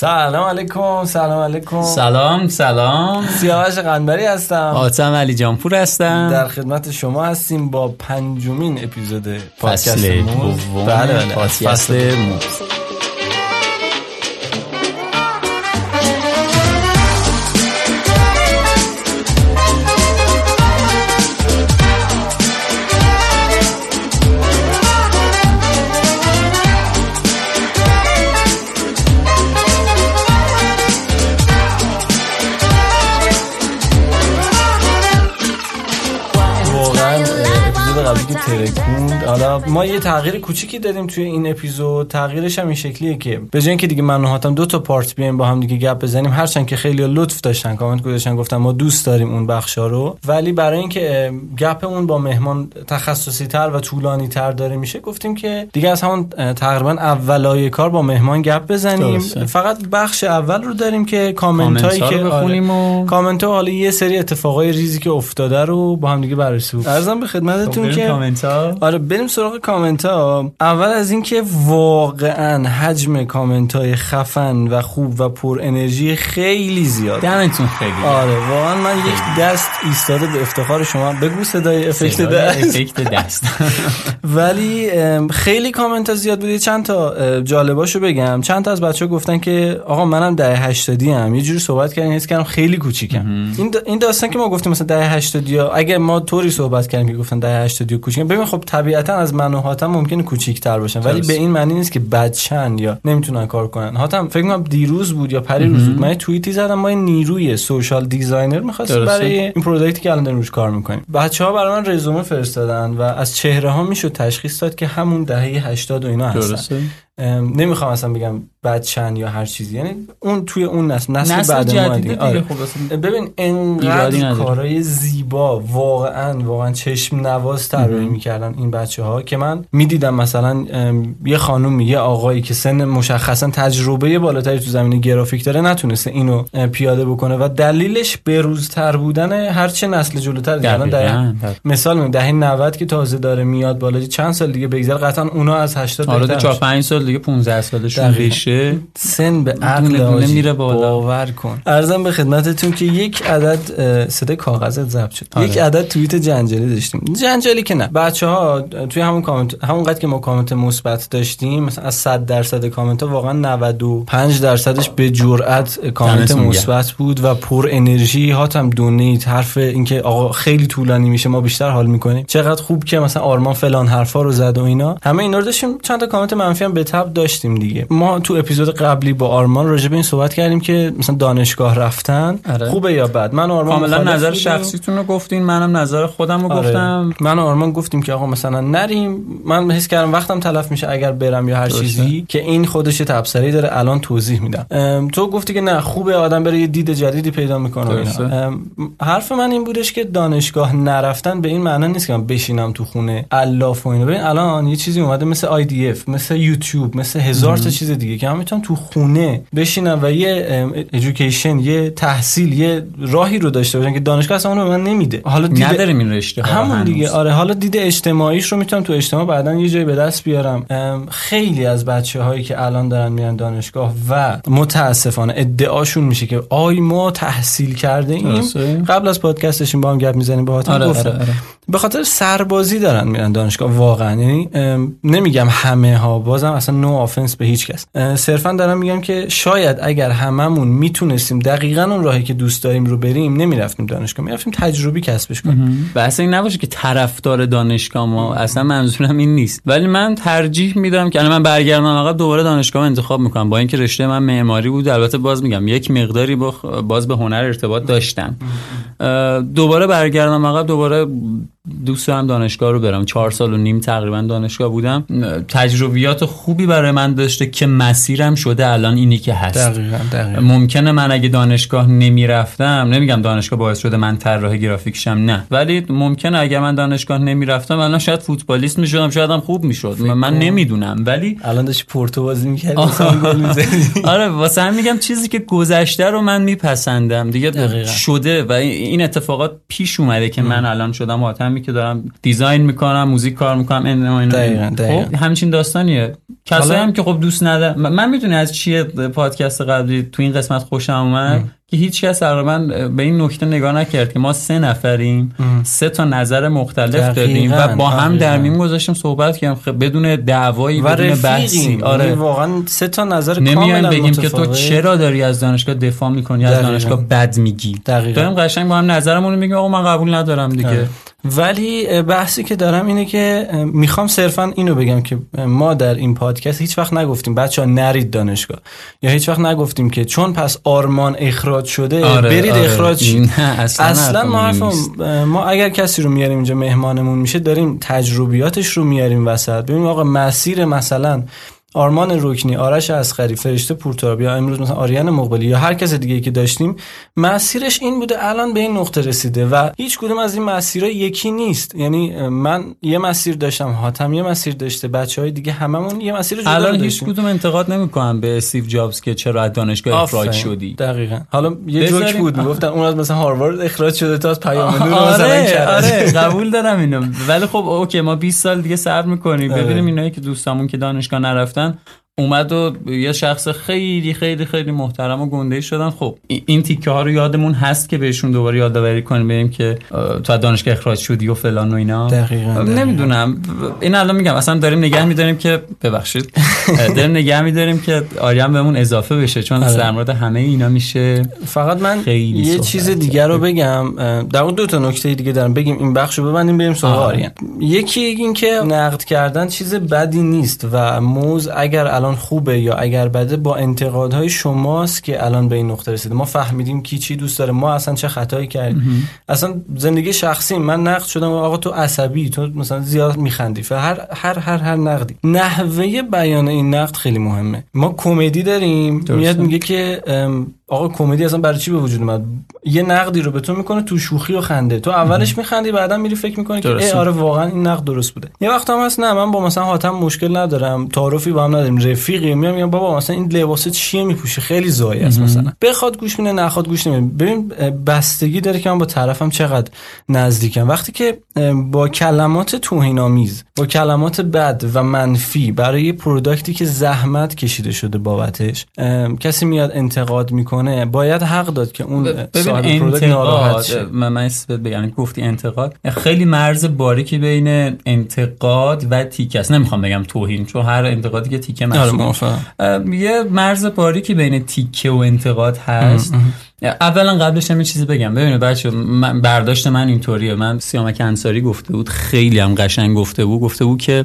سلام علیکم سلام علیکم. سلام سلام. سیاوش قنبری هستم. آتم علی جانپور هستم. در خدمت شما هستیم با پنجمین اپیزود پادکست موز. دوم بله بله. فصل. موز. ما یه تغییر کوچیکی دادیم توی این اپیزود. تغییرش هم این شکلیه که به جای اینکه دیگه من و حاتم دو تا پارت بیایم با هم دیگه گپ بزنیم هرچند که خیلی لطف داشتن کامنت گذاشتن گفتن ما دوست داریم اون بخشا رو. ولی برای اینکه گپمون با مهمان تخصصی تر و طولانی تر داره میشه گفتیم که دیگه از همون تقریبا اولای کار با مهمان گپ بزنیم. درسته. فقط بخش اول رو داریم که کامنت هایی که آره، بخونیم و کامنت ها حالا یه سری اتفاقای ریزی که افتاده رو با هم دیگه بررسی کنیم عرضم به خدمتتون که کامنت ها آره بریم سراغ کامنت ها اول از اینکه واقعا حجم کامنت های خفن و خوب و پر انرژی خیلی زیاد. دمتون خیلی آره واقعا من یک دست ایستاده به افتخار شما. بگو صدای افکت دست. افکت دست. ولی خیلی کامنت ها زیاد بود یه چند تا جالباشو بگم. چند تا از بچه ها گفتن که آقا منم دهه 80 ام یه جوری صحبت کردن حس کردم خیلی کوچیکم. این این داستان که ما گفتیم مثلا 80 یا اگه ما طوری صحبت کردیم که گفتن 80 یا کوچیکم ببین خب طبیعتا از من و حاتم ممکنه کوچیک‌تر باشن. ولی. به این معنی نیست که بچن یا نمی‌تونن کار کنن. حاتم فکر کنم دیروز بود یا پریروز بود. من توییتی زدم ما نیروی social designer می‌خواستیم درسته. برای این product ی که الان داریم روش کار می‌کنیم. بچه ها برای من رزومه فرستادن و از چهره ها می‌شد تشخیص داد که همون دهه 80 و اینا هستن. درسته. نمی‌خوام اصلا بگم بچن یا هر چیزی یعنی اون توی اون نسل نسل, نسل بعد ما دیگه آره. خب ببین انقدر. کارهای زیبا واقعا واقعا چشم نواز طراحی می‌کردن این بچه ها که من می‌دیدم مثلا یه خانم یه آقایی که سن مشخصا تجربه بالاتری تو زمینه گرافیک داره نتونسته اینو پیاده بکنه و دلیلش بروزتر بودن هرچه نسل جلوتر دیگه. الان. دقیقاً. مثال دهه 90 که تازه داره میاد بالا چند سال دیگه بگذره قطعا اونا از 80 آره بهتر 4 میشن. 5 سال دیگه 15 سالشون. بشه سن به عقل. میره بالا. باور کن ارزم به خدمتتون که یک عدد صدای کاغذت ضبط شد آره. یک عدد توییت جنجالی داشتیم جنجالی که نه بچه ها توی همون کامنت همونقدر که ما کامنت مثبت داشتیم مثلا از 100 درصد کامنت ها واقعا 95 درصدش به جرئت کامنت. مثبت بود و پر انرژی هاتم دونیت حرف اینکه آقا خیلی طولانی میشه ما بیشتر حال می‌کنیم چقدر خوب که مثلا آرمان فلان حرفا رو زد و اینا همه اینا رو داشتیم چند تا کامنت منفی هم به تب داشتیم دیگه. ما تو اپیزود قبلی با آرمان راجع به این صحبت کردیم که مثلا دانشگاه رفتن آره. خوبه یا بد؟ من آرمان کاملا نظر. شخصیتون رو گفتین منم نظر خودم رو آره. گفتم. من آرمان گفتیم که آقا مثلا نریم. من حس کردم وقتم تلف میشه اگر برم یا هر درسته. چیزی که این خودش یه تبصره داره الان توضیح میدم. تو گفتی که نه خوبه آدم بره یه دید جدیدی پیدا می‌کنه حرف من این بودش که دانشگاه نرفتن به این معنا نیست که من بشینم تو خونه الاف و اینا. ببین الان یه چیزی اومده مثل IDF مثل یوتیوب. مثل هزار تا چیز دیگه که من می‌تونم تو خونه بشینم و یه ادویکیشن یه تحصیل یه راهی رو داشته باشم که دانشگاه اصلا اونو به من نمیده. حالا دید نداریم این رشته همون هنوز. دیگه آره حالا دید اجتماعیش رو می‌تونم تو اجتماع بعدا یه جایی به دست بیارم. خیلی از بچه هایی که الان دارن میرن دانشگاه و متاسفانه ادعاشون میشه که آی ما تحصیل کرده ایم. قبل از پادکستشون با هم گپ می‌زنیم با آره گفتم. آره آره. به خاطر سربازی دارن میرن دانشگاه واقعا. یعنی نمیگم همه ها بازم اصلا no offense به هیچ کس. صرفا دارم میگم که شاید اگر هممون می‌تونستیم دقیقا اون راهی که دوست داریم رو بریم نمی‌رفتیم دانشگاه می‌رفتیم تجربی کسبش کنیم. بحث این نباشه که طرفدار دانشگاه ما اصلا منظورم این نیست. ولی من ترجیح میدم که الان من برگردم عقب دوباره دانشگاه انتخاب می‌کنم. با اینکه رشته من معماری بود البته باز میگم یک مقداری با باز به هنر ارتباط داشتم. دوباره برگردم عقب دوباره دوست دارم دانشگاه رو برم. چهار سال و نیم تقریبا دانشگاه بودم. تجربیات خوبی برای من داشته که مسیرم شده الان اینی که هست. دقیقاً دقیقاً. ممکنه من اگه دانشگاه نمی‌رفتم نمیگم دانشگاه باعث شده من طراح گرافیک شم نه. ولی ممکنه اگه من دانشگاه نمی‌رفتم الان شاید فوتبالیست می‌شدم شاید هم خوب می‌شد. من کن. نمی‌دونم ولی الان داشتی پورتو بازی می‌کردی. آره واسه هم میگم چیزی که گذشته رو من میپسندم. دیگه دقیقاً. شده و این اتفاقات پیش اومده که من الان شدم تایمی که دارم دیزاین می‌کنم موزیک کار می‌کنم این دقیقاً خب همچین داستانیه. کسایی هم که خب دوست ندارم من می‌دونی از چیه پادکست قبلی تو این قسمت خوشم اومد؟ که هیچ کس تقریبا به این نکته نگاه نکرد که ما سه نفریم سه تا نظر مختلف داریم و با هم در میون گذاشتیم صحبت کردیم. خب بدون دعوایی بدون بحثی. آره. یعنی واقعا سه تا نظر نمیایم بگیم که تو چرا داری از دانشگاه دفاع می‌کنی از دانشگاه بد میگی؟ داریم قشنگ با هم نظرمون رو میگیم آقا من قبول ندارم دیگه. آره. ولی بحثی که دارم اینه که می‌خوام صرفا اینو بگم که ما در این پادکست هیچ وقت نگفتیم بچه ها نرید دانشگاه. یا هیچ وقت نگفتیم که چون پس آرمان اخراج شده آره، برید آره. اخراج شید اصلا, اصلا ما, ما اگر کسی رو میاریم اینجا مهمانمون میشه داریم تجربیاتش رو میاریم وسط. ببینیم آقا مسیر مثلا آرمان روکنی آرش اسخری فرشته پورتابی یا امروز مثلا آریان مقبلی یا هر کس دیگه که داشتیم مسیرش این بوده الان به این نقطه رسیده و هیچ کدوم از این مسیرها یکی نیست. یعنی من یه مسیر داشتم حاتم یه مسیر داشته بچه های دیگه هممون یه مسیر جدا الان هیچ کدوم انتقاد نمی‌کنم به استیو جابز که چرا از دانشگاه اخراج شدی. دقیقاً. حالا یه جوک بود می‌گفتن اون از مثلا هاروارد اخراج شده تا از پیام نور آره آره قبول دارم اینو. ولی خب اوکی ما 20 سال دیگه صبر می‌کنیم. آره. ببینیم اینایی که دوستامون که دانشگاه نرفتن اومد و یه شخص خیلی خیلی خیلی محترم و گنده شدن. خب این تیکه ها رو یادمون هست که بهشون دوباره یادآوری کنیم بریم که تو دانشگاه اخراج شدی و فلان و اینا. دقیقاً نمی‌دونم. این الان میگم اصلا داریم نگه میداریم که ببخشید. داریم نگه میداریم که آریان بهمون اضافه بشه چون آره. در مورد همه اینا میشه فقط من یه چیز دیگر رو بگم. در اون دو تا نکته دیگه دارم. بگیم این بخش رو ببندیم بریم سراغ آریان یکی این که نقد کردن چیز بدی نیست و موز اگر الان خوبه یا اگر بده با انتقادهای شماست که الان به این نقطه رسیده. ما فهمیدیم کی چی دوست داره ما اصلا چه خطایی کردیم. اصلا زندگی شخصی من نقد شدم آقا تو عصبی تو مثلا زیاد میخندی. هر هر هر هر نقدی. نحوه بیان این نقد خیلی مهمه. ما کمدی داریم. میاد میگه که آقا کمدی اصلا برای چی به وجود اومد؟ یه نقدی رو به تو می‌کنه تو شوخی و خنده. تو اولش میخندی بعدا میری فکر می‌کنی که ای آره واقعا این نقد درست بوده. یه وقت هم هست نه من با مثلا حاتم مشکل ندارم تعارفی با هم نداریم رفیقی میام میگم بابا مثلا این لباس چیه میپوشه؟ خیلی زایی است مثلا. بخواد گوش میده نخواد گوش نمیده. ببین بستگی داره که من با طرفم چقدر نزدیکم. وقتی که با کلمات توهین آمیز با کلمات بد و منفی برای پروداکتی که زحمت کشیده شده بابتش کسی میاد انتقاد می‌کنه می‌کنه باید حق داد که اون ناراحت شه. من من بگم گفتی انتقاد. خیلی مرز باریکی بین انتقاد و تیکه است. نمی‌خوام بگم توهین چون هر انتقادی که تیکه آره یه مرز باریکی بین تیکه و انتقاد هست. اولا قبلش هم چیزی بگم. ببینید بچه من برداشت من اینطوریه. من سیامک انصاری گفته بود خیلی هم قشنگ گفته بود. گفته بود که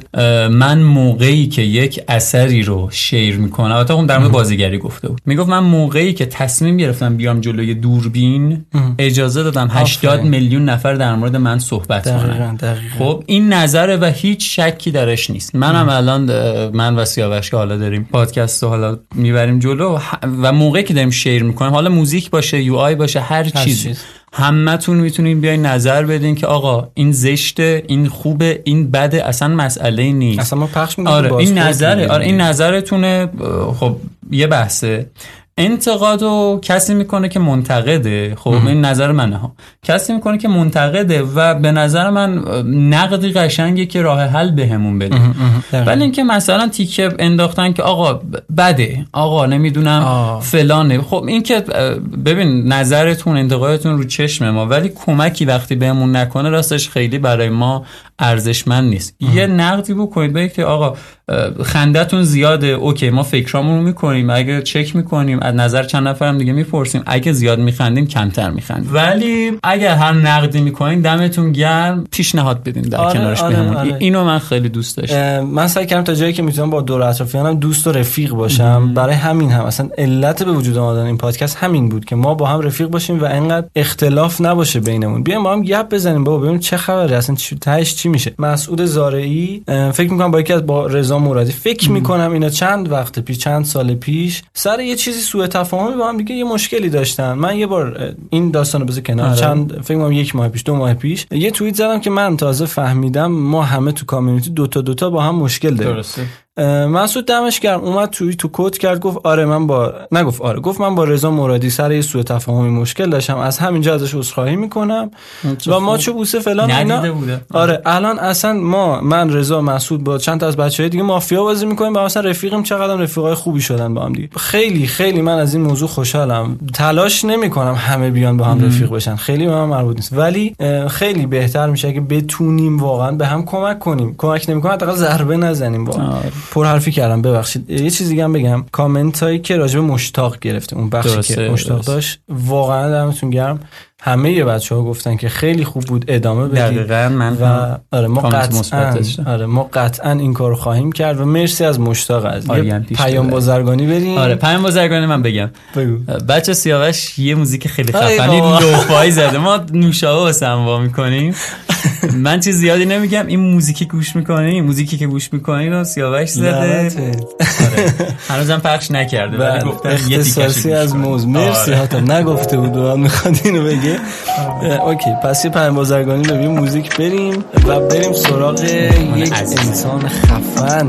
من موقعی که یک اثری رو شیر می‌کنم البته اون در مورد بازیگری گفته بود. می‌گفت من موقعی که تصمیم گرفتم بیام جلوی دوربین اجازه دادم 80 میلیون نفر در مورد من صحبت کنن. خب این نظره و هیچ شکی درش نیست. منم الان من و سیاوش که حالا داریم پادکست رو حالا می‌بریم جلو و موقعی که داریم شیر می‌کنیم حالا موزیک باشه. یو آی باشه هر, چیزی. همتون می‌تونین بیاین نظر بدین که آقا این زشته این خوبه این بده اصلا مسئله نیست. اصلا ما پخش آره این نظره آره این نظرتونه. خب یه بحثه. انتقادو کسی می‌کنه که منتقده خب این نظر منه. ها کسی می‌کنه که منتقده و به نظر من نقدی قشنگه که راه حل بهمون بده. ولی اینکه مثلا تیکه انداختن که آقا بده آقا نمی‌دونم فلانه. خب این که ببین نظرتون انتقادتون رو چشم ما ولی کمکی وقتی بهمون نکنه راستش خیلی برای ما ارزشمند نیست. یه نقدی بکنید بگید که آقا خندتون زیاده. اوکی ما فکرامون رو می‌کنیم. اگه چک می‌کنیم از نظر چند نفرم دیگه می‌پرسیم. اگه زیاد میخندیم کمتر میخندیم. ولی اگر هر نقدی می‌کنین دمتون گرم. پیشنهاد بدین در آره، کنارش آره، بهمون. آره. اینو من خیلی دوست داشتم. من سعی کردم تا جایی که می‌تونم با دور اطرافیانم دوست و رفیق باشم. برای همین هم. اصلا علت به وجود آمدن این پادکست همین بود که ما با هم رفیق باشیم و انقدر اختلاف نباشه بینمون. بیایم با هم گپ بزنیم بابا ببینیم چه خبره اصلا تهش چی میشه. مسعود زارعی فکر می‌کنم با یکی از با رضا مرادی. فکر می‌کنم اینا چند وقت پیش چند سال پیش سر یه چیزی سوء تفاهمی با هم دیگه یه مشکلی داشتن. من یه بار این داستانو بذار کنار. آره. چند فکر کنم یک ماه پیش دو ماه پیش یه توییت زدم که من تازه فهمیدم ما همه تو کامیونیتی دوتا دوتا با هم مشکل داریم. مسعود دمش گرم اومد توی تو کد کرد گفت آره من با نگفت آره گفت من با رضا مرادی سر یه سوء تفاهمی مشکل داشتم از همینجا ازش عذرخواهی می‌کنم. و ما چه بوسه فلان اینا بوده. آره الان اصلا ما من رضا مسعود با چند تا از بچهای دیگه مافیا بازی می‌کنیم و مثلا رفیقیم چقدر رفیقای خوبی شدن با هم دیگه. خیلی خیلی من از این موضوع خوشحالم. تلاش نمی‌کنم همه بیان با هم رفیق بشن. خیلی به من مربوط نیست. ولی خیلی بهتر میشه که بتونیم واقعا به هم کمک کنیم. کمک نمی‌کنه حداقل ضربه نزنیم واقعا. پر حرفی کردم ببخشید. یه چیز دیگه هم بگم. کامنت هایی که راجب مشتاق گرفته اون بخشی که مشتاق داشت واقعا دمتون گرم. همه یه بچه ها گفتن که خیلی خوب بود ادامه بدید. دقیقا من و آره ما قطعا آره ما قطعا این کارو خواهیم کرد و مرسی از مشتاق از پیام بازرگانی بریم. آره پیام بازرگانی من بگم. بگو. بچه سیاوش یه موزیک خیلی خفنی لوفای زده. ما نوشابه واسه هم می‌کنیم. من چیز زیادی نمیگم این موزیکی گوش می‌کنی موزیکی که گوش می‌کنی رو سیاوش زده. آره. هنوزم پخش نکرده ولی بله. گفتم یه از موز. مرسی آره. حتی نگفته بود و می‌خواد اینو بگه. اوکی. پس یه پنج بازرگانی رو موزیک بریم و بریم سراغ یک انسان خفن.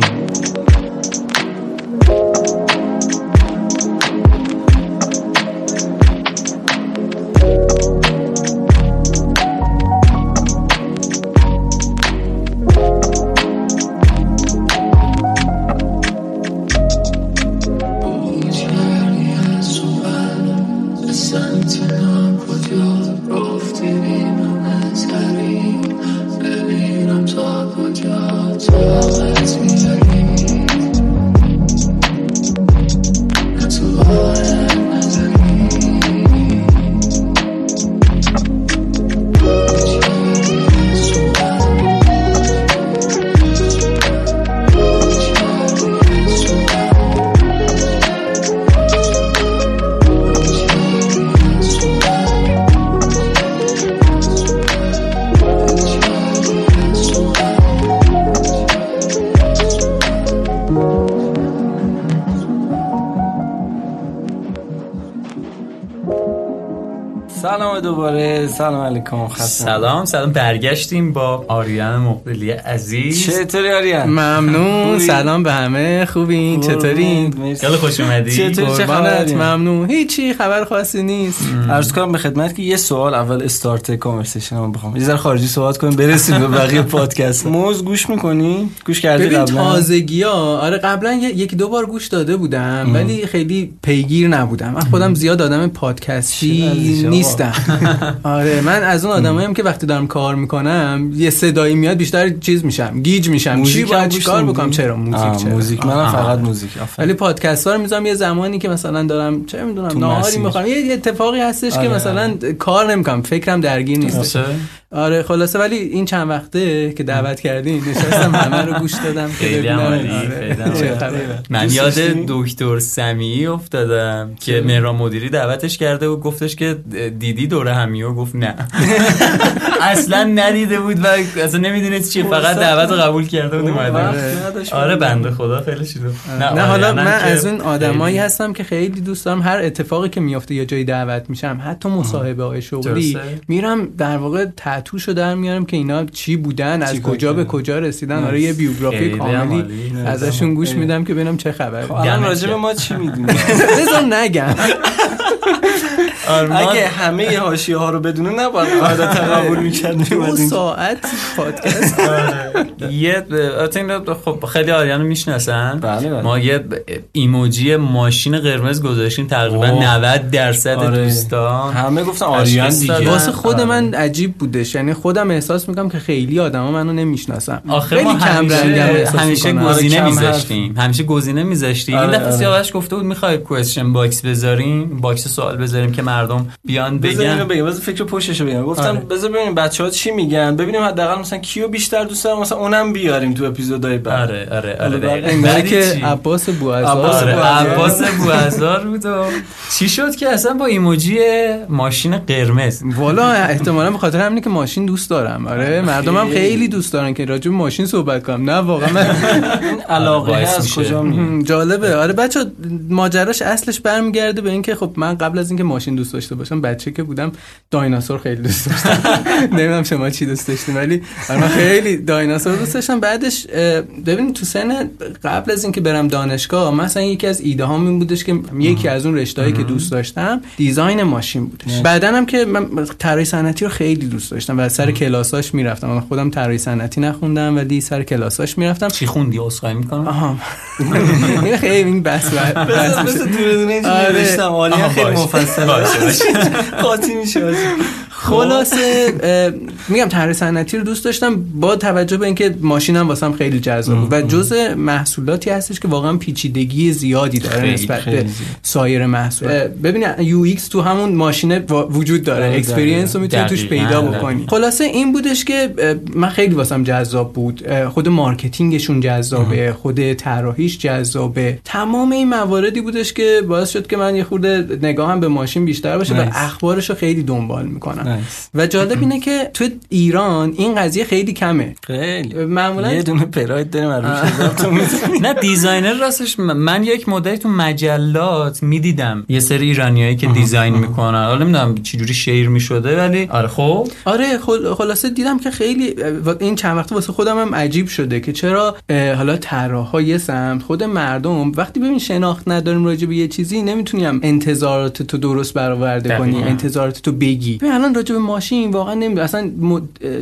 سلام علیکم سلام. سلام. برگشتیم با آریان مقبلی عزیز. چطوری آریان؟ ممنون. سلام به همه. خوبین چطورین خیلی خوش اومدی. چطوری؟ ممنون. هیچی خبر خاصی نیست. عرض کنم به خدمت که یه سوال اول استارت کانورسیشن رو بخوام. یه ذره خارجی صحبت کنیم برسیم به بقیه پادکست. موز گوش می‌کنی؟ گوش کردی قبلا؟ تازگی ها آره قبلا یکی دو بار گوش داده بودم ولی خیلی پیگیر نبودم. من خودم زیاد آدم پادکستی نیستم. آره من از اون آدمایم که وقتی دارم کار می‌کنم یه صدایی میاد بیشتر چیز میشم گیج میشم. چی باید چیکار بکنم؟ چرا موزیک؟ چرا؟ موزیک. من فقط موزیک. ولی پادکست ها رو می‌ذارم یه زمانی که مثلا دارم چه می‌دونم ناهاری می‌خوام. یه اتفاقی هستش که آره. مثلا کار نمی‌کنم. فکرم درگیر نیست. آره خلاصه ولی این چند وقته که دعوت کردین نشستم همه رو گوش دادم خیلی آره. من یاد دکتر سمیعی افتادم که مهران مدیری دعوتش کرده و گفتش که دیدی دوره همی و گفت نه. اصلا ندیده بود و اصلا نمی‌دونست چی فقط دعوت قبول کرده بود اومده. آره بنده خدا خیلی شده نه حالا من از اون آدمایی هستم که خیلی دوست دارم. هر اتفاقی که میفته یه جایی دعوت میشم. حتی مصاحبه های شغلی میرم در واقع توشو در میارم که اینا چی بودن از کجا به کجا رسیدن؟ آره یه بیوگرافی کاملی ازشون گوش میدم که ببینم چه خبره خب، الان راجع به ما چی می‌دونی بذار نگم. اگه همه حاشیه ها رو بدونه نباید قاعدتا قبول می‌کرد دو ساعت پادکست. آره. یه خب خیلی آریانو می‌شناسن. بله، بله. ما یه ایموجی ماشین قرمز گذاشتیم تقریبا 90 درصد آره. دوستان. همه گفتن آریان دیگه. واسه خود من عجیب بودش. یعنی خودم احساس می‌کنم که خیلی آدما منو نمی‌شناسن. خیلی کم رنگم همیشه گزینه میذاشتیم. همیشه گزینه میذاشتیم. این دفعه سیاوش گفته بود می‌خوای question box بذاریم؟ box سوال بذاریم که مردم بیان بگن. بگم بذار فکر پشتش بگم. گفتم آره. بذار ببینیم بچه‌ها چی میگن. ببینیم حداقل مثلا کیو بیشتر دوست دارم مثلا اونم بیاریم تو اپیزودهای بعد. آره آره آره انگار که عباس بوازار آره. عباس بوازار بود چی شد که اصلا با ایموجی ماشین قرمز؟ والا احتمالاً به خاطر همینه که ماشین دوست دارم. آره مردم هم خیلی دوست دارن که راجع به ماشین صحبت کنم. نه واقعا من علاقه از کجا جالبه. آره بچه ماجراش اصلش برمیگرده به اینکه خب من قبل از اینکه ماشین دوست داشته باشم. بچه که بودم دایناسور خیلی دوست داشتم. نمی‌دونم شما چی دوست داشتین ولی آره من خیلی دایناسور دوست داشتم. بعدش ببین تو سن قبل از اینکه برم دانشگاه مثلا یکی از ایده هام این بودش که یکی از اون رشته‌ای که دوست داشتم دیزاین ماشین بودش. بعدا هم که من طراحی صنعتی رو خیلی دوست داشتم و سر کلاساش می‌رفتم. من خودم طراحی صنعتی نخوندم ولی سر کلاساش می‌رفتم. چی خوندی؟ اسخای می‌کنم؟ آها. خیلی این بس بس بس دونه دونه نوشتم. عالی. خیلی مفصل قاطی میشه خلاصه میگم طراحی صنعتی رو دوست داشتم با توجه به اینکه ماشینم واسم خیلی جذاب بود. و جزء محصولاتی هستش که واقعا پیچیدگی زیادی داره نسبت به سایر محصولات. ببینید UX تو همون ماشین وجود داره. experience رو می‌تونی توش پیدا بکنی. خلاصه این بودش که من خیلی واسم جذاب بود. خود marketing شون جذابه خود طراحیش جذابه. تمام این مواردی بودش که باعث شد که من یه خورده نگاهم به ماشین بیشتر باشه و اخبارش رو خیلی دنبال می‌کنم. و جالب اینه که تو ایران این قضیه خیلی کمه. خیلی. معمولا یه دونه پراید داریم نه designer راستش من یک مدتی تو مجلات می‌دیدم. یه سری ایرانیایی که design می‌کنن. حالا نمی‌دونم چه جوری share می‌شده ولی آره خب. آره خلاصه دیدم که خیلی این چند وقت واسه خودم هم عجیب شده که چرا حالا طراحا یه سمت خود مردم وقتی ببین شناخت نداریم راجع به یه چیزی نمی‌تونیم انتظارات تو درست برآورده کنی انتظارات تو بگی. الان راجع به ماشین واقعا نمی اصلا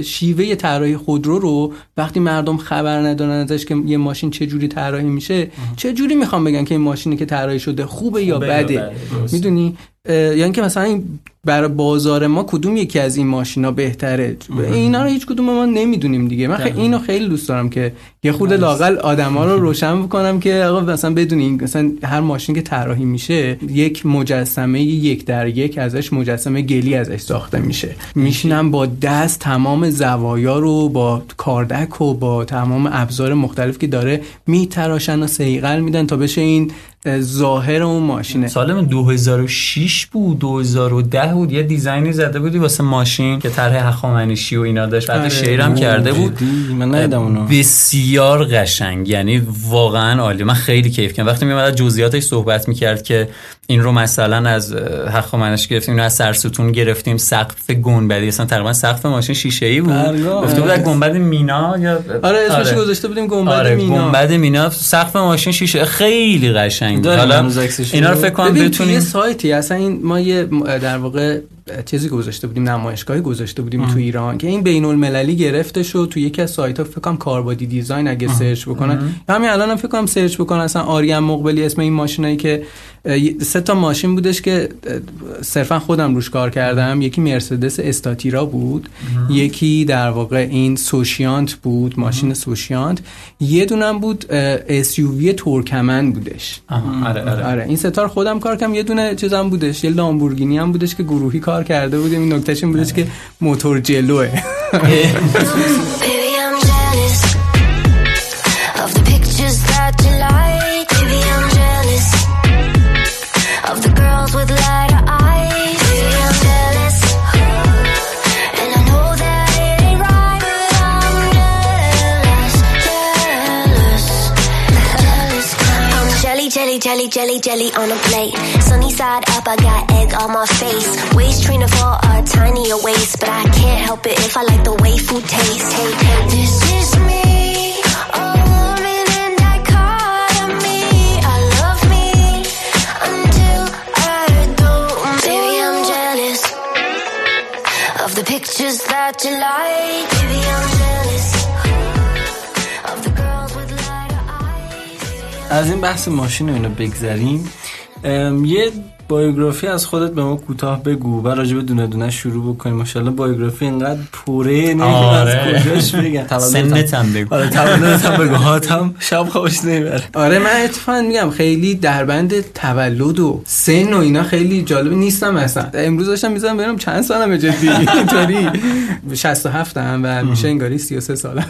شیوه طراحی خودرو رو وقتی مردم خبر ندارن ازش که یه ماشین چه جوری طراحی میشه چه جوری می‌خوام بگن که این ماشینی که طراحی شده خوبه یا بده؟ می‌دونی؟ یعنی که مثلا این برای بازار ما کدوم یکی از این ماشینا بهتره؟ اینا رو هیچ کدوم ما نمی‌دونیم دیگه. من خیلی اینو خیلی دوست دارم که یه خورده لاقل آدما رو روشن بکنم که آقا مثلا بدونین مثلا هر ماشین که طراحی میشه یک مجسمه یک در یک ازش مجسمه گلی ازش ساخته میشه. میشینم با دست تمام زوایا رو با کاردک و با تمام ابزار مختلف که داره میتراشن و سیقل میدن تا بشه این ظاهر اون ماشینه. سال 2006 بود 2010 بود. یه دیزاینی زده بودی واسه ماشین که طرح هخامنشی و اینا داشت. بعد شیرم کرده بود. من ندیدم اونو. بسیار قشنگ. یعنی واقعا عالی. من خیلی کیف کردم. وقتی میومد جزئیاتش صحبت می‌کرد که این رو مثلا از هخامنشی گرفتیم اینو از سرستون گرفتیم سقف گنبدی. اصلا تقریبا سقف ماشین شیشه ای بود گفته بود گنبد مینا یا آره اسمش آره. گذاشته بودیم گنبد آره مینا. گنبد مینا. سقف ماشین شیشه. خیلی قشنگ حالا اینا رو فکر کنم بتونیم یه سایتی اصلا این ما یه در واقع چیزی گذاشته بودیم نمایشگاهی گذاشته بودیم تو ایران که این بین المللی گرفته شد تو یکی از سایت ها فکر کنم Car Body Design اگه سرچ بکنن. همین الان هم فکر کنم سرچ بکنن اصلا آریان مقبلی اسم این ماشینایی که سه تا ماشین بودش که صرفا خودم روش کار کردم. یکی مرسدس استاتیرا بود. یکی در واقع این سوشیانت بود ماشین سوشیانت. یه دونم بود یو ترکمن بودش. آره آره. آره این ستا خودم کار کردم. یه دونه چیزام بودش یه لامبورگینی هم بودش که گروهی کار کرده بودیم. این نکتهش این بودش که موتور جلوه. jelly, jelly, jelly on a plate. Sunny side up, I got egg on my face. Waist trainer for a tinier waist, but I can't help it if I like the way food tastes. Hey, hey, this is me. A woman in dichotomy. I love me until I don't. Baby, I'm jealous of the pictures that you like. Baby, I'm از این بحث ماشین رو اینو بگذریم. یه بایوگرافی از خودت به ما کوتاه بگو و راجع به دونه دونه شروع بکنیم. ماشاءالله بایوگرافی اینقدر پوره نمی‌دونم آره. از کجاش بگم. سنت هم بگو. آره تولدت هم بگو. هاتم شب خوابش نمی‌بره. آره من اتفاقا میگم خیلی در بند تولد و سن و اینا خیلی جالب نیستم اصلا. امروز داشتم می‌ذارم ببینم چند سالمه جدی؟ اینطوری. 67 ام و میشه انگاری 33 سالم.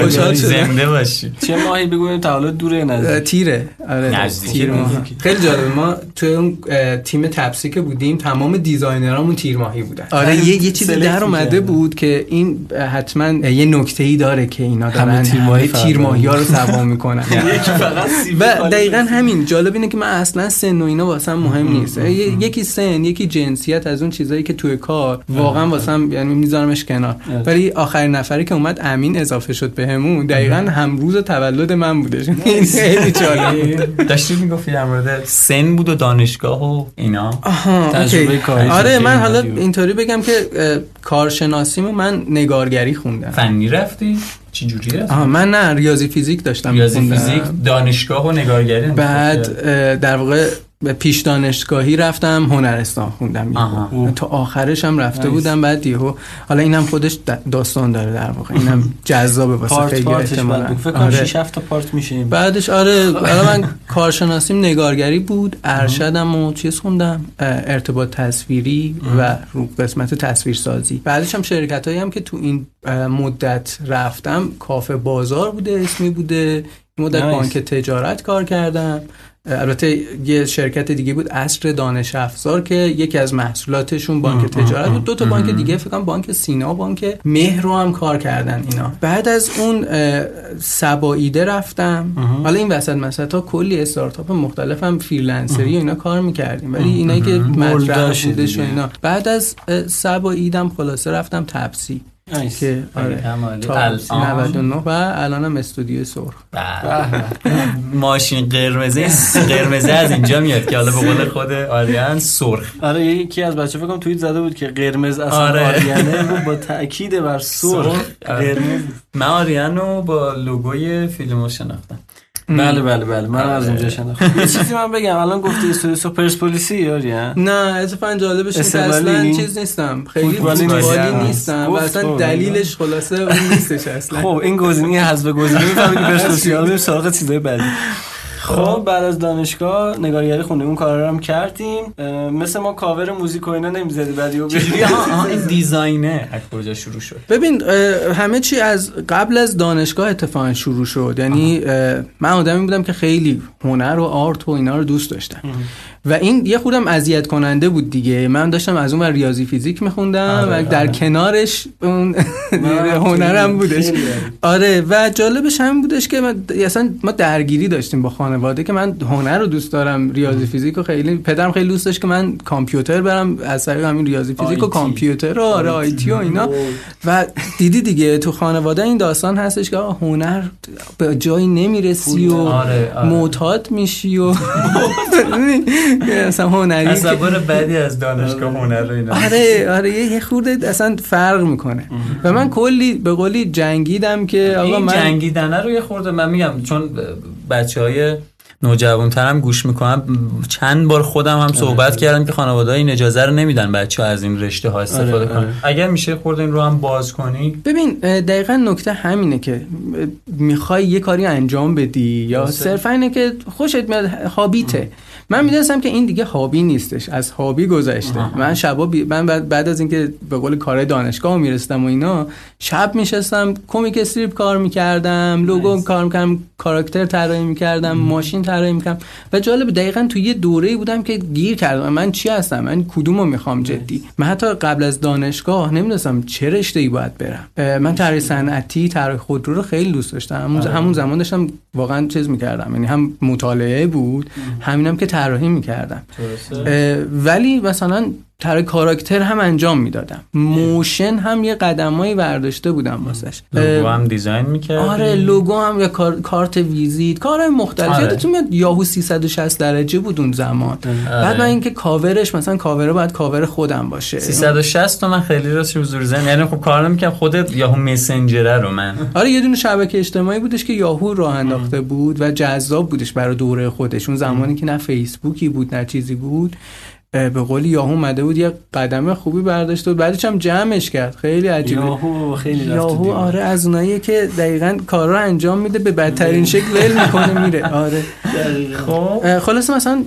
خوشحال زنده باشی. چه ماهی بگویم تولد دوره؟ نزدیک. تیره. آره تیر خیلی جالب. ما تو اون تیم تپسی که بودیم تمام دیزاینرامون تیر ماهی بودن. آره یه, یه چیزی در اومده بود که این حتما یه نکته ای داره که اینا دارن تیر ماهی تیر ماهی ها رو سوا می‌کنن. و دقیقا همین. جالب اینه که من اصلا سن و اینا واسم مهم نیست. یکی سن یکی جنسیت از اون چیزایی که توی کار واقعا واسم یعنی میذارمش کنار. ولی آخرین نفری که اومد امین اضافه شد بهمون. دقیقا هم روز تولد من بودش خیلی جالب داشتی می‌گفتی در مورد سن بود و دانشگاه و اینا. تجربه کاری آره من حالا اینطوری بگم که کارشناسیمو من نگارگری خوندم. فنی رفتی؟ چی جوری رفتی؟ من نه ریاضی فیزیک داشتم ریاضی فیزیک دانشگاه و نگارگری. بعد در واقع به پیش دانشگاهی رفتم هنرستان خوندم تا آخرش هم رفته بودم بعد یهو. حالا اینم خودش داستان داره در واقع. اینم جذابه واسه خیلی احتمالاً. فکر کنم 6 7 پارت میشه بعدش آره حالا من کارشناسیم نگارگری بود ارشدم و چیز خوندم ارتباط تصویری و رو قسمت تصویرسازی. بعدش هم شرکت هم که تو این مدت رفتم کافه بازار بوده اسمی بوده. مدت بانک تجارت کار کردم. البته یه شرکت دیگه بود اصر دانش افزار که یکی از محصولاتشون بانک تجارت بود. دو تا بانک دیگه فکر کنم بانک سینا بانک مهر رو هم کار کردن اینا. بعد از اون سباییده رفتم. حالا این وسط مثلا تا کلی استارتاپ مختلف هم فریلنسری و اینا کار می‌کردیم. ولی اینایی که مطرح بودش و اینا. بعد از سباییدم خلاصه رفتم تپسی که آره. تا 99 و الانم استودیو سرخ. ماشین قرمزه قرمزه از اینجا میاد که حالا به قول خود آریان سرخ. آره یکی از بچه فکر کنم توییت زده بود که قرمز اصلا آره. آریانه با تاکید بر سرخ. قرمز. من آریانو با لوگوی فیلمو شناختم. بله بله بله. من از اونجا شناختم. یه چیزی من بگم. الان گفتی استودیو سو پرسپولیسی یاری نه اتفاقا جالبش اینه اصلا چیز نیستم. خیلی فوتبالی نیستم. و اصلا دلیلش خلاصه اون نیستش اصلا. خب این گزینه حذف گزینه می‌فهمی که پرسپولیسی سراغ چیزای بعدی خب. بعد از دانشگاه نگارگری خوندیم اون کارا هم کردیم. مثل ما کاور موزیک و اینا نمی‌زدی بعدی و این دیزاینه از کجا شروع شد؟ ببین همه چی از قبل از دانشگاه اتفاقا شروع شد. یعنی من آدمی بودم که خیلی هنر و آرت و اینا رو دوست داشتم. و این یه خودم اذیت کننده بود دیگه. من داشتم از اون و ریاضی فیزیک میخوندم و در کنارش اون هنرم بودش. آره و جالبش همین بودش که من اصلا ما درگیری داشتیم با خانواده که من هنر رو دوست دارم ریاضی فیزیک رو خیلی. پدرم خیلی دوست داشت که من کامپیوتر برم از طریق همین ریاضی فیزیک و کامپیوتر و آره آیتی و اینا. و دیدی دیگه تو خانواده این داستان هستش که هنر به جایی نمی‌رسی و آره، آره. معتاد میشی و اصلا هنری تصور بعدی از دانشگاه هنر اینا. آره آره یه خورده اصلا فرق می‌کنه. و من کلی به قولی جنگیدم که آقا من جنگیدن رو یه خورده من میگم چون بچه های نوجوانترم گوش می‌کنم چند بار خودم هم صحبت کردم که خانواده این اجازه رو نمیدن بچه ها از این رشته ها استفاده آره، کنن. آره. اگر میشه خورده این رو هم باز کنی. ببین دقیقا نکته همینه که می‌خوای یه کاری انجام بدی یا صرفا اینه که خوشت میاد هابیته. من می‌دونستم که این دیگه هابی نیستش از هابی گذشته. من شبا بی... من بعد از اینکه به قول کار دانشگاه میرستم و اینا شب میشستم کمیک استریپ کار می‌کردم لوگو کار می‌کردم کاراکتر طراحی می‌کردم ماشین طراحی می‌کردم. و جالب دقیقا تو یه دوره بودم که گیر کردم. من چی هستم؟ من کدومو می‌خوام جدی؟ من حتی قبل از دانشگاه نمی‌دونستم چه رشته ای باید برم. من طراحی صنعتی طراحی خودرو رو خیلی دوست داشتم. همون, آره. همون زمان داشتم واقعا چیز می‌کردم. یعنی هم مطالعه بود همینم که طراحی می‌کردم ولی مثلا طرح character هم انجام می‌دادم. motion هم یه قدمایی برداشته بودم واسش. لوگو هم design می‌کرد آره لوگو هم یا کارت ویزیت کارهای مختلف. آره. یادتون میاد یاهو 360 درجه بود اون زمان. آره. بعد من اینکه کاورش مثلا کاور باید کاور خودم باشه. 360 تو من خیلی راست حضور زن یعنی خب کار نمی‌کردم خودت Yahoo Messenger رو من. آره یه دونه شبکه اجتماعی بودش که یاهو راه انداخته بود و جذاب بودش برای دوره خودش. اون زمانی که نه فیسبوکی بود نه چیزی بود. به قولی یاهو اومده بود یه قدم خوبی برداشت و بعدش هم جمعش کرد. خیلی عجیبه. یاهو خیلی یاهو آره از اونایی که دقیقا کار رو انجام میده به بدترین شکل ول می‌کنه میره. آره خب. خلاص مثلا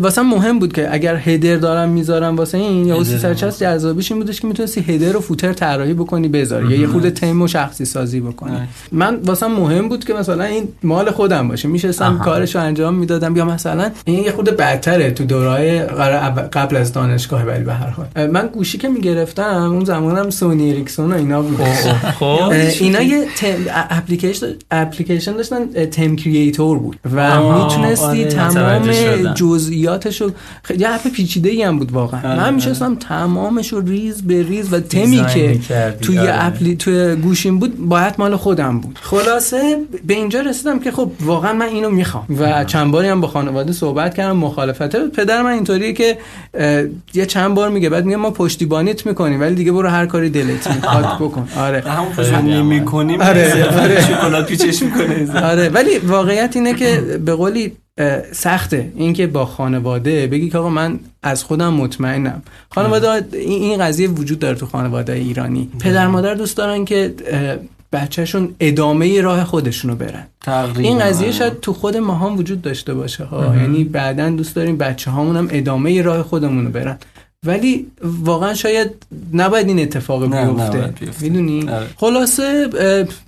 واسه مهم بود که اگر هدر دارم می‌ذارم واسه این یا 360 جذابیش این بودش که می‌تونستی هدر و فوتر طراحی بکنی بذاری. یا یه خود تیم و شخصی سازی بکنی. من واسه مهم بود که مثلا این مال خودم باشه. میشستم کارشو انجام می‌دادم. یا مثلا این یه خورده بدتره تو دورای قبل از دانشگاه ولی به هر حال. من گوشی که می‌گرفتم اون زمانم Sony Ericsson و اینا بود. خب. اینا یه اپلیکیشن اپلیکیشن داشتن Theme Creator بود. و می‌تونستی آره. تمام جزئیاتشو خیلی app پیچیده ای هم بود واقعا. آره. من میشستم تمامشو ریز به ریز و تمی که توی آره. اپلی توی گوشیم بود باید مال خودم بود. خلاصه به اینجا رسیدم که خب واقعا من اینو می‌خوام. و چند باری هم با خانواده صحبت کردم مخالفت پدر من اینطوریه که یه چند بار میگه بعد میگه ما پشتیبانیت می‌کنیم ولی دیگه برو هر کاری دلت می‌خواد بکن. آره. همون پشتیبانی می‌کنیم آره آره. شکلات پیچش می‌کنه. آره ولی واقعیت اینه که به قولی سخته. اینکه با خانواده بگی که آقا من از خودم مطمئنم. خانواده این قضیه وجود داره تو خانواده ایرانی. پدر مادر دوست دارن که بچهشون ادامه راه خودشونو برن. این قضیه شاید تو خود ما هم وجود داشته باشه ها. یعنی بعدا دوست داریم بچه هامون هم ادامه راه خودمونو برن. ولی واقعا شاید نباید این اتفاق بیفته. می‌دونی؟ آره. خلاصه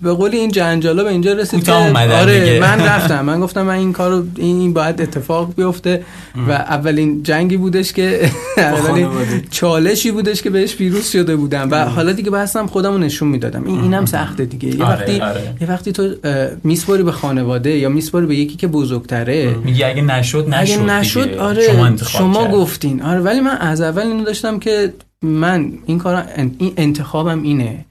به قول این جنجالا به اینجا رسید که آره من رفتم. من گفتم من این کارو این باید اتفاق بیفته. و اولین جنگی بودش که اولین چالشی بودش که بهش پیروز شده بودم. و حالا دیگه بحثم خودمو نشون می‌دادم. این اینم سخته دیگه. یه آره، وقتی آره. یه وقتی تو میسپاری به خانواده یا میسپاری به یکی که بزرگتره میگه اگه نشد نشد اگه نشد آره شما, شما گفتین. آره ولی من از اول اینو داشتم که من این کار این انتخابم اینه.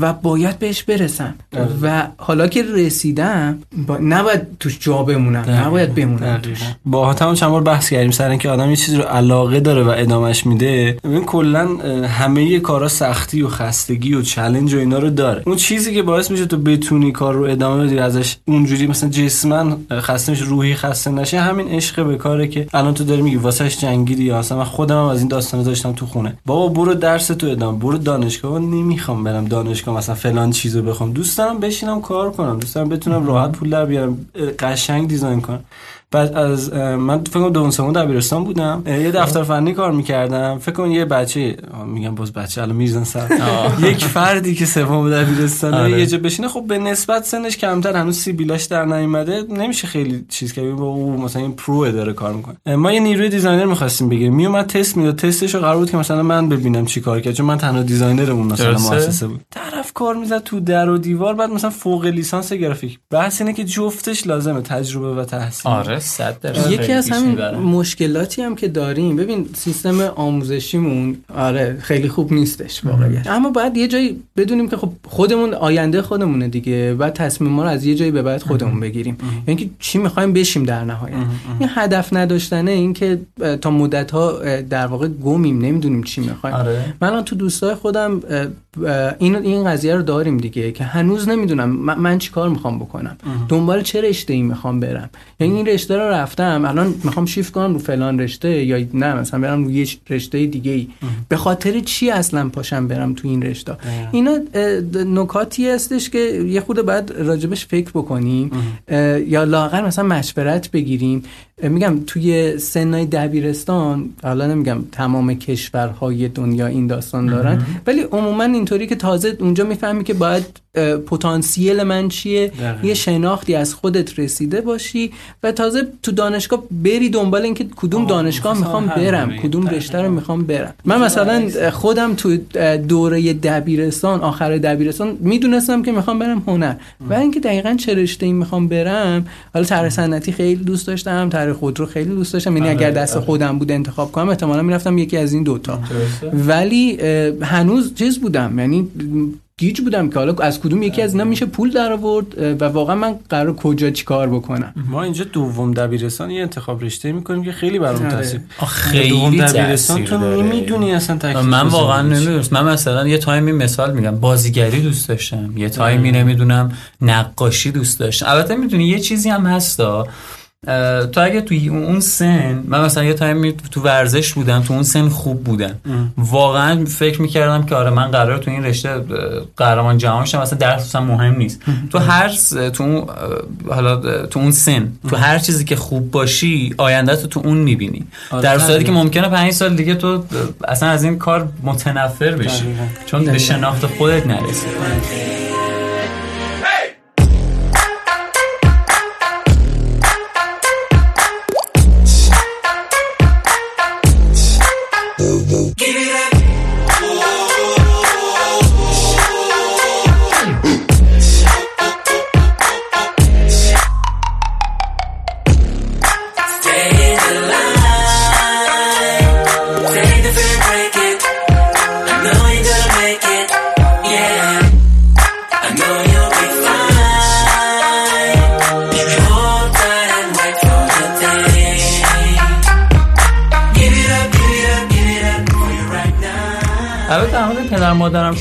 و باید بهش برسم. و حالا که رسیدم با... نباید توش جا بمونم نباید بمونم توش. با هم چند بار بحث کردیم سر اینکه آدم یه چیزی رو علاقه داره و ادامش میده ببین کلا همه کارا سختی و خستگی و چلنج و اینا رو داره. اون چیزی که باعث میشه تو بتونی کار رو ادامه بدی ازش اونجوری مثلا جسمن خسته میشه روحی خسته نشه همین عشق به کاره که الان تو داری میگی واسهش جنگیدی یا مثلا من خودم از این داستانا داشتم تو خونه. بابا برو درس تو ادامه برو دانشگاه نمی‌خوام برم دانشگاه مثلا فلان چیزو بخوام. دوست دارم بشینم کار کنم. دوست دارم بتونم راحت پول در بیارم. قشنگ design کنم. بعد از من فکر کنم دوم سوم دبیرستان بودم. یه دفتر فنی کار می‌کردم. فکر کنم یه بچه میگم باز بچه الان میریزن سر. یک فردی که سوم دبیرستان آره. یه جا بشینه. خب به نسبت سنش کمتر هنوز سیبیلاش در نیومده. نمیشه خیلی چیز که با او مثلا این pro داره کار می‌کنه. ما یه نیروی designer می‌خواستیم بگیریم. میومد تست می‌داد. تستش رو قرار بود که مثلا من ببینم چی کار کرد. چون من تنها designer مون مثلا مؤسسه بود. طرف کار می‌زد تو در و دیوار. بعد مثلا فوق لیسانس گرافیک. بحث اینه که جفتش لازمه تجربه و تحصیل. آره. یکی از همین مشکلاتی هم که داریم ببین سیستم آموزشیمون آره خیلی خوب نیستش واقعا. اما باید یه جایی بدونیم که خب خودمون آینده خودمونه دیگه بعد تصمیم ما رو از یه جایی به بعد خودمون بگیریم. یعنی که چی می‌خوایم بشیم در نهایت. این هدف نداشتنه این که تا مدت ها در واقع گمیم نمی‌دونیم چی می‌خوایم. آره. من تو دوستای خودم این این قضیه رو داریم دیگه که هنوز نمی‌دونم من, من چی کار می‌خوام بکنم. دنبال چه رشته ای می‌خوام برم؟ یعنی این رشته رو رفتم. الان می‌خوام شیفت کنم رو فلان رشته یا نه مثلا برم رو یه رشته دیگه ای به خاطر چی اصلا پاشم برم تو این رشته؟ اینا نکاتی هستش که یه خود بعد راجبش فکر بکنیم. یا لاغر مثلا مشورت بگیریم. میگم توی سنای دبیرستان حالا نمیگم تمام کشورهای دنیا این داستان دارن ولی عموما اینطوری که تازه اونجا می‌فهمی که باید پتانسیل من چیه؟ یه شناختی از خودت رسیده باشی و تازه تو دانشگاه بری دنبال اینکه کدوم دانشگاه می‌خوام برم کدوم رشته رو می‌خوام برم. من مثلا خودم تو دوره دبیرستان آخر دبیرستان می‌دونستم که می‌خوام برم هنر. و اینکه دقیقا چه رشته ای می‌خوام برم حالا طرح صنعتی خیلی دوست داشتم طرح خودرو خیلی دوست داشتم. یعنی اگر آره، دست آره. خودم بود انتخاب کنم احتمالاً می‌رفتم یکی از این دوتا. ولی هنوز چیز بودم. یعنی گیج بودم که حالا از کدوم یکی از اینا میشه پول در آورد و واقعا من قراره کجا چیکار بکنم. ما اینجا دوم دبیرستان یه انتخاب رشته می‌کنیم که خیلی برام آره. تاثیر خیلی دوم دبیرستان تو نمی‌دونی اصلا من واقعا نمی‌دونم. من مثلا یه تایمی مثال میگم بازیگری دوست داشتم. یه تایمی نمی‌دونم. نقاشی دوست داشتم. البته می‌دونی یه چیزی هم هستا تو اگه توی اون سن من مثلا یه تایمی تو ورزش بودم تو اون سن خوب بودم. واقعا فکر می‌کردم که آره من قرار تو این رشته قهرمان جهان شم مثلا درس مهم نیست. تو هر تو اون حالا تو اون سن تو هر چیزی که خوب باشی آینده تو تو اون می‌بینی. آره در صورتی که ممکنه پنج سال دیگه تو اصلا از این کار متنفر بشی. چون به شناخت خودت نرسی.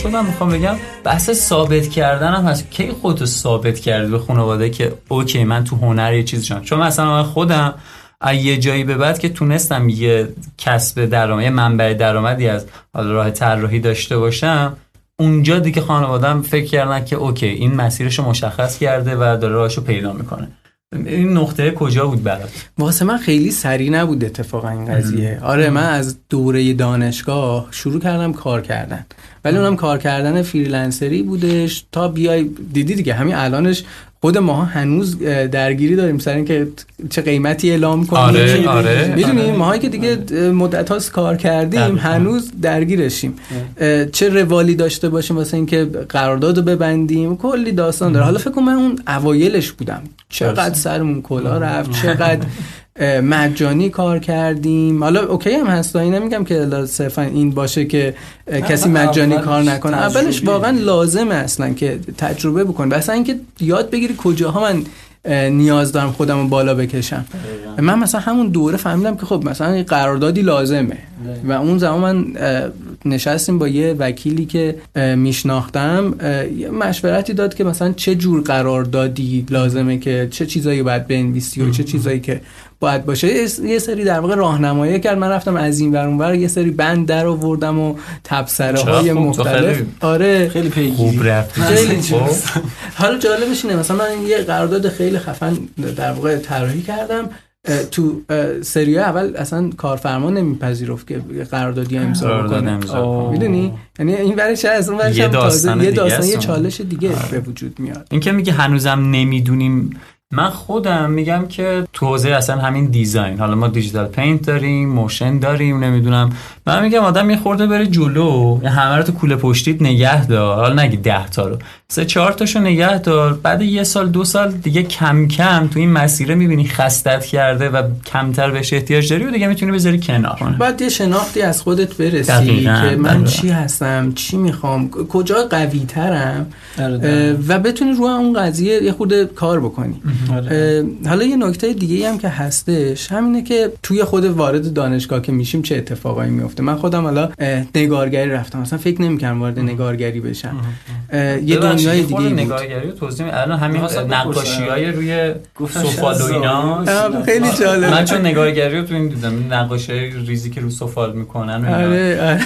مادرم شدم می‌خوام بگم بحث ثابت کردنم هست. کی خودتو ثابت کردی به خانواده که اوکی من تو هنر یه چیز شدم؟ چون مثلا من خودم یه جایی به بعد که تونستم یه کسب درآمد یه منبع درآمدی از حالا راه طراحی داشته باشم اونجا دیگه خانوادم فکر کردن که اوکی این مسیرشو مشخص کرده و داره راهشو پیدا می‌کنه. این نقطه کجا بود برات؟ واسه من خیلی سری نبود اتفاقا این قضیه. آره من از دوره دانشگاه شروع کردم کار کردن. ولی اونم کار کردن freelancer ی بودش تا بیای دیدی دیگه همین الانش خود ما هنوز درگیری داریم سر اینکه چه قیمتی اعلام کنیم آره آره می‌دونی آره. ماهایی که دیگه مدت هاست کار کردیم هنوز درگیرشیم. چه روالی داشته باشیم واسه اینکه قرارداد رو ببندیم کلی داستان داره. حالا فکر کنم من اون اوایلش بودم. چقدر سرمون کلاه رفت چقدر مجانی کار کردیم. حالا okay هم هست این نمیگم که صرفا این باشه که کسی مجانی کار نکنه. اولش واقعا لازمه اصلا که تجربه بکن اصلا اینکه یاد بگیری کجاها من نیاز دارم خودم رو بالا بکشم. من مثلا همون دوره فهمیدم که خب مثلا قراردادی لازمه. و اون زمان من نشستیم با یه وکیلی که میشناختم. یه مشورتی داد که مثلا چه جور قراردادی لازمه که چه چیزایی باید بنویسی و چه چیزایی که باید باشه. یه سری در واقع راهنمایی کرد. من رفتم از این ور اونور یه سری بند در آوردم و تبصره های مختلف. آره. خیلی پیگیری. خوب رفت خیلی خب. حالا جالبش اینه مثلا من یه قرارداد خیلی خفن در واقع طراحی کردم. تو سری اول اصلا کارفرما نمیپذیرفت که قراردادی امضا کنه می‌دونی؟ یعنی این برش از اون یه داستان یه داستان یه چالش دیگه آره. به وجود میاد. این که میگه هنوزم نمی‌دونیم من خودم میگم که تو حوزه اصلا همین design حالا ما digital paint داریم motion داریم نمی‌دونم. من میگم آدم یه خورده بره جلو همه رو تو کوله پشتیت نگه دار. حالا نگی ده تا رو. سه چهار تاشو نگه دار. بعد یه سال دو سال دیگه کم کم تو این مسیره می‌بینی خستت کرده و کمتر بهش احتیاج داری و دیگه می‌تونی بذاری کنار. بعد یه شناختی از خودت برسی که من چی هستم چی می‌خوام کجا قوی ترم آره، و بتونی روی اون قضیه یه خود کار بکنی. آره. حالا یه نکته دیگه هم که هستش همینه که توی خود وارد دانشگاه که میشیم چه اتفاقایی میفته من خودم حالا نگارگری رفتم. مثلا فکر نمی‌کردم وارد نگارگری بشم. یه دنیای دیگه نگارگری توضیح الان همین نقاشی های روی سفال و اینا خیلی جالب. من چون نگارگری رو تو این دیدم نقاشی ریزی که رو سفال می‌کنن و آره, آره.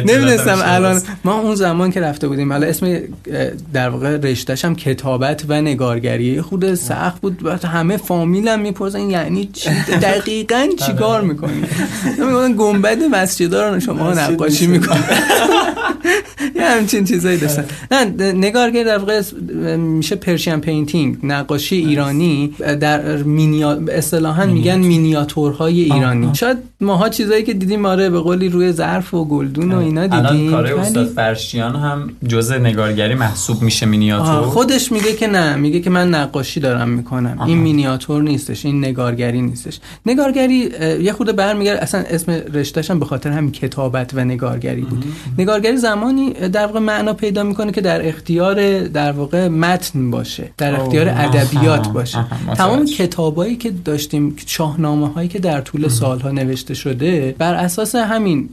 نمی‌دونستم الان ما اون زمان که رفته بودیم حالا اسم در واقع رشتهش هم کتابت و نگارگری خود سخت بود. و همه فامیلم می‌پرسن یعنی چی؟ دقیقاً چیکار می‌کنی؟ میگن گنبد مسجدها رو شما نقاشی می‌کنید یه همچین چیزایی داشتن. نه نگارگری در واقع میشه Persian painting نقاشی ایرانی در مینیا اصطلاحا میگن مینیاتورهای ایرانی. شاید ماها چیزایی که دیدیم آره به قولی روی ظرف و گلدون و اینا دیدیم. الان کار استاد فرشچیان هم جزء نگارگری محسوب میشه مینیاتور. خودش میگه که نه. میگه که من نقاشی دارم می‌کنم. این مینیاتور نیستش این نگارگری نیستش. نگارگری یه خود برمیگرده اصلا اسم رشتهش هم به خاطر همین کتابت و نگارگری بود. نگارگری زمانی در واقع معنا پیدا می‌کنه که در اختیار در واقع متن باشه در اختیار ادبیات باشه. تمام کتابایی که داشتیم شاهنامه هایی که در طول سالها نوشته شده بر اساس همین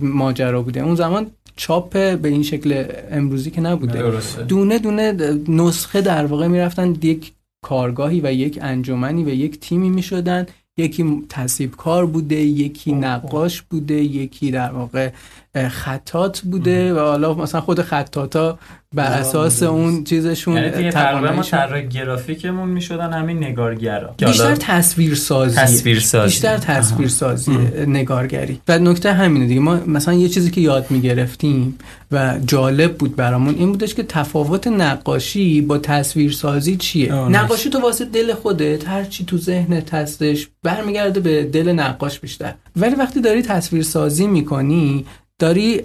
ماجرا بوده. اون زمان چاپ به این شکل امروزی که نبوده. دونه دونه نسخه در واقع می‌رفتن. یک کارگاهی و یک انجمنی و یک تیمی می شدن یکی تصیب کار بوده یکی نقاش بوده یکی در واقع خطات بوده و حالا مثلا خود خطاتا بر اساس اون چیزشون یعنی تقریبا ما طراح گرافیکمون می‌شدن همین نگارگرا. بیشتر تصویر سازی تصویر سازی بیشتر تصویر سازی نگارگری. و نکته همینه دیگه. ما مثلا یه چیزی که یاد می‌گرفتیم و جالب بود برامون این بودش که تفاوت نقاشی با تصویر سازی چیه نقاشی تو واسه دل خودت هر چی تو ذهنت هستش برمیگرده به دل نقاش بیشتر. ولی وقتی داری تصویر سازی می‌کنی داری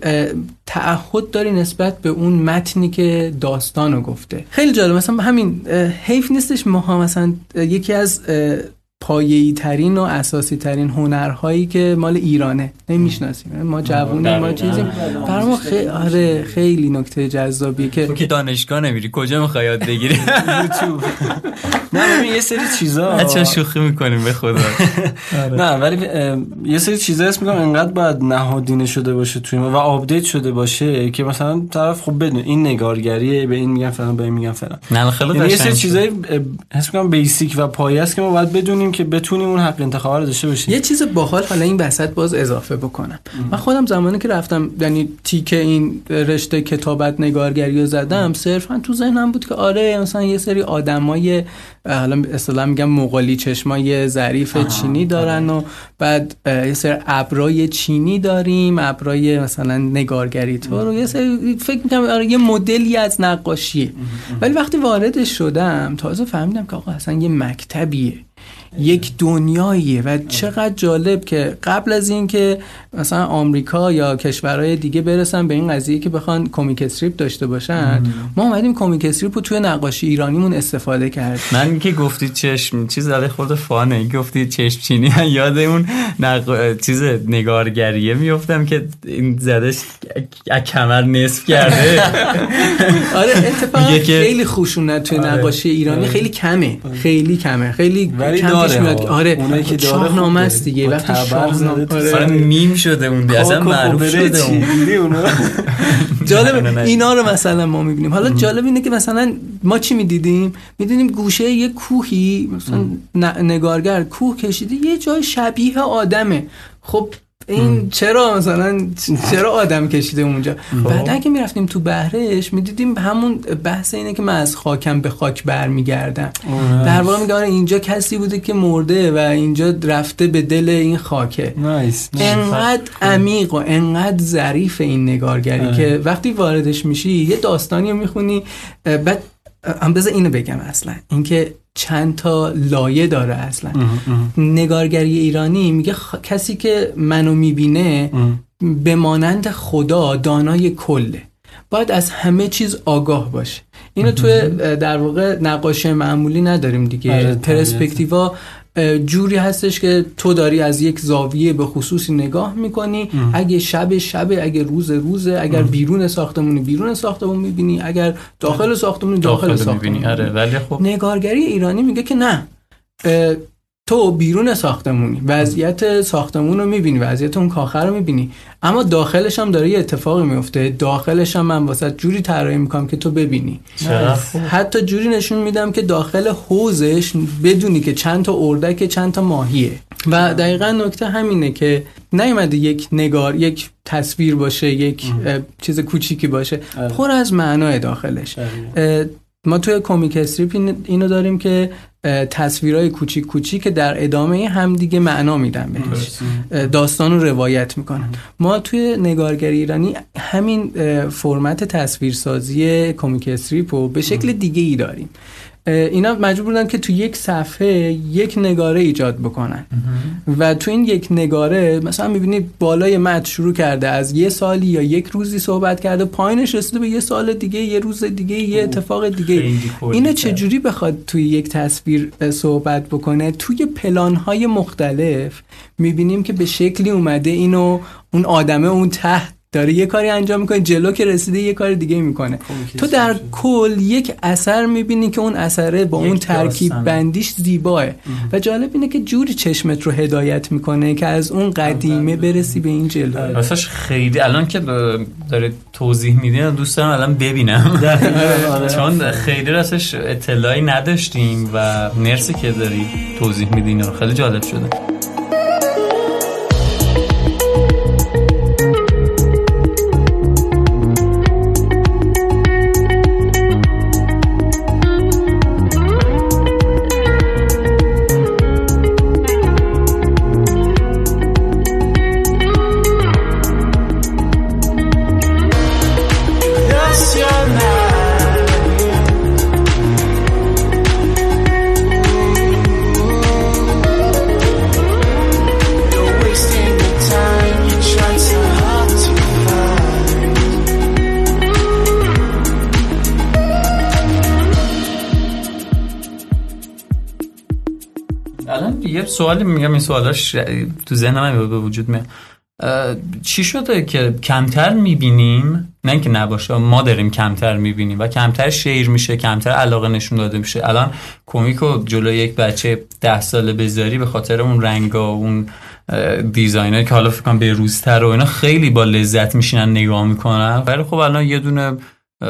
تعهد داری نسبت به اون متنی که داستانو گفته. خیلی جالب. مثلا همین حیف نیستش ما مثلا یکی از پایه‌ای ترین و اساسی ترین هنرهایی که مال ایرانه. نمی‌شناسیم. ما جوونیم ما چیزیم برای ما خیلی آره خیلی نکته جذابیه که تو که دانشگاه نمیری کجا می‌خوای یاد بگیری؟ یوتیوب. نه ببین یه سری چیزا. بچا شوخی می‌کنیم به خدا. نه ولی یه سری چیزا اسم میگم انقدر باید نهادینه شده باشه توی ما و update شده باشه که مثلا طرف خوب بدونه این نگارگریه به این میگن فلان به این میگن فلان. نه خیلی یه سری چیزای حس میگم basic و پایه است که ما باید بدونیم که بتونیم اون حق انتخاب رو داشته باشیم یه چیز باحال حالا این وسط باز اضافه بکنم. من خودم زمانی که رفتم یعنی تیک این رشته کتابت نگارگری رو زدم صرفا تو ذهنم بود که آره مثلا یه سری آدمای حالا اصطلاح میگم مغالی چشمای ظریف چینی دارن و بعد یه سری ابرای چینی داریم ابرای مثلا نگارگری تو رو. یه سری فکر می‌کنم آره یه مدلی از نقاشیه ولی وقتی واردش شدم تازه فهمیدم که آقا اصلا یه مکتبیه. یک دنیاییه و چقدر جالب که قبل از اینکه مثلا آمریکا یا کشورهای دیگه برسن به این قضیه که بخوان کمیک استریپ داشته باشن ما اومدیم کمیک استریپ رو توی نقاشی ایرانیمون استفاده کرد من که گفتی چشم چیز داره خود فانه. گفتی چشم چینی. یاد اون نق... چیز نگارگریه میفتم که این زدش کمر نصف کرده. آره اتفاقا خیلی خوشونت توی نقاشی ایرانی. خیلی کمه. خیلی کمه. خیلی کم پیش میاد آره اونایی که داره شاهنامه است دیگه وقتی شاهنامه آره. میم شده اون اصلا معروف شده اون. جالب اینا رو مثلا ما می‌بینیم. حالا جالب اینه که مثلا ما چی می‌دیدیم؟ می‌دیدیم گوشه یه کوهی مثلا نگارگر کوه کشیده یه جای شبیه آدمه. خب این چرا مثلا چرا آدم کشیده اونجا؟ بعد که می‌رفتیم تو بهرش می‌دیدیم همون بحث اینه که من از خاکم به خاک برمیگردم. در واقع میگه آره اینجا کسی بوده که مرده و اینجا رفته به دل این خاکه. نایس انقدر عمیق و انقدر ظریف این نگارگری که وقتی واردش میشی یه داستانی رو می‌خونی بعد هم بذار اینو بگم اصلا. اینکه چند تا لایه داره اصلا. نگارگری ایرانی میگه کسی که منو می‌بینه به مانند خدا دانای کله. باید از همه چیز آگاه باشه. اینو توی در واقع نقاشی معمولی نداریم دیگه. پرسپکتیوا جوری هستش که تو داری از یک زاویه به خصوصی نگاه می‌کنی. اگه شب شب اگه روز روزه اگر بیرون ساختمونی بیرون ساختمون می‌بینی. اگر داخل ساختمونی داخل, داخل ساختمون آره ولی خب نگارگری ایرانی میگه که نه. تو بیرون ساختمونی. وضعیت ساختمون رو می‌بینی وضعیت اون کاخه رو می‌بینی. اما داخلش هم داره یه اتفاقی میفته داخلش هم من واسه جوری طراحی می‌کنم که تو ببینی. حتی جوری نشون میدم که داخل حوزش بدونی که چند تا اردک چند تا ماهیه. و دقیقا نکته همینه که نیومده یک نگار یک تصویر باشه یک چیز کوچیکی باشه. پر از معنای داخلش. ما توی کمیک استریپ اینو داریم که تصویرهای کوچیک کوچیک که در ادامه همدیگه معنا میدن بهش. داستان رو روایت می‌کنن. ما توی نگارگری ایرانی همین فرمت تصویرسازی کمیک استریپ رو به شکل دیگه ای داریم. اینا مجبور بودن که تو یک صفحه یک نگاره ایجاد بکنن. و تو این یک نگاره مثلا می‌بینید بالای متن شروع کرده. از یه سالی یا یک روزی صحبت کرده. پایینش رسیده به یه سال دیگه یه روز دیگه یه اتفاق دیگه. اینو چجوری بخواد توی یک تصویر صحبت بکنه؟ توی پلانهای مختلف می‌بینیم که به شکلی اومده اینو اون آدمه اون ته داره یه کاری انجام می‌کنه جلو که رسیده یه کار دیگه می‌کنه. تو در کل یک اثر می‌بینی که اون اثره با اون ترکیب بندیش زیباه. و جالب اینه که جوری چشمت رو هدایت می‌کنه که از اون قدیمه برسی به این جلو. راستش خیلی الان که داره توضیح میدین دوست دارم الان ببینم. آره. چون خیلی راستش اطلاعی نداشتیم و مرسی که داری توضیح میدین خیلی جالب شده. سوالی میگم این سوالاش تو ذهنم به وجود میاد. چی شده که کمتر می‌بینیم؟ نه اینکه نباشه ما داریم کمتر می‌بینیم و کمتر شیر میشه کمتر علاقه نشون داده میشه. الان کمیک رو جلو یک بچه ده ساله بذاری به خاطر اون رنگا اون دیزاینه که حالا فکر کنم به روزتر و اینا خیلی با لذت میشینن نگاه می‌کنن. ولی خب الان یه دونه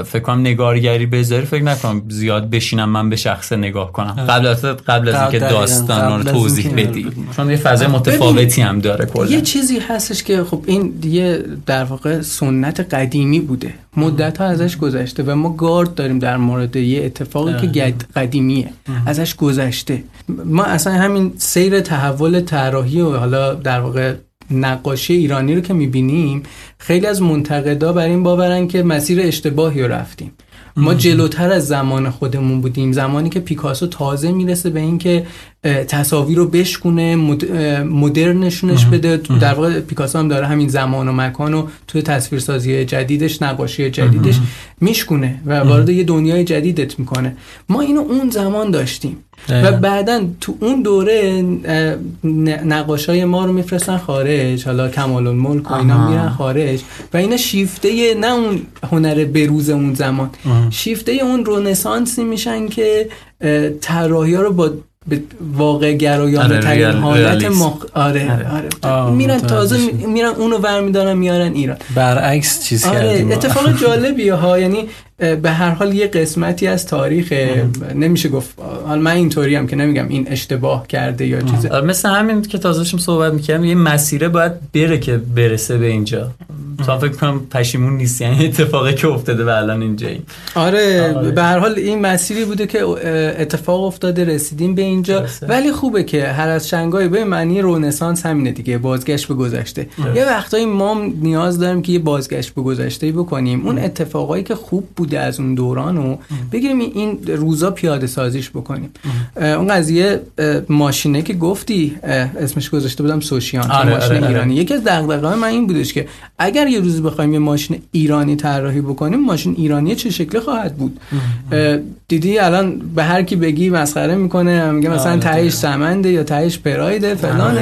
فکر کنم نگارگری بذاری. فکر نکنم زیاد بشینم من به شخص نگاه کنم. قبل از قبل از اینکه داستان رو توضیح بدی. چون یه فضای متفاوتی هم داره کلا. یه چیزی هستش که خب این یه در واقع سنت قدیمی بوده. مدت ها ازش گذشته و ما گارد داریم در مورد یه اتفاقی که قدیمیه. ازش گذشته. ما اصلا همین سیر تحول طراحی و حالا در واقع نقاشی ایرانی رو که می‌بینیم خیلی از منتقدا بر این باورن که مسیر اشتباهی رو رفتیم. ما جلوتر از زمان خودمون بودیم. زمانی که پیکاسو تازه می‌رسه به اینکه تصاویر رو بشکونه مدرنشونش بده. در واقع پیکاسو هم داره همین زمان و مکان و توی تصویرسازی جدیدش نقاشی جدیدش میشکونه و وارد یه دنیای جدیدت می‌کنه. ما اینو اون زمان داشتیم. و بعدا تو اون دوره های ما رو میفرستن خارج. حالا کمال ملک و اینا میرن خارج. و اینا شیفته نه اون هنر بروز اون زمان. شیفته اون رونسانسی میشن که طراحی ها رو با به واقع گرایانه آره ترین حالت مخ... آره آره, آره. میرن تازه میرن اونو برمیدارن میارن ایران. برعکس چیز آره اتفاق جالبیه ها. یعنی به هر حال یه قسمتی از تاریخ نمیشه گفت حال من اینطوری هم که نمیگم این اشتباه کرده یا چیزی آره، مثل همین که تازهشم صحبت می‌کردم یه مسیره باید بره که برسه به اینجا. تا فکر کنم پشیمون نیست یعنی اتفاقی که افتاده و الان اینجاییم. آره, آره. به هر حال این مسیری بوده که اتفاق افتاده رسیدیم به اینجا. ولی خوبه که هر از شنگای به معنی رونسانس همینه دیگه بازگشت به گذشته. یه وقتایی ما نیاز داریم که یه بازگشت به گذشته بکنیم. اون اتفاقایی که خوب بوده از اون دوران رو بگیریم این روزا پیاده سازیش بکنیم. اون قضیه ماشینه که گفتی اسمش گذاشته بودم سوشیان آره، ماشین آره، آره. ایرانی. یکی از دغدغه‌های من این بودش که اگر یه روزی بخوایم یه ماشین ایرانی طراحی بکنیم ماشین ایرانی چه شکلی خواهد بود؟ دیدی الان به هر کی بگی مسخره می‌کنه میگه مثلا تهش سمنده یا تهش پرایده فلان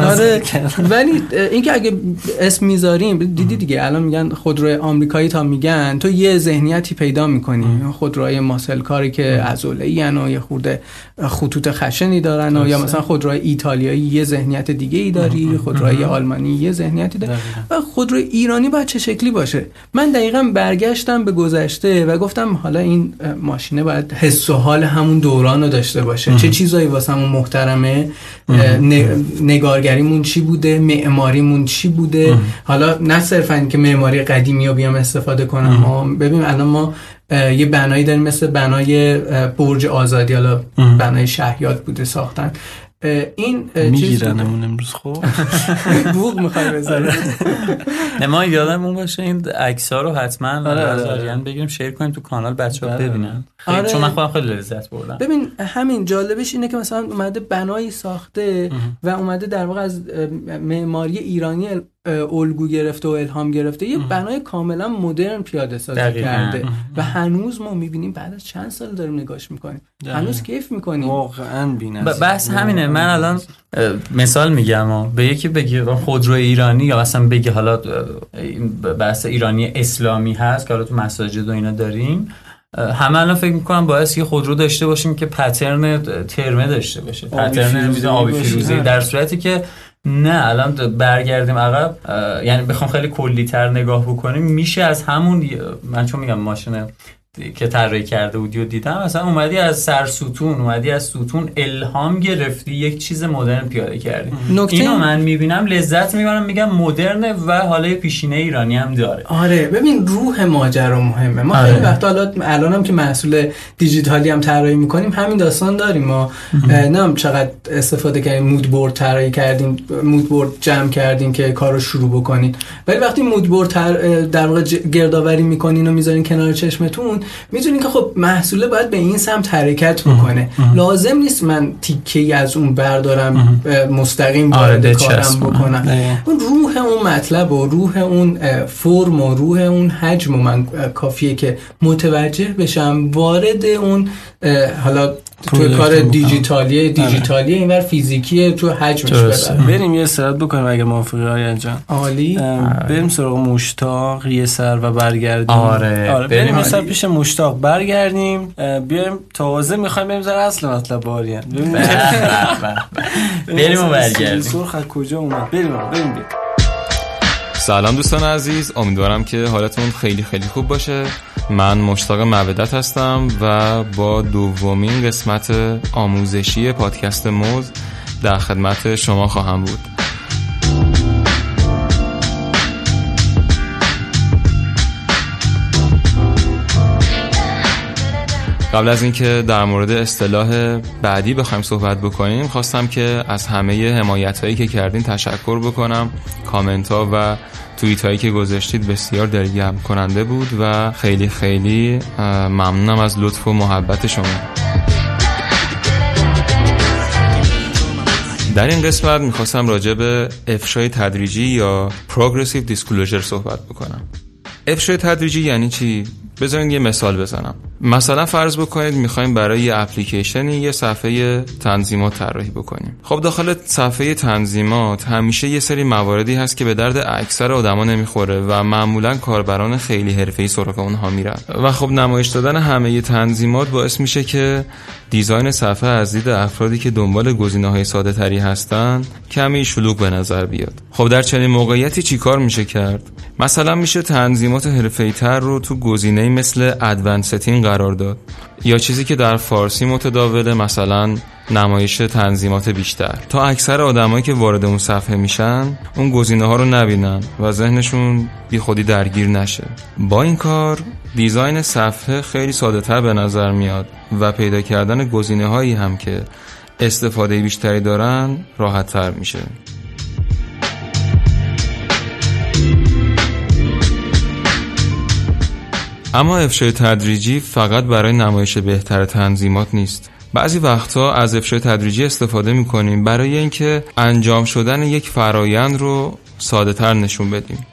آره. ولی اینکه اگه اسم می‌ذاریم دیدی دیگه الان میگن خودروی آمریکایی تا میگن تو یه ذهنیتی پیدا می‌کنی. خودروهای ماسل کاری که عضله ای و یه خورده خطوط خشنی دارن و یا مثلا خودروهای ایتالیایی یه ذهنیت دیگه ای داری خودروهای آلمانی یه ذهنیتی داری. و خودروی ایرانی باید چه شکلی باشه؟ من دقیقا برگشتم به گذشته و گفتم حالا این ماشینه باید حس و حال همون دوران رو داشته باشه. چه چیزایی واسمون محترمه؟ نگارگریمون چی بوده؟ معماریمون چی بوده؟ حالا نه صرفا که معماری قدیمی رو بیام استفاده کنم ببین الان ما یه بنایی داریم مثل بنای برج آزادی حالا بنای شهیاد بوده ساختن. این میگیرنمون امروز خب بوق می‌خوای بزنی. نه ما یادم اون باشه این عکس ها رو حتما آره از آره. بگیریم شیر کنیم تو کانال بچه ها. ببینن. آره. چون من خودم خیلی لذت بردم. ببین همین جالبش اینه که مثلا اومده بنایی ساخته و اومده در واقع از معماری ایرانی الگو گرفته و الهام گرفته یه بنای کاملا مدرن پیاده سازی کرده. و هنوز ما می‌بینیم بعد از چند سال داریم نگاش می‌کنیم. هنوز کیف می‌کنیم. واقعا بی‌نظیر. بس همینه. من الان مثال میگم به یکی بگی خودرو ایرانی یا مثلا بگی حالا بحث ایرانی اسلامی هست که حالا تو مساجد و اینا داریم. همه الان فکر می‌کنم باعث یه خودرو داشته باشیم که پترن ترمه داشته باشه. پترن آبی فیروزی در صورتی که نه الان برگردیم عقب. یعنی بخوام خیلی کلی تر نگاه بکنیم. میشه از همون من چون میگم ماشین که طراحی کرده بودی و دیدم مثلا اومدی از سرستون اومدی از ستون الهام گرفتی یک چیز مدرن پیاده کردی. نکته اینو من می‌بینم لذت می‌برم میگم مدرن و حالا پیشینه ایرانی هم داره. آره ببین روح ماجرا مهمه. ما خیلی آره. وقتا حالا الانم که محصول دیجیتالی هم طراحی می‌کنیم همین داستان داریم ما. نم چقدر استفاده کردیم مود بورد طراحی کردیم مود بورد جمع کردیم که کارو شروع بکنین ولی وقتی مود بورد در واقع گردآوری می‌کنین و می‌ذارین کنار چشمتون می‌دونین که خب محصوله باید به این سمت حرکت بکنه. لازم نیست من تیکه از اون بردارم مستقیم آره، وارد کارم بکنم. اون روح اون مطلب و روح اون فرم و روح اون حجم و من کافیه که متوجه بشم وارد اون حالا تو کار دیجیتالیه آره. دیجیتالیه اینور فیزیکیه تو حجمش ببر بریم یه سرات بکنیم اگه موافقی های جان. عالی. بریم سراغ مشتاق یه سر و برگردیم. آره, آره. بریم یه سر پیش مشتاق. برگردیم بیایم تازه می‌خوایم بریم زر اصل مطلب باریان بریم و برگردیم. سرخ از کجا اومد؟ بریم بریم بریم. سلام دوستان عزیز امیدوارم که حالتون خیلی خیلی خوب باشه. من مشتاق مودت هستم و با دومین قسمت آموزشی پادکست موز در خدمت شما خواهم بود. قبل از اینکه در مورد اصطلاح بعدی بخوایم صحبت بکنیم خواستم که از همه حمایت هایی که کردین تشکر بکنم. کامنت ها و توییت هایی که گذاشتید بسیار دلگرم کننده بود و خیلی خیلی ممنونم از لطف و محبت شما. در این قسمت می‌خواستم راجع به افشای تدریجی یا Progressive Disclosure صحبت بکنم. افشای تدریجی یعنی چی؟ بذارین یه مثال بزنم. مثلا فرض بکنید می‌خوایم برای یه اپلیکیشنی یه صفحه تنظیمات طراحی بکنیم. خب داخل صفحه تنظیمات همیشه یه سری مواردی هست که به درد اکثر آدما نمی‌خوره و معمولا کاربران خیلی حرفه‌ای سراغ اونها میرن. و خب نمایش دادن همه تنظیمات باعث میشه که دیزاین صفحه از دید افرادی که دنبال های ساده تری هستن کمی شلوغ به نظر بیاد. خب در چنین موقعیتی چیکار میشه کرد؟ مثلا میشه تنظیمات حرفه‌ای تر رو تو گزینه مثل ادوانس قرار داد یا چیزی که در فارسی متداوله مثلا نمایش تنظیمات بیشتر. تا اکثر آدمایی که وارد اون صفحه میشن اون گزینه ها رو نبینن و ذهنشون بی خودی درگیر نشه. با این کار دیزاین صفحه خیلی ساده تر به نظر میاد و پیدا کردن گزینه هایی هم که استفاده بیشتری دارن راحت تر میشه. اما افشای تدریجی فقط برای نمایش بهتر تنظیمات نیست. بعضی وقتها از افشای تدریجی استفاده می‌کنیم برای اینکه انجام شدن یک فرایند رو ساده تر نشون بدیم.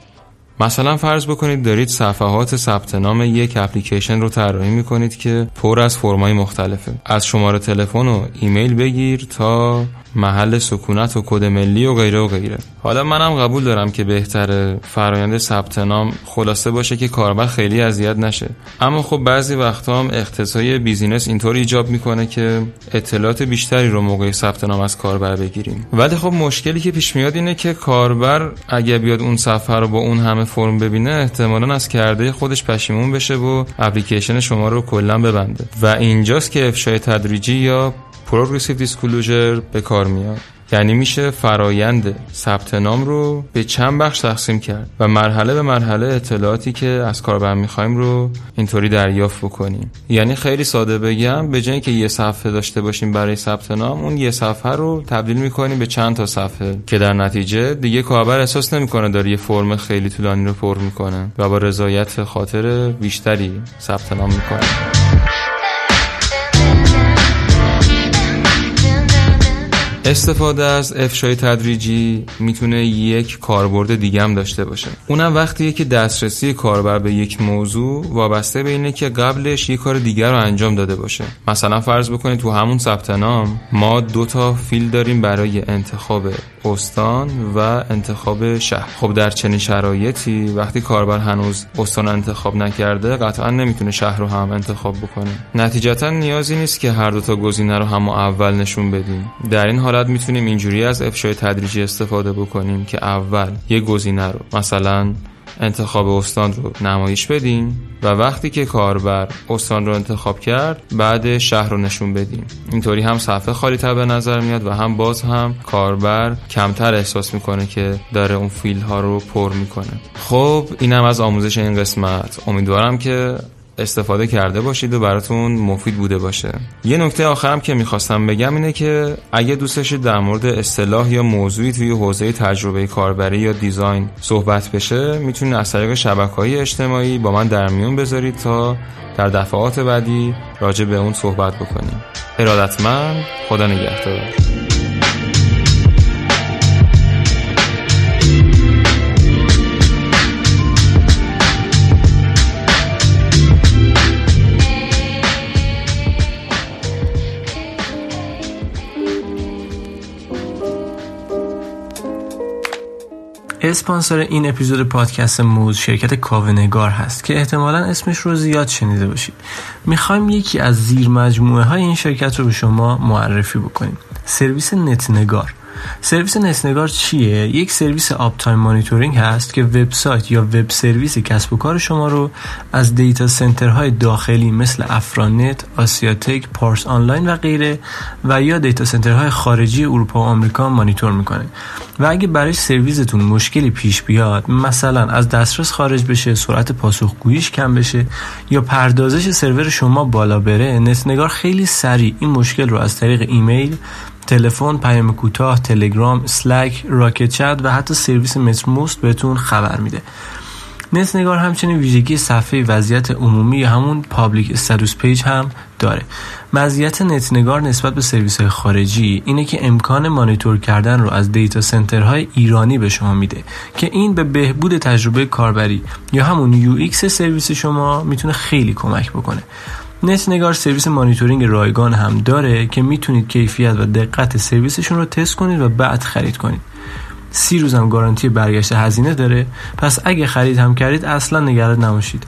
مثلا فرض بکنید دارید صفحات ثبت نام یک اپلیکیشن رو طراحی می‌کنید که پر از فرمای مختلفه. از شماره تلفن و ایمیل بگیر تا محل سکونت و کد ملی و غیره و غیره. حالا منم قبول دارم که بهتره فرایند ثبت نام خلاصه باشه که کاربر خیلی اذیت نشه. اما خب بعضی وقتا هم اقتضای business اینطور ایجاب می‌کنه که اطلاعات بیشتری رو موقع ثبت نام از کاربر بگیریم. ولی خب مشکلی که پیش میاد اینه که کاربر اگه بیاد اون صفحه رو با اون همه فرم ببینه احتمالا از کرده خودش پشیمون بشه و اپلیکیشن شما رو کلا ببنده. و اینجاست که افشای تدریجی یا پروگرسیو دیسکلوژر به کار میاد. یعنی میشه فرایند ثبت نام رو به چند بخش تقسیم کرد و مرحله به مرحله اطلاعاتی که از کاربر می‌خوایم رو اینطوری دریافت بکنیم. یعنی خیلی ساده بگم به جای که یه صفحه داشته باشیم برای ثبت نام اون یه صفحه رو تبدیل می‌کنیم به چند تا صفحه که در نتیجه دیگه کاربر احساس نمی‌کنه داره یه فرم خیلی طولانی رو پر می‌کنه و با رضایت خاطر بیشتری ثبت نام می‌کنه. استفاده از افشای تدریجی می‌تونه یک کاربرد دیگه هم داشته باشه. اونم وقتیه که دسترسی کاربر به یک موضوع وابسته به اینه که قبلش یک کار دیگر رو انجام داده باشه. مثلا فرض بکنید تو همون ثبت نام ما دو تا فیل داریم برای انتخاب استان و انتخاب شهر. خب در چنین شرایطی وقتی کاربر هنوز استان انتخاب نکرده قطعا نمی‌تونه شهر رو هم انتخاب بکنه. نتیجتا نیازی نیست که هر دو تا گزینه رو هم اول نشون بدیم. در این حالت می‌تونیم اینجوری از افشای تدریجی استفاده بکنیم که اول یه گزینه رو مثلا انتخاب استان رو نمایش بدیم و وقتی که کاربر استان رو انتخاب کرد بعد شهر رو نشون بدیم. اینطوری هم صفحه خالی تر به نظر میاد و هم باز هم کاربر کمتر احساس می‌کنه که داره اون فیل ها رو پر می‌کنه. خب اینم از آموزش این قسمت. امیدوارم که استفاده کرده باشید و براتون مفید بوده باشه. یه نکته آخرم که می‌خواستم بگم اینه که اگه دوست داشتید در مورد اصطلاح یا موضوعی توی حوزه تجربه کاربری یا دیزاین صحبت بشه می‌تونید از طریق شبکه های اجتماعی با من در میون بذارید تا در دفعات بعدی راجع به اون صحبت بکنیم. ارادتمند خدا نگهدار. اسپانسر این اپیزود پادکست موز شرکت کاونگار هست که احتمالا اسمش رو زیاد شنیده باشید. می‌خوایم یکی از زیر مجموعه های این شرکت رو به شما معرفی بکنیم. سرویس نتنگار. سرویس نتنگار چیه؟ یک سرویس uptime monitoring هست که وبسایت یا وب سرویس کسب و کار شما رو از data center های داخلی مثل افرانت، آسیاتک، پارس آنلاین و غیره و یا data center های خارجی اروپا و آمریکا مانیتور می‌کنه. و اگه برای سرویستون مشکلی پیش بیاد مثلا از دسترس خارج بشه سرعت پاسخگوییش کم بشه یا پردازش سرور شما بالا بره نتنگار خیلی سریع این مشکل رو از طریق ایمیل تلفن، پیام کوتاه، تلگرام، Slack، Rocket.Chat و حتی سرویس Mattermost بهتون خبر میده. نتنگار همچنین ویژگی صفحه وضعیت عمومی یا همون public status page هم داره. مزیت نتنگار نسبت به سرویس های خارجی اینه که امکان مانیتور کردن رو از data center های ایرانی به شما میده که این به بهبود تجربه کاربری یا همون UX سرویس شما می‌تونه خیلی کمک بکنه. نتنگار سرویس مانیتورینگ رایگان هم داره که می‌تونید کیفیت و دقت سرویسشون رو تست کنید و بعد خرید کنید. سی روز هم گارانتی برگشت هزینه داره. پس اگه خرید هم کردید اصلا نگران نباشید.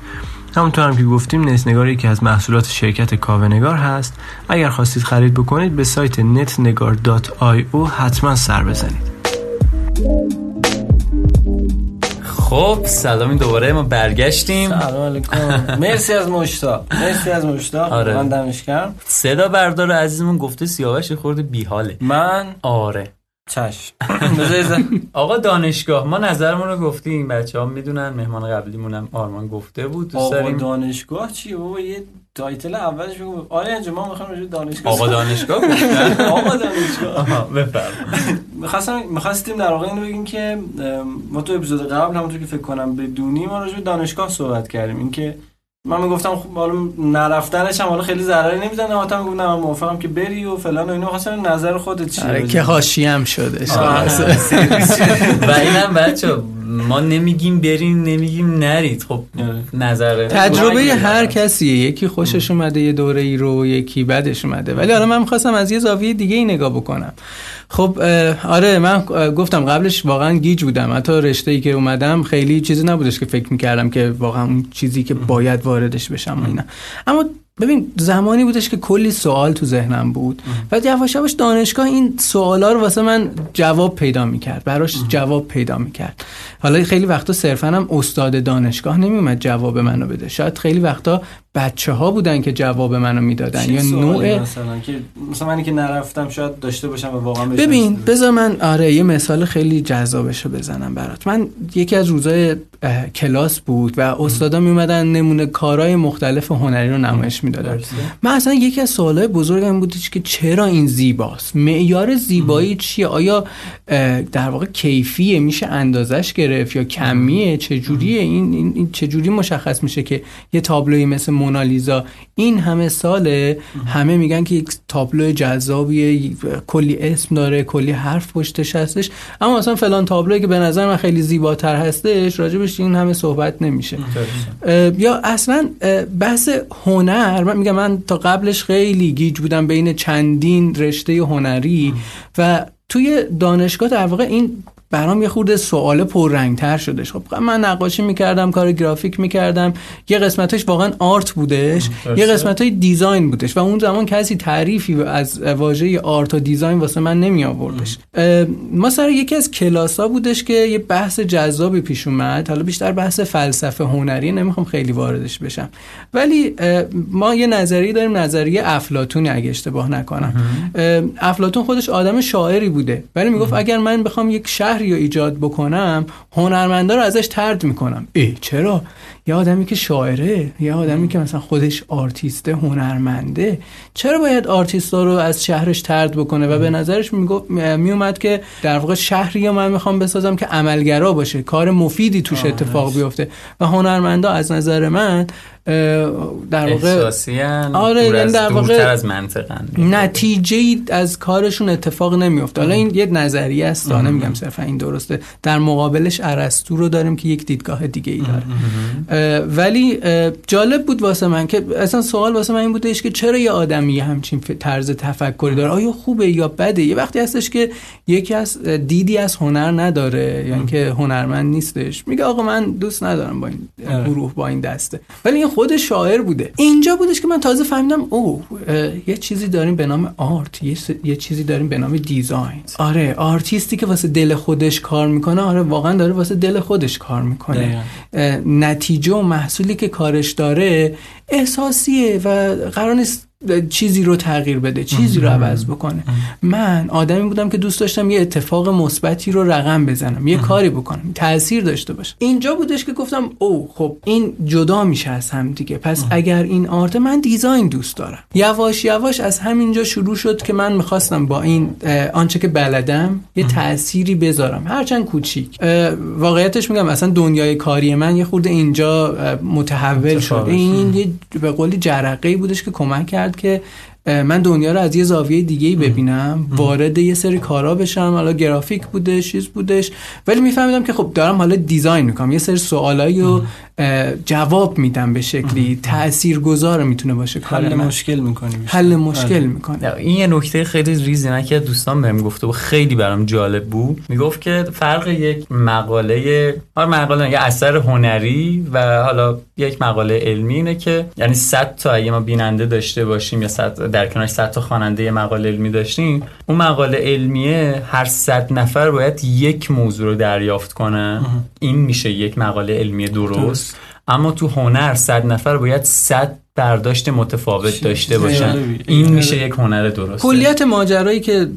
همونطور هم که گفتیم نتنگار یکی از محصولات شرکت کاونگار هست. اگر خواستید خرید بکنید به سایت netnegar.io حتما سر بزنید. خب سلامی دوباره ما برگشتیم. سلام علیکم. مرسی از مشتا. مرسی از مشتا. آره. من دمش کردم صدا بردار عزیزمون گفته سیاوش خورده بیحاله. من؟ آره. بذار آقا دانشگاه ما نظرمون رو گفتیم. بچه ها می‌دونن مهمان قبلیمونم آرمان گفته بود. آقا دانشگاه چیه بابا یه تایتل اولش بگو. آره ما می‌خوایم راجع دانشگاه آقا دانشگاه گفتن. آقا دانشگاه. می‌خواستم می‌خواستیم در واقع اینو بگیم که ما تو اپیزود قبل همونطور که فکر کنم بدونی ما راجع به دانشگاه صحبت کردیم. اینکه من می‌گفتم خب حالا نرفتنش هم حالا خیلی ضرری نمی‌زنه. حتما گفتم من موافقم که بری و فلان و اینو خواستم نظر خودت چیه آره که حاشیه هم شده. و اینم بچه ما نمیگیم بریم نمیگیم نرید. خب. نظر تجربه هر کسیه. یکی خوشش اومده یه دوره ای رو یکی بدش اومده. ولی حالا من می‌خواستم از یه زاویه دیگه ای نگاه بکنم. خب آره من گفتم قبلش واقعا گیج بودم. حتی رشته ای که اومدم خیلی چیزی نبودش که فکر می‌کردم که واقعا اون چیزی که باید واردش بشم اینا. اما ببین زمانی بودش که کلی سوال تو ذهنم بود. و یواش یواش دانشگاه این سوالا رو واسه من جواب پیدا می‌کرد. براش جواب پیدا می‌کرد. حالا خیلی وقتا صرفا هم استاد دانشگاه نمیومد جواب منو بده. شاید خیلی وقتا بچه ها بودن که جواب منو می‌دادن؟ یا نوع مثلا؟ که مثلا منی که نرفتم شاید داشته باشم و واقعا ببین. بذار من آره یه مثال خیلی جذابش رو بزنم برات. من یکی از روزای کلاس بود و استادا میومدن نمونه کارهای مختلف هنری رو نمایش می‌دادن. من اصلا یکی از سوالای بزرگم بودش که چرا این زیباست؟ معیار زیبایی چیه؟ آیا در واقع کیفیه؟ میشه اندازش گرفت یا کمیه؟ چجوریه؟ این, این, این چجوری مشخص میشه که یه تابلوی مثل مونالیزا. این همه ساله همه میگن که یک تابلو جذابیه کلی اسم داره کلی حرف پشتش هستش. اما مثلا فلان تابلوی که به نظر من خیلی زیباتر هستش راجبش این همه صحبت نمیشه. یا اصلا بحث هنر من میگم من تا قبلش خیلی گیج بودم بین چندین رشته هنری و توی دانشگاه در واقع این برام یه خورده سوال پررنگتر شدش خب من نقاشی می‌کردم کار گرافیک می‌کردم. یه قسمتش واقعا آرت بودش. یه قسمت های دیزاین بودش. و اون زمان کسی تعریفی از واژه آرت و دیزاین واسه من نمی آوردش ما سر یکی از کلاس ها بودش که یه بحث جذابی پیش اومد. حالا بیشتر بحث فلسفه هنری. نمی‌خوام خیلی واردش بشم. ولی ما یه نظریه داریم نظریه افلاتون اگه اشتباه نکنم. افلاتون خودش آدم شاعری بوده. ولی می‌گفت اگر من بخوام یک شهر شهری رو ایجاد بکنم هنرمندا رو ازش ترد می‌کنم. ای چرا؟ یه آدمی که شاعره یه آدمی که مثلا خودش آرتیسته هنرمنده چرا باید آرتیستا رو از شهرش ترد بکنه؟ و به نظرش می‌گفت میومد که در واقع شهری رو من می‌خوام بسازم که عملگرا باشه. کار مفیدی توش اتفاق بیفته. و هنرمندا از نظر من در واقع آره یعنی در واقع از نتیجه ای از کارشون اتفاق نمیفته حالا این یه نظریه است نمیگم صرفا این درسته. در مقابلش ارسطو رو داریم که یک دیدگاه دیگه ای داره. ولی جالب بود واسه من که اصلا سوال واسه من این بودش که چرا یه آدمی همچین طرز تفکری داره؟ آیا خوبه یا بده؟ یه وقتی هستش که یکی از دیدی از هنر نداره یعنی که هنرمند نیستش. میگه آقا من دوست ندارم با این آره. گروه با این دسته. ولی این خود شاعر بوده. اینجا بودش که من تازه فهمیدم او یه چیزی داریم به نام آرت یه, یه چیزی داریم به نام دیزاین. آره آرتیستی که واسه دل خودش کار می‌کنه آره واقعا داره واسه دل خودش کار می‌کنه. نتیجه و محصولی که کارش داره احساسیه و قرار نیست چیزی رو تغییر بده چیزی رو عوض بکنه. من آدمی بودم که دوست داشتم یه اتفاق مثبتی رو رقم بزنم یه کاری بکنم تاثیر داشته باشه. اینجا بودش که گفتم او خب این جدا میشه از هم دیگه. پس اگر این آرت من دیزاین دوست دارم. یواش یواش از همینجا شروع شد که من می‌خواستم با این آنچه که بلدم یه تأثیری بذارم. هرچند کوچیک. واقعیتش میگم اصلا دنیای کاری من یه خورده اینجا متحول شد این یه به قولی جرقه بودش که کمک کرد. که من دنیا رو از یه زاویه دیگه ای ببینم. وارد یه سری کارا بشم. حالا گرافیک بودش چیز بودش. ولی میفهمیدم که خب دارم حالا دیزاین می‌کنم. یه سری سوالایی رو جواب میدم به شکلی. تاثیرگذار می‌تونه باشه کار حل مشکل می‌کنی حل مشکل آره. می‌کنه این یه نکته خیلی ریزی. نه که دوستان بهم گفته و خیلی برام جالب بود. می‌گفت که فرق یک مقاله هر مقاله یه اثر هنری و حالا یک مقاله علمی اینه که یعنی 100 تا اگه ما بیننده داشته باشیم یا 100 در کنارش 100 تا خواننده مقاله علمی داشتیم اون مقاله علمیه هر 100 نفر باید یک موضوع رو دریافت کنه. این میشه یک مقاله علمی درست. اما تو هنر صد نفر باید صد برداشت متفاوت داشته باشن. این میشه یک هنر درست کلیت ماجرایی که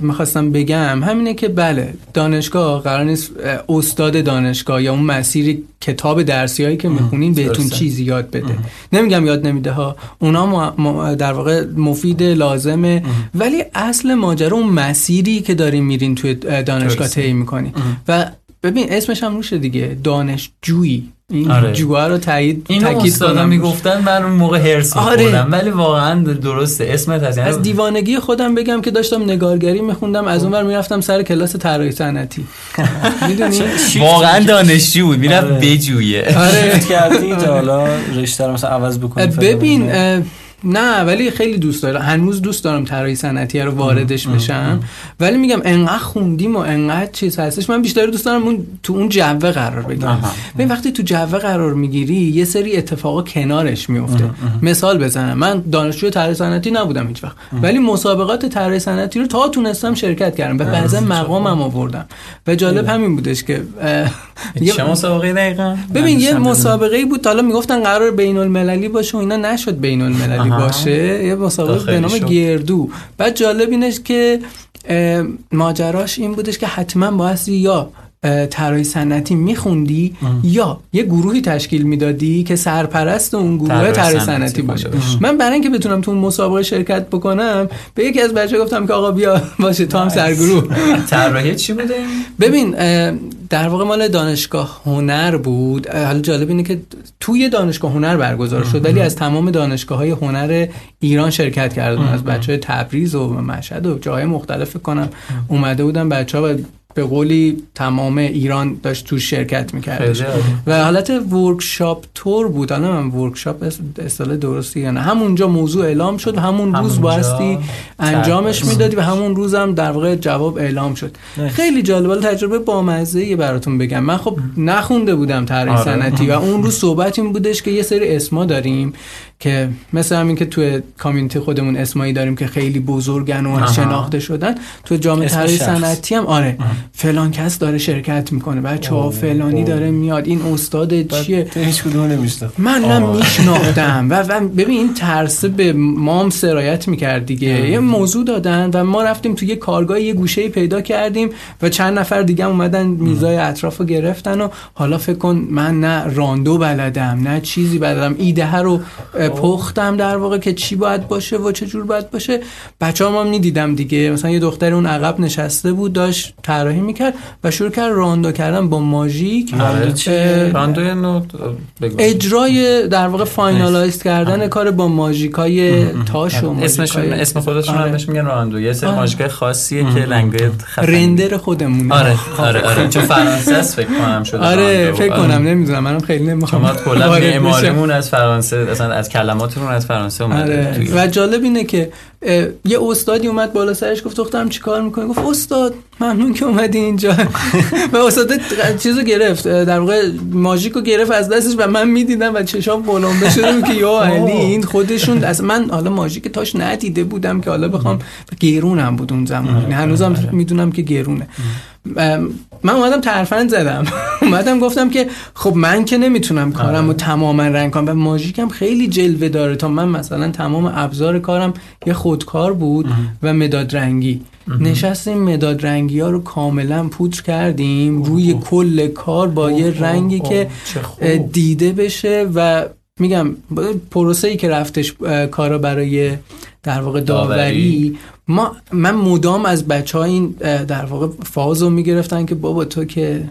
می‌خواستم بگم همینه که بله دانشگاه قرار نیست استاد دانشگاه یا اون مسیری کتاب درسی هایی که می‌خونین بهتون چیزی یاد بده. نمیگم یاد نمیده ها. اونا در واقع مفید لازمه. ولی اصل ماجرا اون مسیری که داریم میرین توی دانشگاه طی می‌کنی و ببین اسمش هم روشه دیگه. دانشجویی این آره. جوها رو تایید اینو استادا می‌گفتن من اون موقع هرس آره. ولی واقعا درسته. اسمت هست یعنی از دیوانگی خودم بگم که داشتم نگارگری میخوندم. از اونور می‌رفتم سر کلاس طراحی صنعتی. می‌دونی؟ واقعا دانشجو بود. می‌رفت آره. بجویه. آره. کردی حالا رشته رو مثلا عوض بکنی ببین نه ولی خیلی دوست دارم. هنوز دوست دارم طراحی صنعتی رو واردش بشم. ولی میگم انقدر خوندیم و انقدر چیز هستش. من بیشتر دوست دارم اون تو اون جوه قرار بگیرم. ببین وقتی تو جوه قرار می‌گیری یه سری اتفاقا کنارش میفته. مثال بزنم. من دانشجو طراحی صنعتی نبودم هیچ وقت ولی مسابقات طراحی صنعتی رو تا تونستم شرکت کردم. و بعضا مقامم آوردم. و جالب همین بودش که چه مسابقه دقیقاً؟ ببین یه مسابقه بود. حالا می‌گفتن قرار بین المللی باشه و اینا. نشد بین المللی باشه یه مسابقه به نام گردو. بعد جالب اینش که ماجراش این بودش که حتما بایستی یا طراحی صنعتی میخوندی یا یه گروهی تشکیل می‌دادی که سرپرست اون گروه طراحی صنعتی باشه. من برای اینکه بتونم تو اون مسابقه شرکت بکنم به یکی از بچه گفتم که آقا بیا باشه تو هم سرگروه. طراحی چی بوده ببین در واقع مال دانشگاه هنر بود. حالا جالب اینه که توی دانشگاه هنر برگزار شد ولی از تمام دانشگاه های هنر ایران شرکت کردن از بچه های تبریز و مشهد و جاهای مختلف کنم اومده بودن بچه ها و به قولی تمام ایران داشت تو شرکت می‌کرد. و حالت ورکشاپ تور بود. حالا من ورکشاپ اصطلاح درستی یا نه. همونجا موضوع اعلام شد. و همون روز باستی انجامش می‌دادی و همون روز هم در واقع جواب اعلام شد. خیلی جالب. تجربه بامزه براتون بگم. من خب نخونده بودم طراحی آره. صنعتی و اون روز صحبت این بودش که یه سری اسما داریم. که مثل همین که توی کامیونیتی خودمون اسمایی داریم که خیلی بزرگن و شناخته شدن تو جامعه طراحی صنعتی هم آره. فلان کس داره شرکت می‌کنه. بچه ها فلانی داره میاد. این استاد چیه؟ هیچ کدوم من نه میشناختم. و, ببین این ترس به مام سرایت می‌کرد دیگه. یه موضوع دادن و ما رفتیم تو یه کارگاه یه گوشه پیدا کردیم و چند نفر دیگه اومدن میزای اطراف رو گرفتن و حالا فکر کن من نه راندو بلدم نه چیزی بلدم. ایده رو پختم در واقع که چی باید باشه و چه جور باید باشه. بچه هم می‌دیدم دیگه. مثلا یه دختر اون عقب نشسته بود داشت طراحی می‌کرد و شروع کرد راندو کردن با ماژیک. راندو اجرای در واقع finalize کردن کار با ماژیکای تاش و اسمش اسم خودشون هم بهش میگن راندو. یه سری ماژیکای خاصیه که لنگوی رندر خودمون آره آره آره. چون فرانسه است فکر کنم شده آره فکر کنم نمی‌دونم. منم خیلی نمی‌خوام شما کلا معماریمون از فرانسه اصلا از کلماتمون از فرانسه اومده آره. و جالب اینه که یه استادی اومد بالا سرش گفت دخترم چیکار می‌کنی؟ گفت استاد ممنون که اومدی اینجا. و استاد چیزو گرفت در واقع ماژیکو گرفت از دستش و من می‌دیدم و چشام بلنده شده که یا علی این خودشون از من حالا ماژیک تاش ندیده بودم که حالا بخوام گرونم بود اون زمان. یعنی هنوزم می‌دونم که گرونه من اومدم ترفند زدم. اومدم گفتم که خب من که نمی‌تونم کارم رو تماما رنگ کنم. و ماژیکم خیلی جلوه داره تا من مثلا تمام ابزار کارم یه خودکار بود و مداد رنگی. نشستیم مداد رنگی ها رو کاملا پودر کردیم روی کل کار با یه رنگی که دیده بشه و میگم پروسه ای که رفتش کارا برای در واقع داوری. ما من مدام از بچه ها این در واقع فاز رو می‌گرفتن که بابا تو که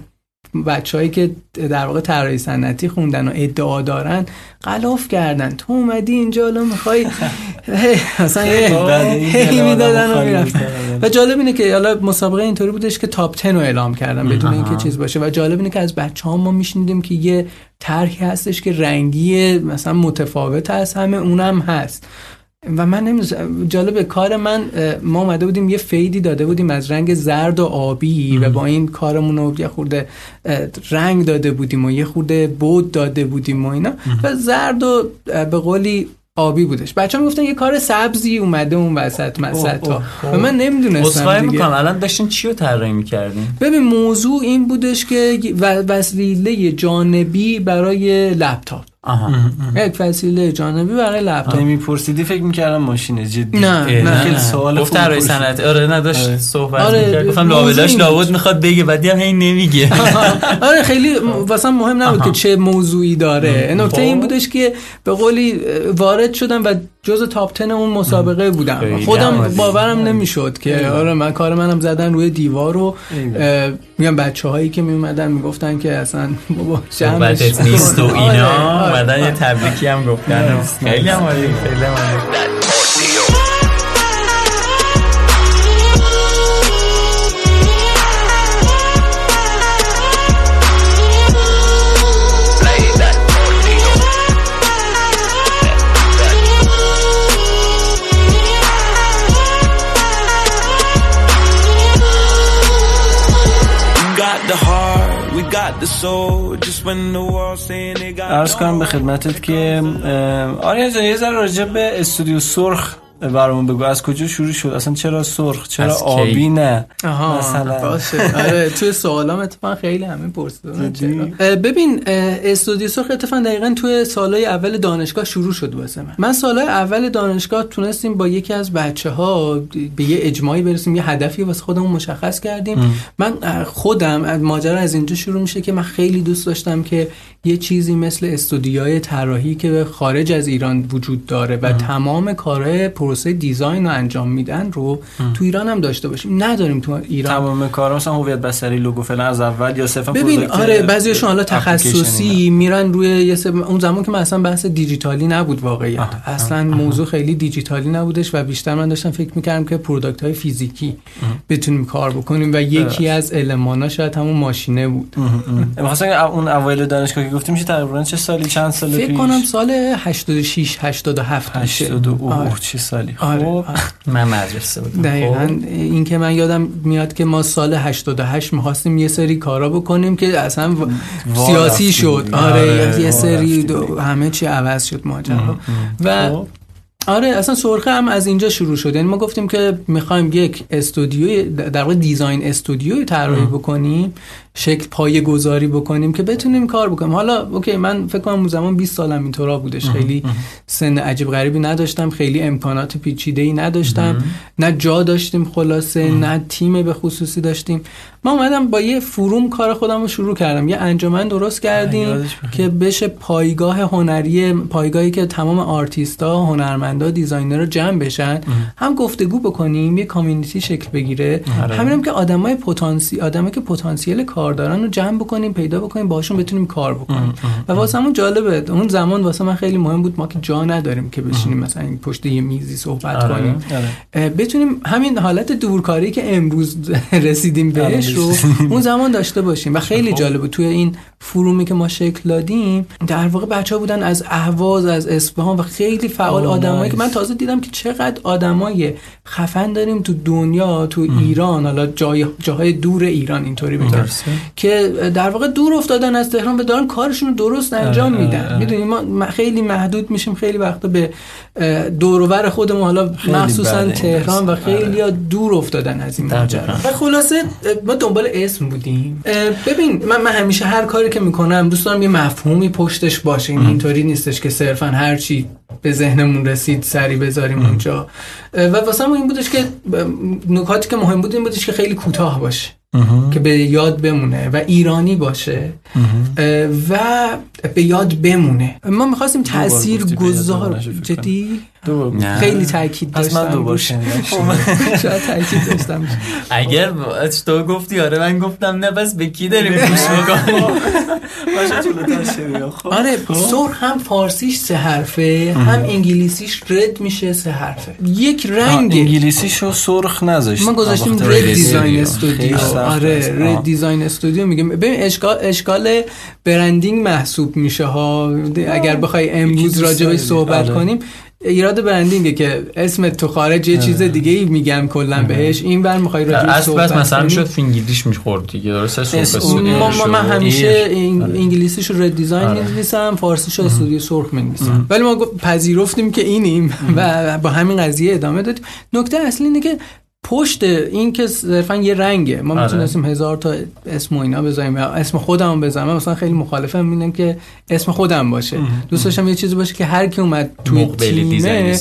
بچههایی که در واقع طراحی صنعتی خوندن و ادعا دارن غلاف کردن. تو اومدی اینجا الان می‌خوای مثلا هی می‌دادن و می‌رفتن. و جالب اینه که حالا مسابقه اینطوری بودش که تاپ 10 رو اعلام کردن بدون اینکه چیز باشه. و جالب اینه که از بچه ها ما میشنیدیم که یه طرحی هستش که رنگی مثلا متفاوت هست همه اونم هست. و من نمی‌دونم جالب کار من ما اومده بودیم یه فیدی داده بودیم از رنگ زرد و آبی و با این کارمون رو یه خورده رنگ داده بودیم و یه خورده بود داده بودیم و اینا. و زرد و به قولی آبی بودش. بچه هم گفتن یه کار سبزی اومده اون وسط مسط ها و من نمی‌دونستم دیگه. می‌کنم. الان داشتین چی رو طراحی می‌کردین؟ ببین موضوع این بودش که وسیله جانبی برای لپتاپ. آها. یک وسیله جانبی برای لپتاپ. نمیپرسیدی فکر می‌کردم ماشین جدی. نه نه خیلی سوال گفت در صنعت. آره نداشت آره. صحبت آره می‌کرد. گفتم لاولاش لابد می‌خواد بگه بعدی هم هی نمیگه. آره خیلی واسه مهم نبود که چه موضوعی داره. نکته این خب. بودش که به قولی وارد شدم و جز تاپ 10 اون مسابقه بودم. خودم باورم نمی‌شد که آره من کار منم زدن روی دیوار رو میگم بچه هایی که می اومدن می‌گفتن که اصلا بابا جمعش نیست و اینا. اومدن یه تبریکی هم گفتن. خیلی هم خیلی هم ارز کنم به خدمتت که آریا یه ذره راجع به استودیو سرخ برامون بگو. از کجا شروع شد؟ اصلا چرا سرخ؟ چرا آبی نه؟ آها مثلا. باشه. آره توی سوالام اتفاقا خیلی همین پرسیدن ببین استودیو سرخ اتفاقا دقیقا توی سالهای اول دانشگاه شروع شد واسه من. من سالهای اول دانشگاه تونستیم با یکی از بچه ها به یه اجماعی برسیم یه هدفی واسه خودمون مشخص کردیم. من خودم ماجرا از اینجا شروع میشه که من خیلی دوست داشتم که یه چیزی مثل استودیوهای طراحی که خارج از ایران وجود داره و تمام کارهای پروسه design رو انجام میدن رو تو ایران هم داشته باشیم. نداریم تو ایران. تمام کارا مثلا هویت بصری لوگو فلان از اول یا صرفا ببین آره بعضیشون حالا تخصصی میرن روی یه اون زمان که مثلا بحث دیجیتالی نبود واقعیت. اصلا موضوع خیلی دیجیتالی نبودش و بیشتر من داشتم فکر می‌کردم که product های فیزیکی بتونیم کار بکنیم و یکی از المانا شاید همون ماشینه بود. مثلا اون اوایل دانشگاه گفتیم میشه تقریبا چه سالی؟ چند سال فکر کنم سال 86 87 82 اوه چه سالی. خب آره. من مدرسه بودم. دقیقاً خب. این که من یادم میاد که ما سال 88 می‌خواستیم یه سری کارا بکنیم که اصلا سیاسی شد. آره, آره. یه سری همه چی عوض شد ماجرا. و خب. آره اصلا سرخه هم از اینجا شروع شد. یعنی ما گفتیم که می‌خوایم یک استودیو در واقع دیزاین استودیو طراحی بکنیم شکل پایه گذاری بکنیم که بتونیم کار بکنیم. حالا اوکی من فکر کنم اون زمان 20 سالم اینطورا بودش. خیلی سن عجیب غریبی نداشتم خیلی امکانات پیچیده ای نداشتم نه جا داشتیم خلاصه نه تیم به خصوصی داشتیم. ما اومدم با یه forum کار خودم رو شروع کردم. یه انجمن درست کردیم که بشه پایگاه هنری پایگاهی که تمام آرتیستا هنرمندا designer جمع بشن هم گفتگو بکنیم یه community شکل بگیره. آره. همینم که آدمای پتانسی آدمایی که پتانسیل کار دارن رو جمع بکنیم پیدا بکنیم باشون بتونیم کار بکنیم. و واسه همون جالبه اون زمان واسه من خیلی مهم بود ما که جا نداریم که بشینیم مثلا پشت یه میزی صحبت آره. کنیم. آره. بتونیم همین حالت دورکاری که امروز رسیدیم بهش رو اون زمان داشته باشیم. و خیلی خب. جالبه توی این فرومی که ما شکل دادیم در واقع بچه ها بودن از اهواز از اصفهان و خیلی فعال آدمایی که من تازه دیدم که چقدر آدمای خفن داریم تو دنیا تو ایران حالا جای جاهای دور ایران اینطوری بگم. که در واقع دور افتادن از تهران و دارن کارشون رو درست انجام آره، میدن. آره. می‌دونیم ما خیلی محدود میشیم خیلی وقتا به دورور خودمون حالا مخصوصا تهران و خیلی آره. دور افتادن از این ماجرا. و خلاصه ما دنبال اسم بودیم. ببین من, من همیشه هر کاری که می‌کنم دوست دارم یه مفهومی پشتش باشه. این اینطوری نیستش که صرفا هر چی به ذهنمون رسید سری بذاریم اونجا. و واسه این بودش که نکاتی که مهم بود این بودش که خیلی کوتاه باشه. که به یاد بمونه و ایرانی باشه و به یاد بمونه. ما می‌خواستیم تاثیر گذار جدی؟ خیلی تاکید داشتم. من دوبار شاید تاکید داشتم. اگر تو گفتی آره من گفتم نه بس به کی داریم گوش می‌کنیم خب. آره خب. سرخ هم فارسیش سه حرفه هم انگلیسیش رد میشه سه حرفه. یک رنگ. انگلیسیشو سرخ نذاشتیم ما گذاشتیم Red Design Studio آره رد دیزاین استودیو میگیم ببین اشکال اشکال branding محسوب میشه ها. اگر بخوای امروز راجع صحبت آره. کنیم ایراد branding ه که اسم تو خارج یه چیز دیگه ای میگم کلا بهش. این بر می‌خوای راجع صحبت مثلا می‌شد فینگلیش می‌خورد دیگه. درسته؟ ما من همیشه انگلیسیش رو Red Design. می‌نویسم فارسیش رو استودیو سرخ می‌نویسم. ولی ما پذیرفتیم که اینیم و با همین قضیه ادامه دادیم. نکته اصلی اینه که پشت این که صرفا یه رنگه. ما آره. می‌تونستیم هزار تا اسم و اینا بذاریم یا اسم خودم بذارم مثلا خیلی مخالفم اینه که اسم خودم باشه. دوست داشتم یه چیزی باشه که هر کی اومد توی تیمه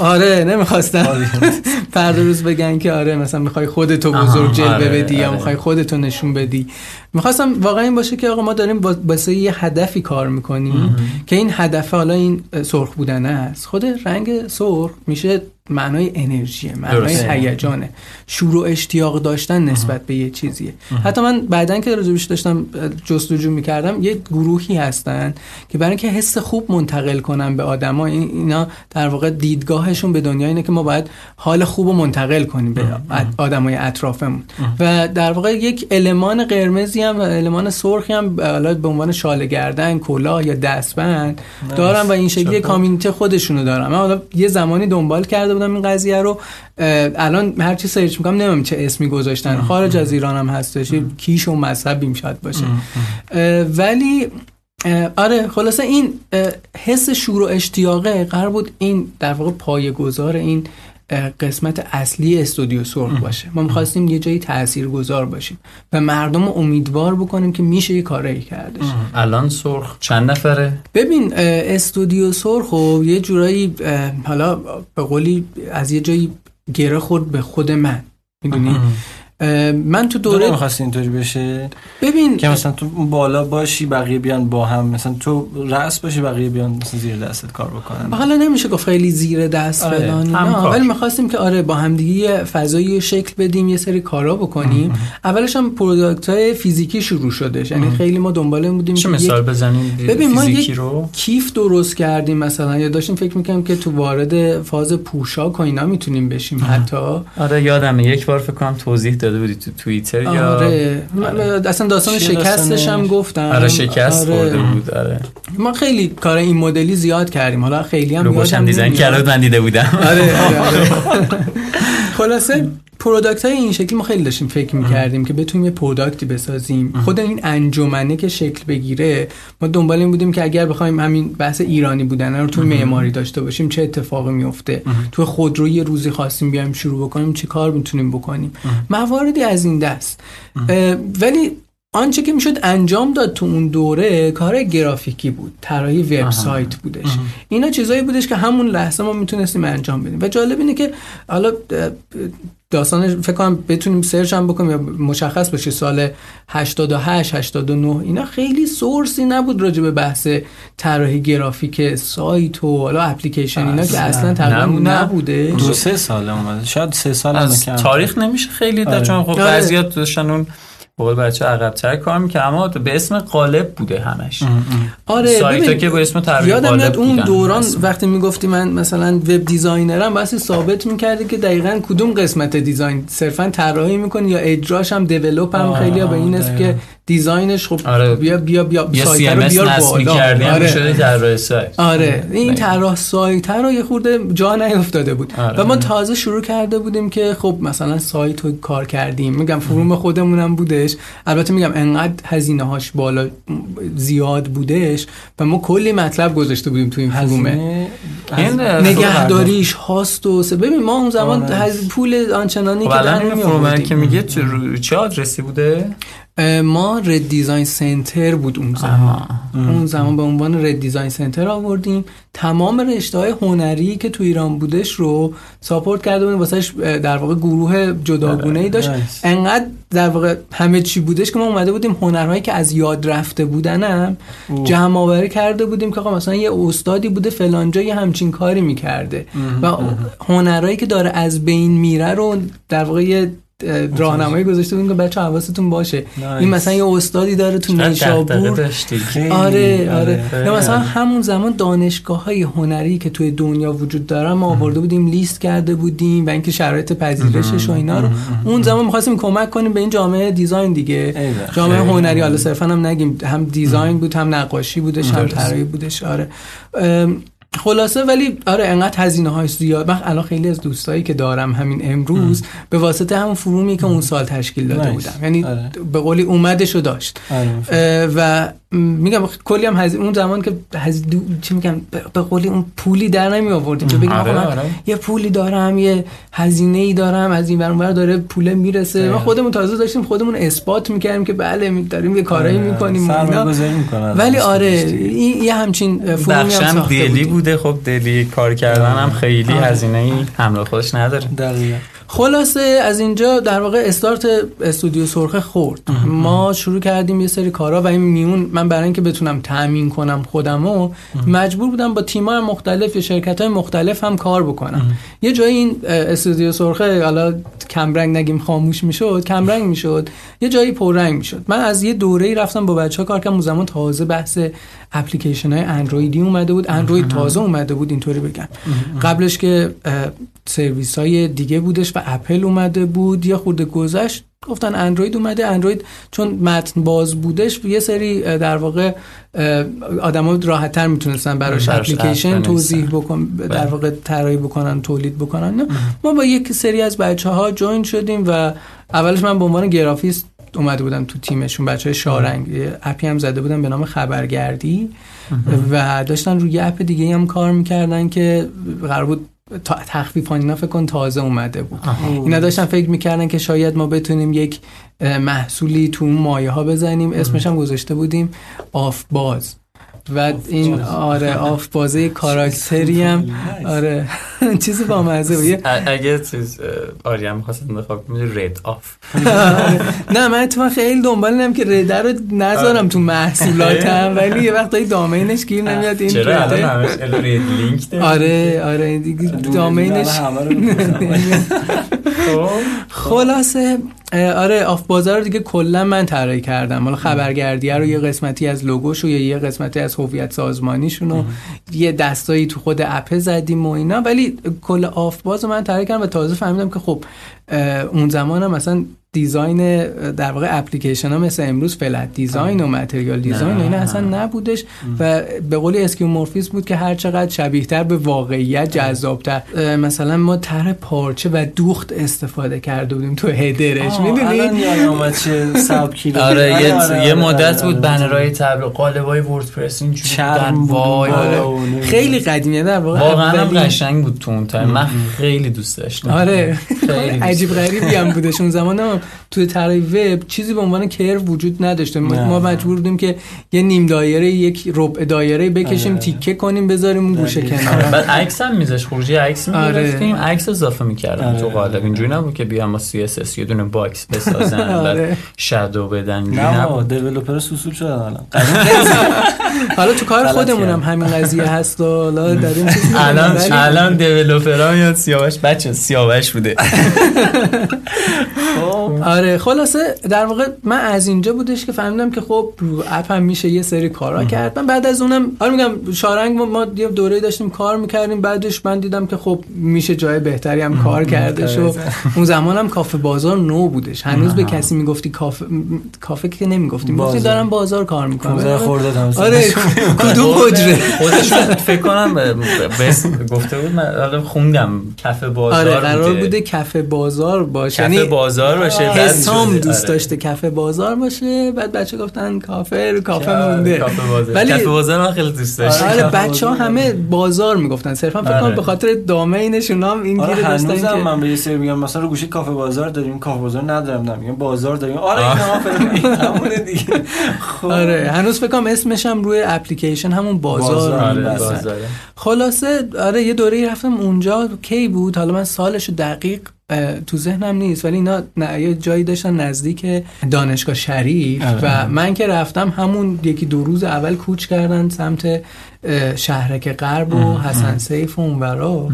آره نمی‌خواستم. فردا روز بگن که آره مثلا می‌خوای خودتو بزرگ جلوه آره، بدی یا آره. می‌خوای خودتو نشون بدی. می‌خواستم واقعا این باشه که آقا ما داریم واسه یه هدفی کار می‌کنیم که این هدف حالا این سرخ بودن است. خود رنگ سرخ میشه معنای انرژی معنای هیجانه. شور و اشتیاق داشتن نسبت به یه چیزیه. حتی من بعدا که راجبش داشتم جستجو می‌کردم یه گروهی هستن که برای اینکه حس خوب منتقل کنن به آدما اینا در واقع دیدگاهشون به دنیا اینه که ما باید حال خوب رو منتقل کنیم به آدمای اطرافمون. و در واقع یک المان قرمزی هم و المان سرخی هم به عنوان شال گردن کلاه یا دستبند دارم و این شکلی کامیونیته خودشونو دارم من حالا یه زمانی دنبال کرده بودم این قضیه رو الان هر چی سرچ می‌کنم نمیم چه اسمی گذاشتن. خارج از ایران هم هستش کیش و مذهبیم شاید باشه. ولی آره خلاصه این حس شور و اشتیاقه. قرار بود این در واقع پایه‌گذار این قسمت اصلی استودیو سرخ باشه. ما می‌خواستیم یه جایی تأثیر گذار باشیم و مردم امیدوار بکنیم که میشه یه کاری کردش. الان سرخ چند نفره؟ ببین استودیو سرخ و یه جورایی حالا به قولی از یه جایی گره خورد به خود من. می‌دونی؟ من تو دوره می‌خواستی اینطوری بشه ببین که مثلا تو بالا باشی بقیه بیان با هم مثلا تو رأس باشی بقیه بیان مثلا زیر دستت کار بکنن. حالا نمیشه گفت خیلی زیر دست آره. فلان نه ولی می‌خواستیم که آره با هم دیگه یه فضایی شکل بدیم یه سری کارا بکنیم. اولش هم product های فیزیکی شروع شدش یعنی خیلی ما دنبال این بودیم چه مثال بزنیم؟ ببین ما فیزیکی یک رو؟ کیف درست کردیم مثلا. یا داشتیم فکر می‌کنیم که تو وارد فاز پوشاک و اینا می‌تونیم بشیم حتی. آره یادمه. یک بار فکر کنم توضیح داده بودی تو توییتر یا آره. من- اصلا داستان شکستش هم؟ گفتم. آره شکست آره. خورده بود آره. ما خیلی کار این مدلی زیاد کردیم. حالا خیلی هم لوگوش هم design بود، من دیده بودم. آره آره, آره. خلاصه product های این شکلی ما خیلی داشتیم فکر می‌کردیم که بتونیم یه product ی بسازیم. خود این انجمنه که شکل بگیره ما دنبال این بودیم که اگر بخوایم همین بحث ایرانی بودن رو تو معماری داشته باشیم چه اتفاقی میفته تو خودرو یه روزی خواستیم بیایم شروع بکنیم چه کار می‌تونیم بکنیم؟ مواردی از این دست. اه، ولی آنچه که می‌شد انجام داد تو اون دوره کار گرافیکی بود طراحی وبسایت بودش اینا چیزایی بودش که همون لحظه ما می‌تونستیم انجام بدیم و جالب اینه که حالا داستان فکر کنم بتونیم سرچ هم بکنیم یا مشخص باشه سال 88 89 اینا خیلی سورسی نبود راجع به بحث طراحی گرافیک سایت و حالا اپلیکیشن اینا که اصلا تقریبا. نبوده دو سه سال اومده شاید سه سال هم از کم تاریخ نمیشه خیلی آره. چون خب آره. بعضیات داشتن اون بقول بچه عقب‌تر کار می‌کنه اما به اسم قالب بوده همش آره ببین، که با اسم طراحی یادم قالب میاد اون بودن دوران اصلا. وقتی می‌گفتی من مثلا وب دیزاینرم بس ثابت می‌کردی که دقیقا کدوم قسمت دیزاین صرفا طراحی می‌کنی یا اجراش هم دیولپ هم خیلی به این دقیقاً. که دیزاینش خب آره. بیا بیا بیا سایت رو بیار بالا آره. سایت آره این دقیقاً. طراح سایت رو یه خورده جا نیافتاده بود آره. و ما تازه شروع کرده بودیم که خب مثلا سایت رو کار کردیم میگم فروم خودمونم بودش البته میگم انقدر هزینه هاش بالا زیاد بودش و ما کلی مطلب گذاشته بودیم تو این فرومه این از- نگهداریش هاست و ببین ما اون زمان آره. پول آنچنانی خب که در این. که میگه چه آدرسی بوده ما رد دیزاین سنتر بود اون زمان. اون زمان به عنوان رد دیزاین سنتر آوردیم. تمام رشته های هنری که تو ایران بودش رو ساپورت کرده بودیم. واسهش در واقع گروه جداگونه ای داشت. انقدر در واقع همه چی بودش که ما اومده بودیم هنرهایی که از یاد رفته بودنم. جمع آوری کرده بودیم که آقا مثلا یه استادی بوده فلانجا یه همچین کاری می‌کرده. و هنرهایی که داره از بین میره رو در واقع یه راهنمایی گذاشته بودیم که بچه حواستون باشه نایس. این مثلا یه استادی داره تو نیشابور. آره آره خیلی. یا مثلا همون زمان دانشگاه های هنری که توی دنیا وجود داره ما آورده بودیم لیست کرده بودیم و اینکه شرایط پذیرشش و اینا رو اون زمان می‌خواستیم کمک کنیم به این جامعه دیزاین دیگه. جامعه هنری حالا. صرفا هم نگیم هم دیزاین بود هم نقاشی بودش هم. طراحی بودش آره خلاصه ولی آره انقدر هزینه های زیاد من الان خیلی از دوستایی که دارم همین امروز به واسطه همون فرومی که اون سال تشکیل داده نایس. بودم یعنی آره. به قولی اومدشو داشت آره. و میگم کلی هم هزینه اون زمان که هز... دو... چی میگم به قولی اون پولی در نمی آوردیم که بگیم آره، من آره. یه پولی دارم یه هزینه ای دارم از این ور داره پول می‌رسه ما. خودمون تازه داشتیم خودمون اثبات می‌کردیم که بله داریم یه کارایی آره. می‌کنیم ولی آره این یه همچین فرومی هم دلی. بوده خب دلی کار کردن هم خیلی آره. هزینه ای همراه خودش نداره دقیقا خلاصه از اینجا در واقع استارت استودیو سرخه خورد. ما شروع کردیم یه سری کارا و این میون من برای اینکه بتونم تامین کنم خودمو مجبور بودم با تیم‌های مختلف یا شرکت‌های مختلف هم کار بکنم. یه جایی این استودیو سرخه حالا کمرنگ نگیم خاموش می‌شد کمرنگ می‌شد یه جایی پررنگ می‌شد. من از یه دوره‌ای رفتم با بچه‌ها کار کردم اون زمان تازه بحث اپلیکیشن های اندرویدی اومده بود. اندروید تازه اومده بود اینطوری بگم. قبلش که سرویس های دیگه بودش و اپل اومده بود یه خورده گذشت. گفتن اندروید اومده. اندروید چون متن باز بودش یه سری در واقع آدما راحت تر می‌تونستن براش براش اپ اپلیکیشن. توضیح بکن در بله. واقع طراحی بکنن تولید بکنن. نه. ما با یک سری از بچه ها join شدیم و اولش من به عنوان گرافیست اومده بودم تو تیمشون. بچه های شارنگ اپی هم زده بودن به نام خبرگردی. و داشتن روی اپ دیگه هم کار می‌کردن که قرار بود تخفیف اینا فکر کن تازه اومده بود. اینا داشتن فکر می‌کردن که شاید ما بتونیم یک محصولی تو اون مایه ها بزنیم اسمش هم گذاشته بودیم آف باز و این آره آف بازه کاراکتری هم آره چیزی با مزه بود اگه چیز آریم خواست انتخاب کنید رید آف نه من اتفاقا خیلی دنبال نم که رد رو نذارم تو محصولاتم ولی یه وقتایی دامینش گیر نمیاد این چرا؟ الان رید لینک آره آره دیگه دامینش خلاصه آره آف بازار دیگه کلا من طراحی کردم. حالا خبرگردی رو یه قسمتی از لوگوش و یه قسمتی از هویت سازمانیشون و یه دستایی تو خود app زدیم و اینا. ولی کل آف باز من طراحی کردم و تازه فهمیدم که خب اون زمان هم مثلا design در واقع اپلیکیشن ها مثل امروز flat design و material design و اینا اصلا نبودش و به قول skeuomorphism بود که هر چقدر شبیه تر به واقعیت جذابتر. مثلا ما طرح پارچه و دوخت استفاده کرده بودیم تو header ش. می‌دونی؟ الان یاد چه سبکی آره یه مدت بود بنرهای تبلیغ قالبای وردپرس اینجوری وای خیلی قدیمیه در واقع واقعا قشنگ بود تو اون تایم من خیلی دوست داشتم. آره. عجیب غریبی هم بودش اون زمان توی طراحی وب چیزی به عنوان curve وجود نداشته. ما مجبور بودیم که یه نیم دایره یک ربع دایره بکشیم تیکه کنیم بذاریم اون گوشه کنار. بعد عکس هم میذاش خروجی عکس می‌گرفتیم عکس اضافه می‌کردم تو قالب. اینجوری نبود که بیام با CSS یه دونه box بسازن بعد shadow بدن نه دیولپر سوسول شدن الان. حالا تو کار خودمونم همین قضیه هست و حالا داریم الان الان دیولپرها میاد سیاوش بچه سیاوش بوده. آره خلاصه در واقع من از اینجا بودش که فهمیدم که خب رو اپ هم میشه یه سری کارا کرد. من بعد از اونم آره میگم شارنگ ما یه دوره داشتیم کار می‌کردیم. بعدش من دیدم که خب میشه جای بهتری هم کار کرده و اون زمان هم کافه بازار نو بودش. هنوز به کسی می‌گفتی کافه کافه که نمی‌گفتیم. گفتی دارم بازار کار می‌کنم. بازار خورده آره کدوم حجره؟ خودشون فکر کنم بس گفته بود من خوندم. کافه بازار آره قرار بوده. کافه بازار باشه. کافه یعنی بازار باشه. حسام دوست داشته کافه بازار باشه بعد بچه گفتن کافه رو کافه مونده. ولی کافه بازار من خیلی دوست داشتم. آره بچه ها همه بازار می‌گفتن. صرفا فکر کنم به خاطر دامینشون هم این گیره داشتن که من به یه سری میگم مثلا رو گوشی کافه بازار داریم کافه بازار ندارم نه میگم بازار داریم. آره اینا همونه دیگه. آره هنوز فکر کنم اسمش هم روی اپلیکیشن همون بازار آره خلاصه آره یه دوره رفتم اونجا کی بود؟ حالا من سالشو دقیق تو ذهنم نیست ولی اینا یه جایی داشتن نزدیک دانشگاه شریف و من که رفتم همون یکی دو روز اول کوچ کردن سمت شهرک غرب و حسن سیف و اونورا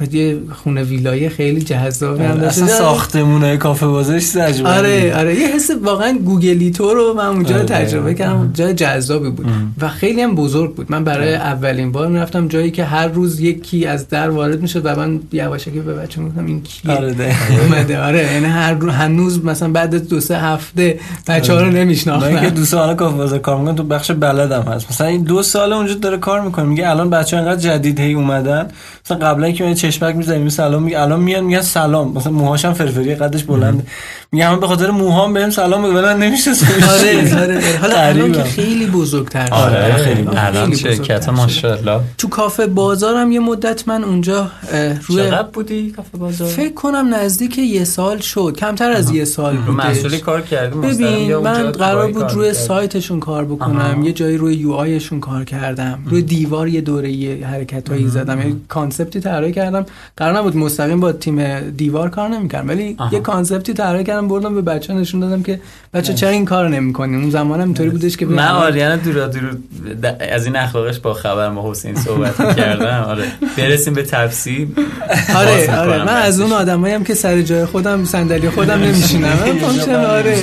و یه خونه ویلای خیلی جذابی هم داشت اصلا ساختمونه کافه بازش زجبه آره آره. یه حس واقعا گوگلی تو رو من اونجا آره. تجربه کردم. جای جذابی بود. و خیلی هم بزرگ بود. من برای اولین بار می‌رفتم جایی که هر روز یکی از در وارد می‌شد و من یواشکی به بچه می‌گفتم این کیه؟ آره اومده. آره یعنی هر رو هنوز مثلا بعد دو سه هفته بچه‌ها رو نمیشناختم. من که دو سال کافه بازار کار می‌کنم. تو بخش بلدم هست. مثلا این دو سال اونجا داره کار می‌کنه؟ میگه الان بچه انقدر جدید هی اومدن. مثلا قبلا که من چشمک می‌زنیم سلام میگه الان میاد میگن سلام. مثلا موهاشم فرفری قدش بلند میگه همه به خاطر موهام بهم سلام میگه من نمی‌شناسم. آره آره حالا الان که خیلی بزرگتر شده آره خیلی الان شرکت ماشاءالله. تو کافه بازارم یه مدت من اونجا روی چقدر بودی کافه بازار؟ فکر کنم نزدیک یه سال شد. کمتر از یه سال بود مسئولی کار کردیم ببین من قرار بود روی سایتشون کار بکنم. یه جایی روی UI شون کار کردم. روی دیوار یه دوره یه حرکتایی زدم. یه concept ی طراحی کردم. قرار نبود مستقیم با تیم دیوار کار نمی‌کردم ولی یه concept ی طراحی کردم. بردم به بچه نشون دادم که بچه چرا این کارو نمی‌کنین اون زمان هم اینطوری بودش که من آریانا دورا دور از این اخلاقش با خبر ما حسین صحبت کردم آره. برسیم به تفسیر. آره آره. من از اون آدمایی که سر جای خودم صندلی خودم نمیشینم. آره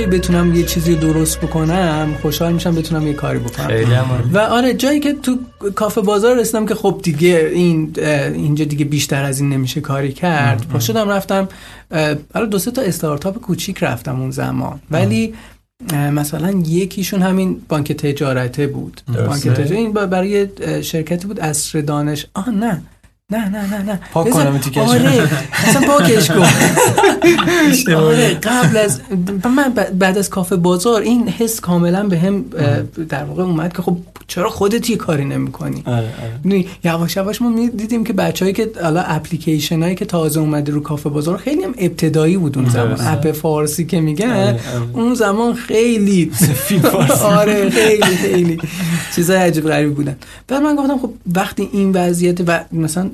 جایی بتونم یه چیزی درست بکنم خوشحال میشم بتونم یه کاری بکنم. خیلی و آره جایی که تو کافه بازار رسیدم که خب دیگه این اینجا دیگه بیشتر از این نمیشه کاری کرد. پا شدم رفتم حالا دو سه تا استارتاپ کوچیک رفتم اون زمان. ولی مثلا یکیشون همین بانک تجارته بود. بانک تجارت این برای شرکتی بود اصر دانش. آه نه. نه نه نه نه. پاک کنم تیکش. آره اصلا پاکش کن. آره. قبل از من بعد از کافه بازار این حس کاملا به هم در واقع اومد که خب چرا خودت یه کاری نمی‌کنی؟ آره آره. یواش یواش ما دیدیم که بچه‌ای که حالا اپلیکیشن هایی که تازه اومده رو کافه بازار خیلی هم ابتدایی بود اون زمان. اپ فارسی که میگن آره، آره. اون زمان خیلی آره خیلی خیلی چیزای عجیب غریب بودن. بعد من گفتم خب وقتی این وضعیت و مثلا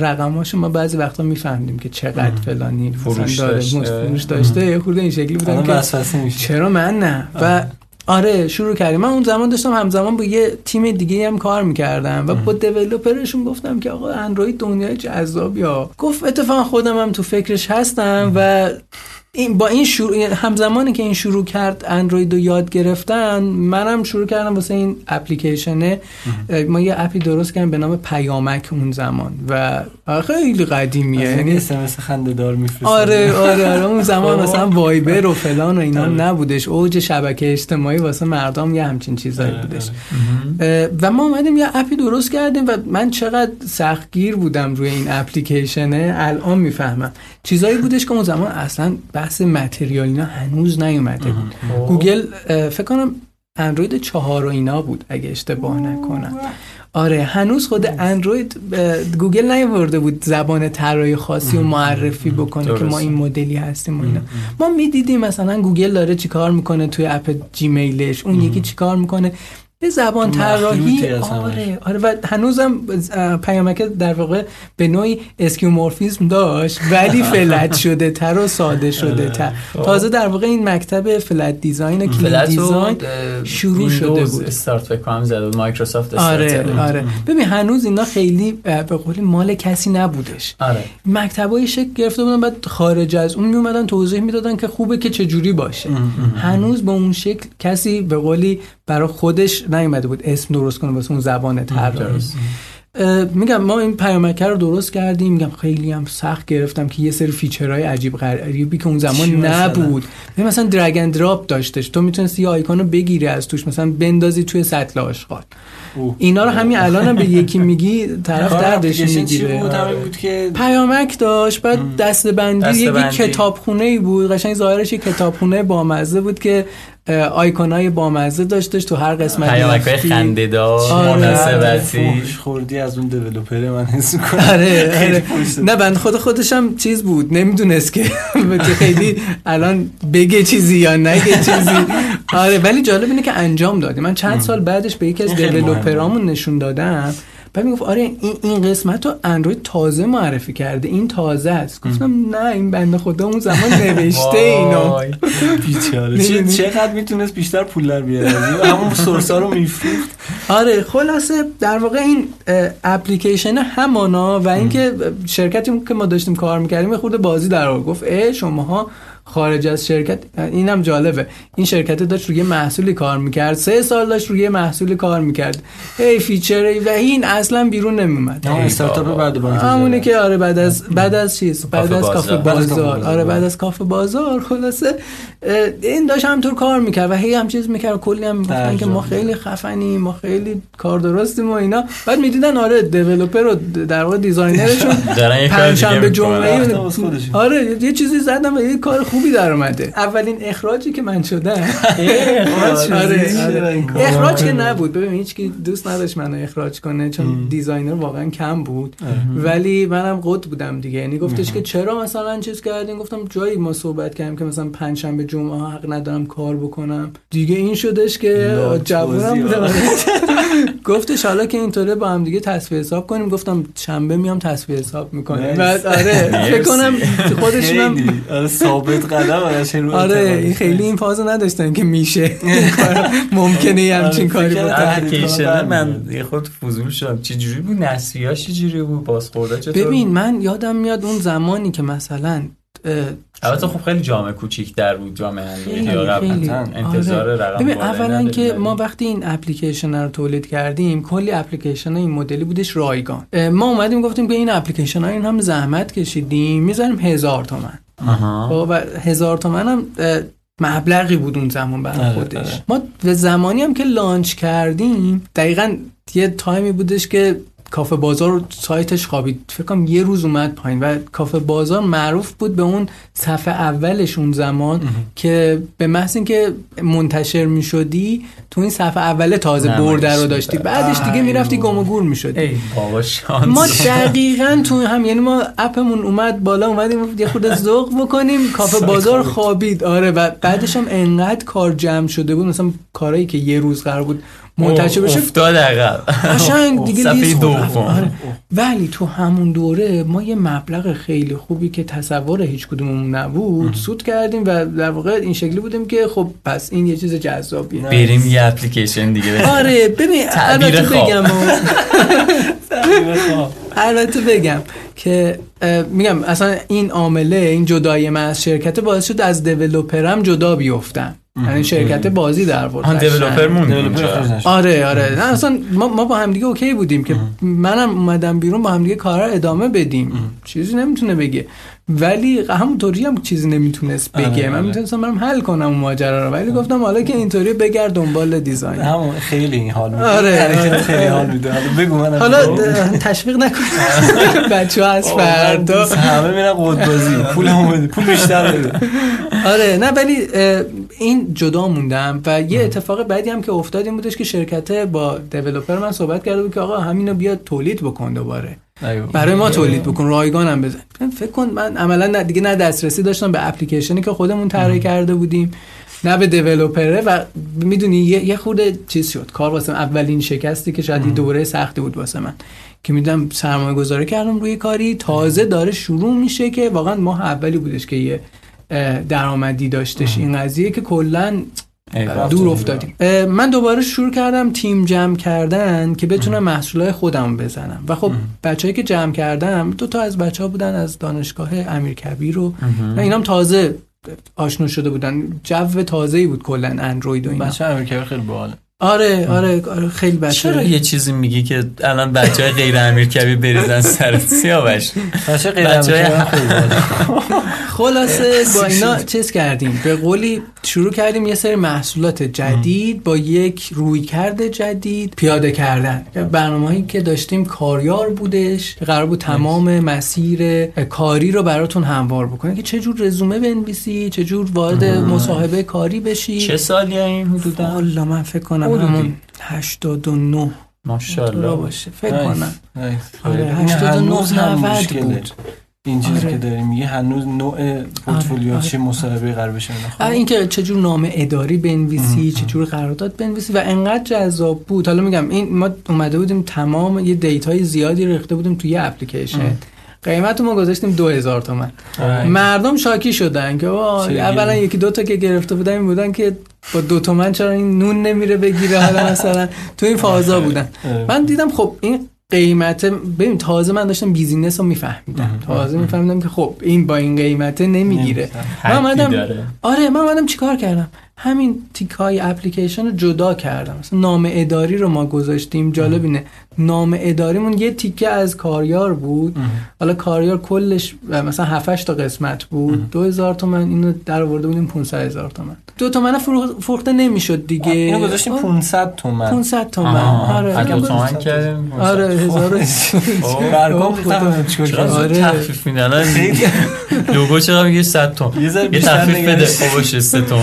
رقماشو ما بعضی وقتا میفهمیدیم که چقدر فلانی فروش داشته. فروش داشته. خورده این شکلی بودن که چرا من نه؟ و آره شروع کردیم. من اون زمان داشتم همزمان با یه تیم دیگه هم کار می‌کردم و با دیولپرشون گفتم که آقا اندروید دنیای جذابی ها گفت اتفاقا خودم هم تو فکرش هستم و این با این شروع همزمانی که این شروع کرد اندروید رو یاد گرفتن منم شروع کردم واسه این اپلیکیشنه. ما یه app ی درست کردیم به نام پیامک اون زمان و خیلی قدیمیه. یعنی اس خنده دار آره آره آره. اون زمان. مثلا وایبر و فلان و اینا آره. نبودش. اوج شبکه اجتماعی واسه مردم یه همچین چیزایی آره، بودش. آره. و ما اومدیم یه app ی درست کردیم و من چقدر سختگیر بودم روی این اپلیکیشنه الان می‌فهمم. چیزایی بودش که اون زمان اصلا بحث material اینا هنوز نیومده بود. خب. گوگل فکر کنم اندروید چهار و اینا بود اگه اشتباه نکنم. آره هنوز خود اندروید گوگل نیورده بود زبان طراحی خاصی و معرفی بکنه که ما این مدلی هستیم و اینا. ما می‌دیدیم مثلا گوگل داره چیکار می‌کنه توی app جیمیلش اون یکی چیکار می‌کنه؟ به زبان طراحی. آره آره و هنوزم پیامک در واقع به نوعی skeuomorphism داشت ولی flat شده تر و ساده شده تر. خب. تازه در واقع این مکتب flat design و clean design شروع شده بود. استارت بکنم زده مایکروسافت آره آره. ببین هنوز اینا خیلی به قولی مال کسی نبودش. آره. مکتبای شکل گرفته بودن بعد خارج از اون میومدن توضیح می‌دادن که خوبه که چه جوری باشه هنوز به اون شکل کسی به قولی برای خودش نیومده بود اسم درست کنه واسه اون زبان طراحی میگم ما این پیامکه رو درست کردیم. میگم خیلی هم سخت گرفتم که یه سری feature های عجیب غریبی که اون زمان نبود. مثلا, مثلا درگ دراپ داشتش. تو می‌تونستی یه آیکون رو بگیری از توش مثلا بندازی توی سطل آشغال. اینا رو همین الان هم به یکی میگی طرف دردش می‌گیره. که پیامک داشت بعد دسته بندی یه کتابخونه ای بود. قشنگ ظاهرش یه کتابخونه بامزه بود که آیکونای بامزه داشتش تو هر قسمت پیامک خنده دار آره. خوردی از اون دیولپر من حس کنم آره, آره. نه بند خود خودشم چیز بود. نمی‌دونست که خیلی الان بگه چیزی یا نگه چیزی. آره ولی جالب اینه که انجام دادی. من چند سال بعدش به یکی از دیولپرامون نشون دادم. بعد می‌گفت آره این این قسمت رو اندروید تازه معرفی کرده. این تازه است. گفتم نه این بنده خدا اون زمان نوشته اینو. بیچاره. چقدر می‌تونست بیشتر پول در بیاره؟ همون سورسا رو میفروخت. آره خلاصه در واقع این اپلیکیشن همانا و اینکه شرکتی که ما داشتیم کار می‌کردیم خود بازی در گفت ای شماها خارج از شرکت اینم جالبه. این شرکت داشت روی محصولی کار می‌کرد. سه سال داشت روی محصولی کار می‌کرد. هی feature و این اصلا بیرون نمیومد استارتاپ بعد همونه که آره بعد از بعد از چیز؟ بعد از کافه بازار. آره بعد از کافه بازار. خلاصه این داشت همطور کار می‌کرد و هی هم چیز می‌کرد کلی هم می‌گفتن که ما خیلی خفنیم ما خیلی کار درستیم و اینا. بعد می‌دیدن آره developer و در واقع designer شون پنجشنبه جمعه آره یه چیزی زدم و یه کار خوبی در اومده. اولین اخراجی که من شدم. اخراج؟ آره، آره. که نبود. ببین هیچ کی دوست نداشت منو اخراج کنه چون designer واقعا کم بود. ولی منم قد بودم دیگه. یعنی گفتش که چرا مثلا چیز کردین؟ گفتم جایی ما صحبت کردیم که مثلا پنج شنبه جمعه حق ندارم کار بکنم. دیگه این شدش که جوونم بودم. گفتش حالا که اینطوره با هم دیگه تصفیه حساب کنیم. گفتم شنبه میام تصفیه حساب می‌کنیم بعد آره فکر کنم خودشونم ثابت قدم آره این خیلی این فازو نداشتن که میشه. ممکنه یه همچین کاری بود من یه خود فضول شدم. چه جوری بود؟ نسیاش چه جوری بود؟ بازخورده چطور ببین من یادم میاد اون زمانی که مثلا البته خب خیلی جامعه کوچیک در بود جامعه خیلی انتظار آره. رقم ببین اولا که ما وقتی این اپلیکیشن رو تولید کردیم کلی اپلیکیشن این مدلی بودش رایگان. ما اومدیم گفتیم که این اپلیکیشن ها این هم زحمت کشیدیم می‌ذاریم هزار تومن. و هزار تومن هم مبلغی بود اون زمان برای آره، خودش آره. ما به زمانی هم که لانچ کردیم دقیقا یه تایمی بودش که کافه بازار سایتش خوابید. فکر کنم یه روز اومد پایین و کافه بازار معروف بود به اون صفحه اولش اون زمان که به محض اینکه منتشر می شدی تو این صفحه اوله تازه برده رو. داشتی. بعدش دیگه می‌رفتی. گم و گور می شدی ما دقیقا تو هم یعنی ما اپمون اومد بالا اومدیم یه خود ذوق بکنیم کافه بازار خوابید. آره و بعدش هم انقدر کار جمع شده بود. مثلا کارهایی که یه روز قرار بود منتشر بشه افتاد عقب قشنگ دیگه دوم. رفت. آره. ولی تو همون دوره ما یه مبلغ خیلی خوبی که تصور هیچ کدوممون نبود سود کردیم و در واقع این شکلی بودیم که خب پس این یه چیز جذابیه بریم یه اپلیکیشن دیگه. آره ببین البته. بگم البته بگم که میگم اصلا این عامله این جدای من از شرکت باعث شد از دیولوپرم جدا بیفتم یعنی شرکت بازی در ورد آن دیولوپر مون دیولپر نشد. آره آره. نه اصلا ما, ما با همدیگه اوکی بودیم که منم اومدم بیرون با همدیگه کارا رو ادامه بدیم. چیزی نمی‌تونه بگه. ولی همونطوری هم چیزی نمی‌تونست بگه. آره، من آره. می‌تونستم برم حل کنم اون ماجرا رو ولی گفتم حالا که اینطوری بگرد دنبال دیزاین. همون خیلی این حال میده. آره، حرکت آره. خیلی حال میده. حالا بگو من حالا تشویق نکن. بچه ها از فردا. همه میرن قدبازی. پولمو بده پول بیشتر بده آره نه ولی این جدا موندم و یه اتفاق بعدی هم که افتاد این بودش که شرکت با دیولپر من صحبت کرده بود که آقا همینو بیا تولید بکن دوباره. برای ما تولید بکن رایگان هم بزن فکر کن من عملا نه دیگه نه دسترسی داشتم به اپلیکیشنی که خودمون طراحی کرده بودیم نه به دیولپره و می‌دونی یه, خورده چیز شد. کار واسه. اولین شکستی که شاید دوره سختی بود واسه من. که می‌دونم سرمایه گذاری کردم روی کاری. تازه داره شروع میشه که واقعا ماه اولی بودش که یه درآمدی داشتش. این قضیه که کلا دور افتادیم. من دوباره شروع کردم تیم جمع کردن که بتونم محصولای خودم بزنم. و خب بچه‌ای که جمع کردم دو تا از بچه ها بودن از دانشگاه امیرکبیر و و اینام تازه آشنا شده بودن. جو تازه‌ای بود کلا اندروید و اینا. بچه امریکایی خیلی باحاله. آره آره آره خیلی بچه چرا یه چیزی میگی که الان بچه های غیر امیرکبی بریزن سر سیاوش؟ بچه غیر باحاله خلاصه با اینا چیز کردیم. به قولی شروع کردیم یه سری محصولات جدید با یک رویکرد جدید پیاده کردن. برنامه‌ای که داشتیم کاریار بودش قرار بود تمام مسیر کاری رو براتون هموار بکنه که چه جور رزومه بنویسی چه جور وارد مصاحبه کاری بشی. چه سالیه این حدودا؟ من فکر کنم همون 89 را ماشاءالله باشه فکر کنم. آره، این 89 هنوز هم 90 مشکله. بود. این چیزی آره. که داریم میگه هنوز نوع پورتفولیو آره. چه مصاحبه قرار بشه خب اینکه چجور نامه اداری بنویسی چجور قرارداد بنویسی و انقدر جذاب بود حالا میگم این ما اومده بودیم تمام یه دیتای زیادی ریخته بودیم توی یه اپلیکیشن قیمت ما گذاشتیم دو هزار تومن. مردم شاکی شدن که اولا. یکی دو تا که گرفته بودن این بودن که با دو تومن چرا این نون نمیره بگیره؟ حالا مثلا تو این فازا بودن. من دیدم خب این قیمت ببین تازه من داشتم business رو میفهمیدم. تازه میفهمیدم که خب این با این قیمته نمی‌گیره. من اومدم. آره من اومدم چیکار کردم؟ همین تیک های اپلیکیشن رو جدا کردم. مثلا نام اداری رو ما گذاشتیم. جالب اینه. نام اداریمون یه تیکه از کاریار بود. حالا کاریار کلش مثلا 7 تا قسمت بود. 2000 تومن اینو در آورده بودیم 500 هزار تومن. دو تومن فروخ- فروخته نمی‌شد دیگه. اینو گذاشتیم آه، 500 تومن. 500 تومن. آها، آره. از اینو دو تومن. کردیم. آره هزار و- برگام اوه، خدا. ریختم چیکار چرا کردم؟ آره. زود تخفیف میدن؟ الان لوگو چرا میگه 100 تومن؟ یه تخفیف بده. خب باشه 3 تومن.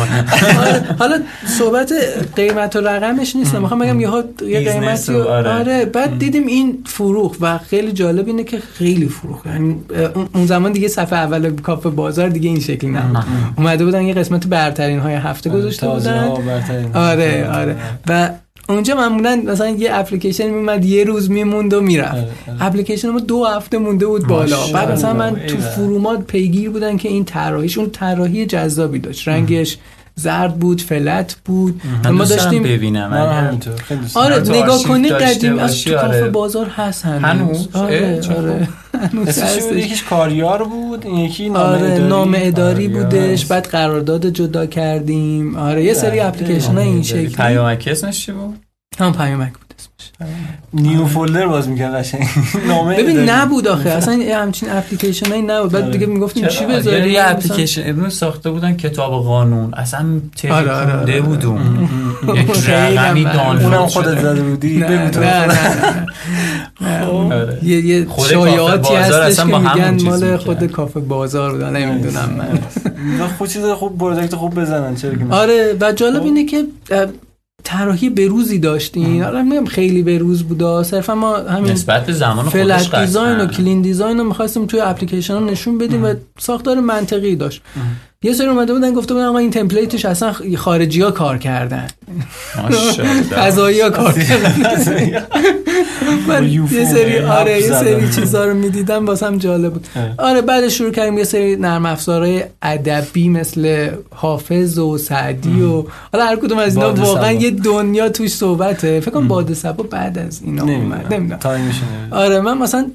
آره، حالا صحبت قیمت و رقمش نیست. می‌خوام بگم یه قیمتی و- آره. آره بعد دیدیم این فروخ و خیلی جالب اینه که خیلی فروخ یعنی اون- زمان دیگه صفحه اول کافه بازار دیگه این شکلی نبود. اومده بودن یه قسمت برترین های هفته گذاشته تازه بودن. ها. آره آره. و اونجا معمولا مثلا یه اپلیکیشن میومد یه روز میموند و می‌رفت. آره، آره. اپلیکیشن ما دو هفته مونده بود بالا. بعد مثلا من تو. فرومات پیگیر بودن که این طراحیش اون طراحی جذابی داشت. رنگش زرد بود فلت بود. ما داشتیم ببینم. آره. نگاه کنی قدیم از تو آره. بازار هست هنوز؟ آره آره. یکیش کاریار بود؟ یکی نام آره اداری, نام اداری بودش. بعد قرارداد جدا کردیم. آره یه سری اپلیکیشن این شکلی. پیامک اسمش چی بود؟ هم پیامک نیو فولدر باز می‌کرد قشنگ. نامه ببین نبود آخه. اصلا همچین اپلیکیشن هایی نبود. بعد دیگه می‌گفتیم چی بذاریم یه اپلیکیشن. ابن ساخته بودن کتاب قانون. اصلا تری آره آره خونده آره. بودم یک رقمی دانلود اونم خودت زده بودی. بگو نه نه یه یه شایعاتی هستش که میگن مال خود کافه بازار بودن. نمی‌دونم من. خود چیز خوب پروژکت خوب بزنن چرا آره و جالب اینه که طراحی بروزی داشتین؟ حالا میگم خیلی بروز بودا صرفا ما همین نسبت به زمان فلت دیزاین و کلین دیزاین رو می‌خواستیم توی اپلیکیشن ها نشون بدیم و ساختار منطقی داشت. یه سری اومده بودن گفته بودن آقا این تمپلیتش اصلا خارجی ها کار کردن. فضایی ها کار کردن. من یه سری آره یه سری چیزا رو می‌دیدم واسم جالب بود. آره بعد شروع کردیم یه سری نرم افزارهای ادبی مثل حافظ و سعدی و حالا هر کدوم از اینا واقعا یه دنیا توش صحبته. فکر کنم باد سبا بعد از اینا اومد. نمی‌دونم. آره من مثلا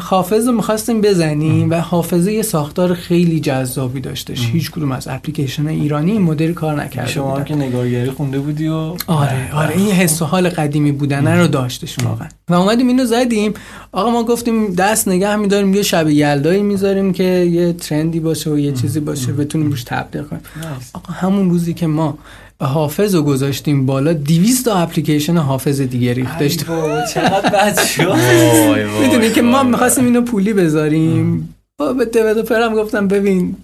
حافظ رو می‌خواستیم بزنیم و حافظه یه ساختار خیلی جذابی داشتش. هیچ کدوم از اپلیکیشن ایرانی این مدل کار نکرده شما بودن. که نگارگری خونده بودی و آره آره این حس و حال قدیمی بودن رو داشتش واقعا. و اومدیم اینو زدیم. آقا ما گفتیم دست نگه میداریم یه شب یلدایی می‌ذاریم که یه ترندی باشه و یه چیزی باشه بتونیم روش تبلیغ کنیم. آقا همون روزی که ما حافظ رو گذاشتیم بالا 200 تا اپلیکیشن حافظ دیگه ریخت. داشت چقدر بد شد. می‌دونی که ما می‌خواستیم اینو پولی بذاریم. به دیولوپرم گفتم ببین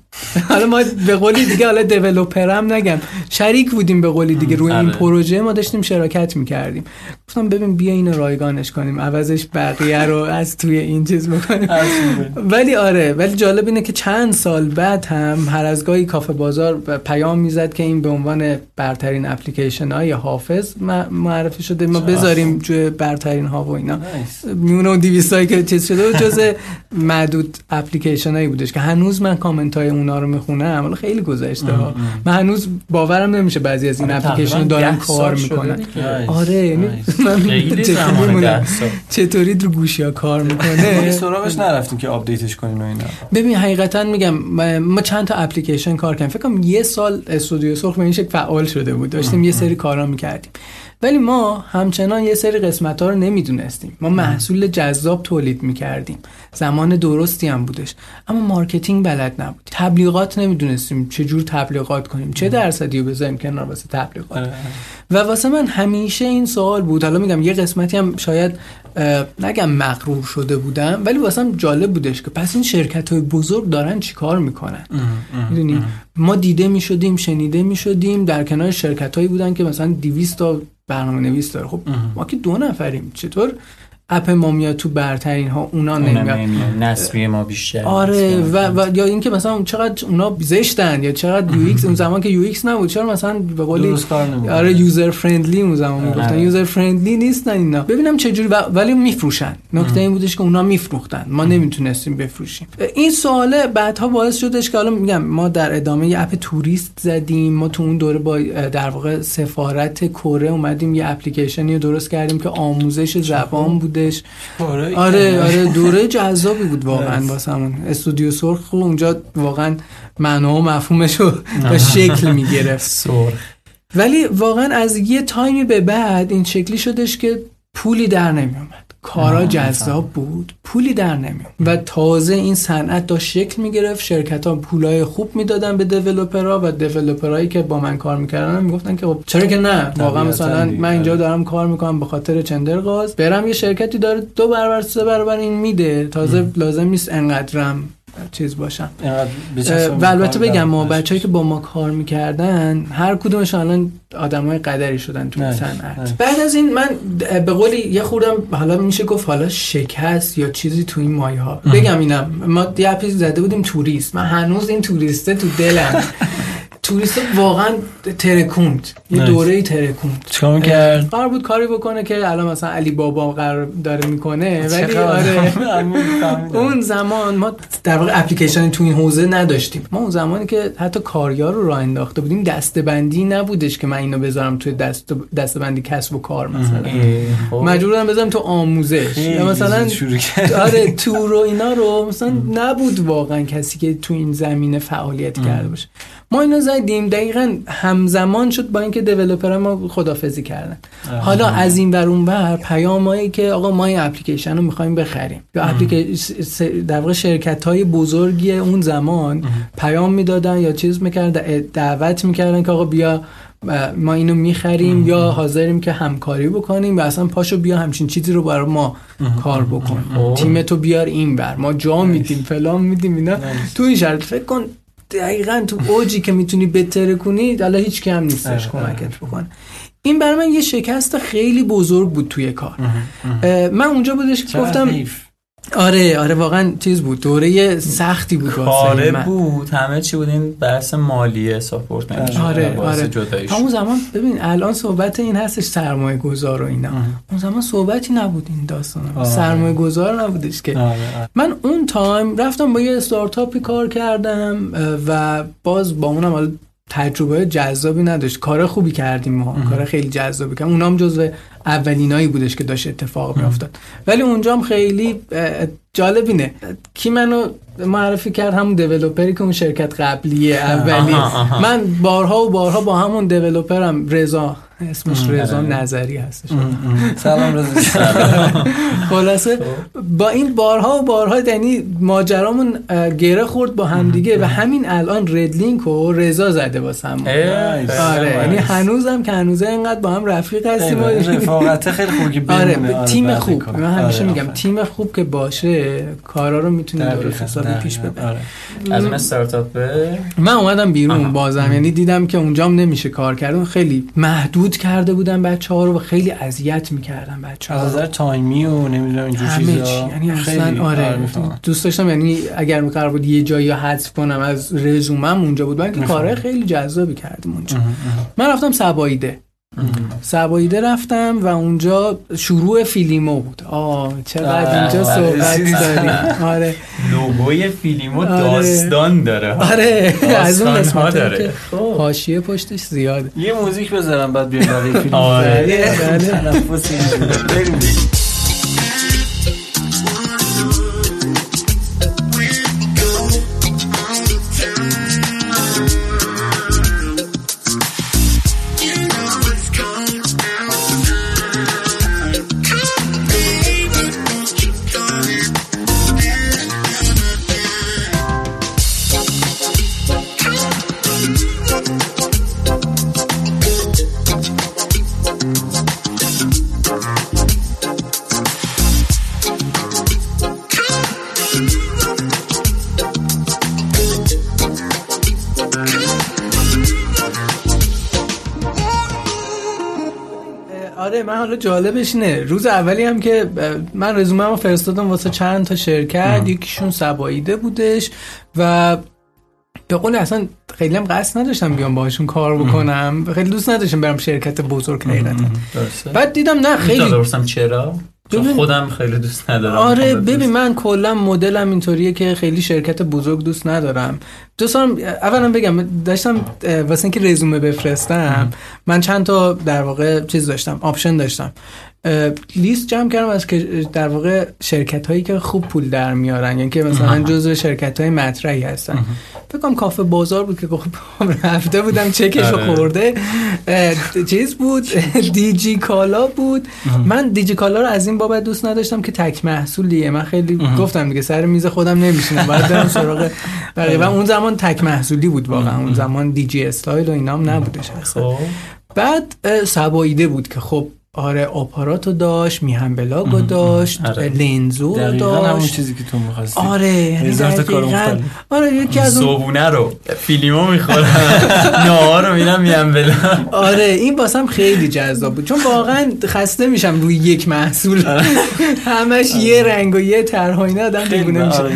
حالا ما به قولی دیگه حالا دیولوپرم نگم. شریک بودیم به قولی دیگه. روی این آره. پروژه ما داشتیم شراکت می‌کردیم. گفتم ببین بیا اینو رایگانش کنیم. عوضش بقیه رو از توی این چیز بکنیم. ولی آره ولی جالب اینه که چند سال بعد هم هر از گاهی کافه بازار پیام می‌زد که این به عنوان برترین اپلیکیشن های حافظ معرفی شده. ما بذاریم جوی برترین ها و اینا. میونه اون 200 که چیز شده و جز معدود اپلیکیشن هایی بودش که هنوز من کامنت های اونا رو می‌خونم حالا خیلی گذشته ها. من هنوز باورم نمیشه بعضی از این آره، اپلیکیشن دارن کار می‌کنن. آره یعنی من چطوری رو گوشی ها کار می‌کنه؟ سراغش نرفتیم که update ش کنیم و اینا. ببین حقیقتا میگم ما چند تا اپلیکیشن کار کردیم. فکر کنم یه سال استودیو سرخ به این شکل فعال شده بود. داشتیم یه سری کارا می‌کردیم. ولی ما همچنان یه سری قسمت ها رو نمی‌دونستیم. ما محصول جذاب تولید می‌کردیم. زمان درستی هم بودش. اما marketing بلد نبود. تبلیغات نمی‌دونستیم چه جور تبلیغات کنیم. چه درصدی رو بذاریم کنار واسه تبلیغات. و واسه من همیشه این سوال بود. حالا میگم یه قسمتی هم شاید نگم مغرور شده بودم ولی واسه جالب بودش که پس این شرکت های بزرگ دارن چیکار می‌کنن؟ می‌دونی؟ ما دیده می‌شدیم شنیده می‌شدیم در کنار شرکت هایی بودن که مثلا 200 تا برنامه نویس داره. خب ما که دو نفریم چطور اپ ما میاد تو برترین ها اونا نمیاد. نسبی ما بیشتر آره و, و یا اینکه مثلا چقدر اونا زشتن یا چقدر UX اون زمان که UX نبود چرا مثلا به قولی آره user friendly اون زمان. می‌گفتن. user friendly نیستن اینا. ببینم چه جوری ولی میفروشن. نکته این بودش که اونا میفروختن. ما نمی‌تونستیم بفروشیم. این سواله بعدها باعث شدش که حالا میگم ما در ادامه یه اپ توریست زدیم. ما تو اون دوره با در واقع سفارت کره اومدیم یه اپلیکیشنی درست کردیم که آموزش زبان بود. بودش. آره. آره دوره جذابی بود واقعا واسمون. استودیو سرخ اونجا واقعا معنا و مفهومش رو به شکل می‌گرفت. سرخ. ولی واقعا از یه تایمی به بعد این شکلی شدش که پولی در نمیومد کارا جذاب بود پولی در نمیاد و تازه این صنعت داشت شکل می‌گرفت. شرکت ها پولای خوب می‌دادن به دیولپرها و دیولپرهایی که با من کار می‌کردن می‌گفتن که خب چرا که نه؟ واقعا مثلا من اینجا دارم کار می‌کنم به خاطر چندرغاز برم یه شرکتی داره دو برابر سه برابر این میده. تازه لازم نیست انقدرم چیز باشم و البته بگم ما بچه‌ای که با ما کار می‌کردن هر کدومشون الان آدمای قدری شدن تو صنعت. بعد از این من به قولی یه خوردم حالا میشه گفت حالا شکست یا چیزی تو این مایه ها بگم اینم ما یه زده بودیم توریست. من هنوز این توریسته تو دلم. توریست واقعا ترکوند یه دوره ترکوند چیکار کرد قرار بود کاری بکنه که الان مثلا علی بابا قرار داره می‌کنه ولی آره. اون زمان ما در واقع اپلیکیشن تو این حوزه نداشتیم. ما اون زمانی که حتی کاریار رو راه انداخته بودیم دستبندی نبودش که من اینو بذارم توی دست دستبندی کسب و کار مثلا. خب. مجبورم بذارم تو آموزش. مثلا آره تور و اینا رو مثلا نبود واقعا کسی که تو این زمینه فعالیت کرده باشه. ما اینو زدیم دقیقا همزمان شد با اینکه دیولپر ما خدافزی کردن. حالا از این ور اون ور پیامایی که آقا ما این اپلیکیشن رو می‌خوایم بخریم. یا اپلیکیشن در واقع شرکت های بزرگی اون زمان پیام می‌دادن یا چیز می‌کردن دعوت می‌کردن که آقا بیا ما اینو می‌خریم یا حاضریم که همکاری بکنیم و اصلا پاشو بیا همچین چیزی رو برای ما کار بکن. تیم تو بیار این بر ما جا میدیم فلان میدیم اینا. تو این شرط فکر کن دقیقا تو اوجی که می‌تونی بهتر کنی حالا هیچ کم نیستش کمکت بکنه. این برای من یه شکست خیلی بزرگ بود توی کار. من اونجا بودش که گفتم آره آره واقعا چیز بود. دوره سختی بود کاره بود. همه چی بود. این بحث مالیه support آره آره همون زمان ببین الان صحبت این هستش سرمایه گذار و اینا. اون زمان صحبتی نبود این داستان. آره. سرمایه گذار نبودش که. آره، آره. من اون time رفتم با یه استارتاپی کار کردم و باز با اونم تجربه جذابی نداشت. کار خوبی کردیم ما. کار خیلی جذابی کردیم. اونام جزو اولینایی بودش که داشت اتفاق میافتاد. ولی اونجا هم خیلی جالب اینه. کی منو معرفی کرد؟ همون دیولوپری که اون شرکت قبلیه اولی. من بارها و بارها با همون دیولوپرم رضا اسمش رضا نظری هستش. سلام رضا خلاصه با این بارها و بارها یعنی ماجرامون گره خورد با هم دیگه و همین الان ردلینک و رضا زده واسم آره یعنی هنوزم که هنوزه اینقدر با هم رفیق هستیم رفاقت خیلی خوبی آره تیم خوب. من همیشه آره، میگم تیم خوب که باشه کارا رو می‌تونه درست حسابی پیش ببره آره. از من استارتاپ من اومدم بیرون بازم یعنی دیدم که اونجام نمیشه کار کردن. خیلی محدود کرده بودن بچه ها رو و خیلی اذیت می‌کردن بچه ها. از نظر تایمی و نمی‌دونم اینجور چیزا. یعنی اصلا آره. دوست داشتم یعنی اگر قرار بود یه جایی حذف کنم از رزومم اونجا بود. من که کارهای خیلی جذابی کردم اونجا. من رفتم سبایده سبایده رفتم و اونجا شروع فیلیمو بود. آه چقدر اینجا صحبت داریم آره. لوگوی فیلیمو آره. داستان داره آره از اون قسمت داره. خب. حاشیه پشتش زیاده. یه موزیک بذارم بعد بیام برای فیلم آره. حالا جالبش اینه. روز اولی هم که من رزومه رو فرستادم واسه چند تا شرکت. یکیشون سباییده بودش و به قول اصلا خیلی هم قصد نداشتم بیام باهاشون کار بکنم. خیلی دوست نداشتم برم شرکت بزرگ حقیقتا بعد دیدم نه خیلی چرا؟ خودم خیلی دوست ندارم. آره ببین من کلا مدلم اینطوریه که خیلی شرکت بزرگ دوست ندارم. دوستان اولا بگم داشتم واسه اینکه رزومه بفرستم من چند تا در واقع چیز داشتم option داشتم. لیست جمع کردم از که در واقع شرکت هایی که خوب پول در میارن یعنی که مثلا جزو شرکت های مطرحی هستن. فکرم کافه بازار بود که خب رفته بودم چکش آره. خورده. چیز بود؟ دیجی کالا بود. من دیجی کالا رو از این بابت دوست نداشتم که تک محصولیه. من خیلی گفتم دیگه سر میز خودم نمیشینم. باید برم سراغ و اون زمان تک محصولی بود واقعا. اون زمان دیجی استایل و اینام نبودش خب. بعد صباایده بود که خب آره آپاراتو داشت میهن بلاگو داشت آره. لنزور همون داشت. چیزی که تو می‌خواستی. آره یعنی هزار تا کار. مختلف. آره یکی از اون صبونه رو. فیلیمو می‌خورم. نهار رو میرم میهن بلا آره این واسم خیلی جذاب بود. چون واقعا خسته میشم روی یک محصول. همش یه رنگ و یه طرح و اینا آدم دیوونه میشه. آره،.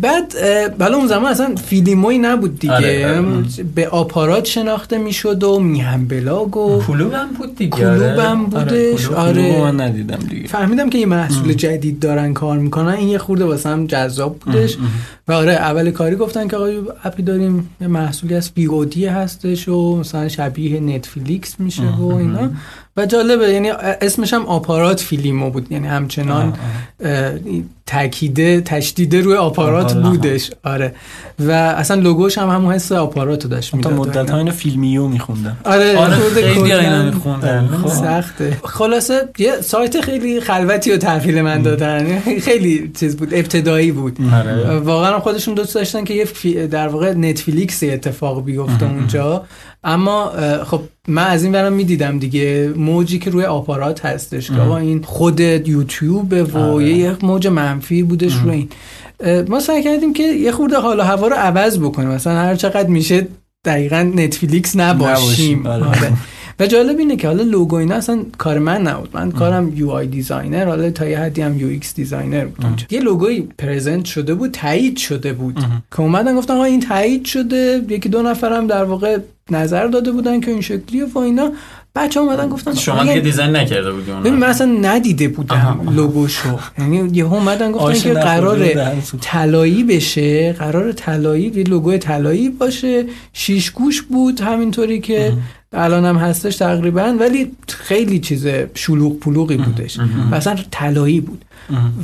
بعد بالا اون زمان اصلا فیلیموی نبود دیگه. آره، آره. به آپارات شناخته می‌شد و میهن بلاگ و کلوبم بود دیگه کلوبم بودش کلوب آره. من ندیدم دیگه. فهمیدم که یه محصول جدید دارن کار می‌کنن. این یه خورده واسم جذاب بودش. و آره اول کاری گفتن که آقای اپی داریم یه محصولی از VOD هستش و مثلا شبیه نتفلیکس میشه و اینا. و جالبه یعنی اسمش هم آپارات فیلیمو بود یعنی همچنان تاکیده تشدیده روی آپارات آپارات. بودش. آره. و اصلا لوگوش هم همون حس آپاراتو داشت تا می‌داد. و مدت. ها اینو فیلمیو میخوندم آره آره خیلی اینا میخوندن. خب. سخته. خلاصه یه سایت خیلی خلوتی رو تحویل من دادن. خیلی چیز بود ابتدایی بود. آره. واقعا خودشون دوست داشتن که یه در واقع نتفلیکس اتفاق بیفته اونجا. اما خب من از این ورم می‌دیدم دیگه موجی که روی آپارات هستش که این خود یوتیوبه و آره. یه موج منفی بودش روی این ما سعی کردیم که یه خورده حال و هوا رو عوض بکنیم مثلا هر چقدر میشه دقیقا نتفلیکس نباشیم نباشیم، آره. آره. و جالب اینه که حالا لوگو اینا اصلا کار من نبود. من کارم UI designer حالا تا یه حدی هم UX designer بود. یه لوگوی present شده بود تایید شده بود. که اومدن گفتن آقا این تایید شده. یکی دو نفرم در واقع نظر داده بودن که این شکلیه و اینا. بچه اومدن گفتن شما دیگه این- دیزاین نکرده بودی اون من اصلا ندیده بودم لوگوشو. یعنی یه اومدن گفتن که سوخت. طلایی بشه. قرار طلایی یه لوگو طلایی باشه. شیش گوش بود همینطوری که الان هم هستش تقریبا ولی خیلی چیز شلوغ پلوغی بودش. و اصلا طلایی بود.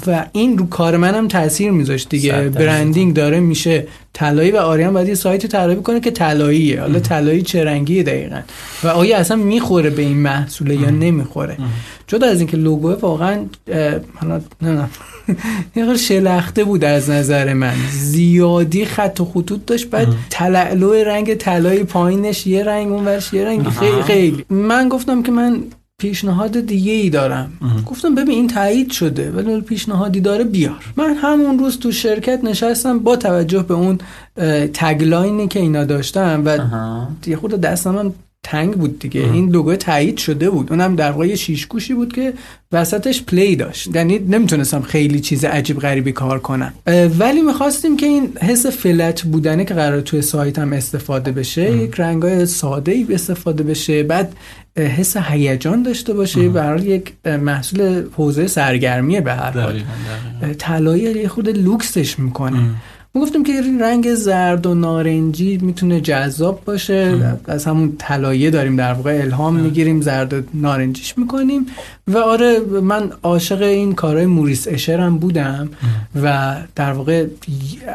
و این رو کار منم تاثیر میذاشت دیگه. برندینگ داره میشه طلایی و آریان باید یه سایت طراحی کنه که طلاییه. حالا طلایی چه رنگیه دقیقا؟ و آیا اصلا می‌خوره به این محصوله یا نمی‌خوره؟ جدا از اینکه لوگو واقعا حالا نه یه خورده شلخته بود از نظر من. زیادی خط و خطوط داشت بعد تلالو رنگ طلایی پایینش یه رنگ اونورش یه رنگ خیلی خیلی. من گفتم که من پیشنهاد دیگه ای دارم گفتم ببین این تایید شده ولی پیشنهادی داره بیار. من همون روز تو شرکت نشستم با توجه به اون اه، تگلاینی که اینا داشتم و. یه خود دستم هم تنگ بود دیگه. این لوگو تایید شده بود. اونم در واقع شیش گوشی بود که وسطش پلی داشت. یعنی نمی‌تونستم خیلی چیز عجیب غریبی کار کنم. اه، ولی می‌خواستیم که این حس فلت بودنه که قرار توی سایت هم استفاده بشه یک رنگای ساده ای استفاده بشه بعد اه، حس هیجان داشته باشه به حال یک اه، محصول حوزه سرگرمیه به هر حال. اه، طلایی یه خود لوکسش می‌کنه. ما گفتیم که رنگ زرد و نارنجی می‌تونه جذاب باشه. از همون طلایه داریم در واقع الهام می‌گیریم زرد و نارنجیش می‌کنیم. و آره من عاشق این کارهای موریس اشرم بودم و در واقع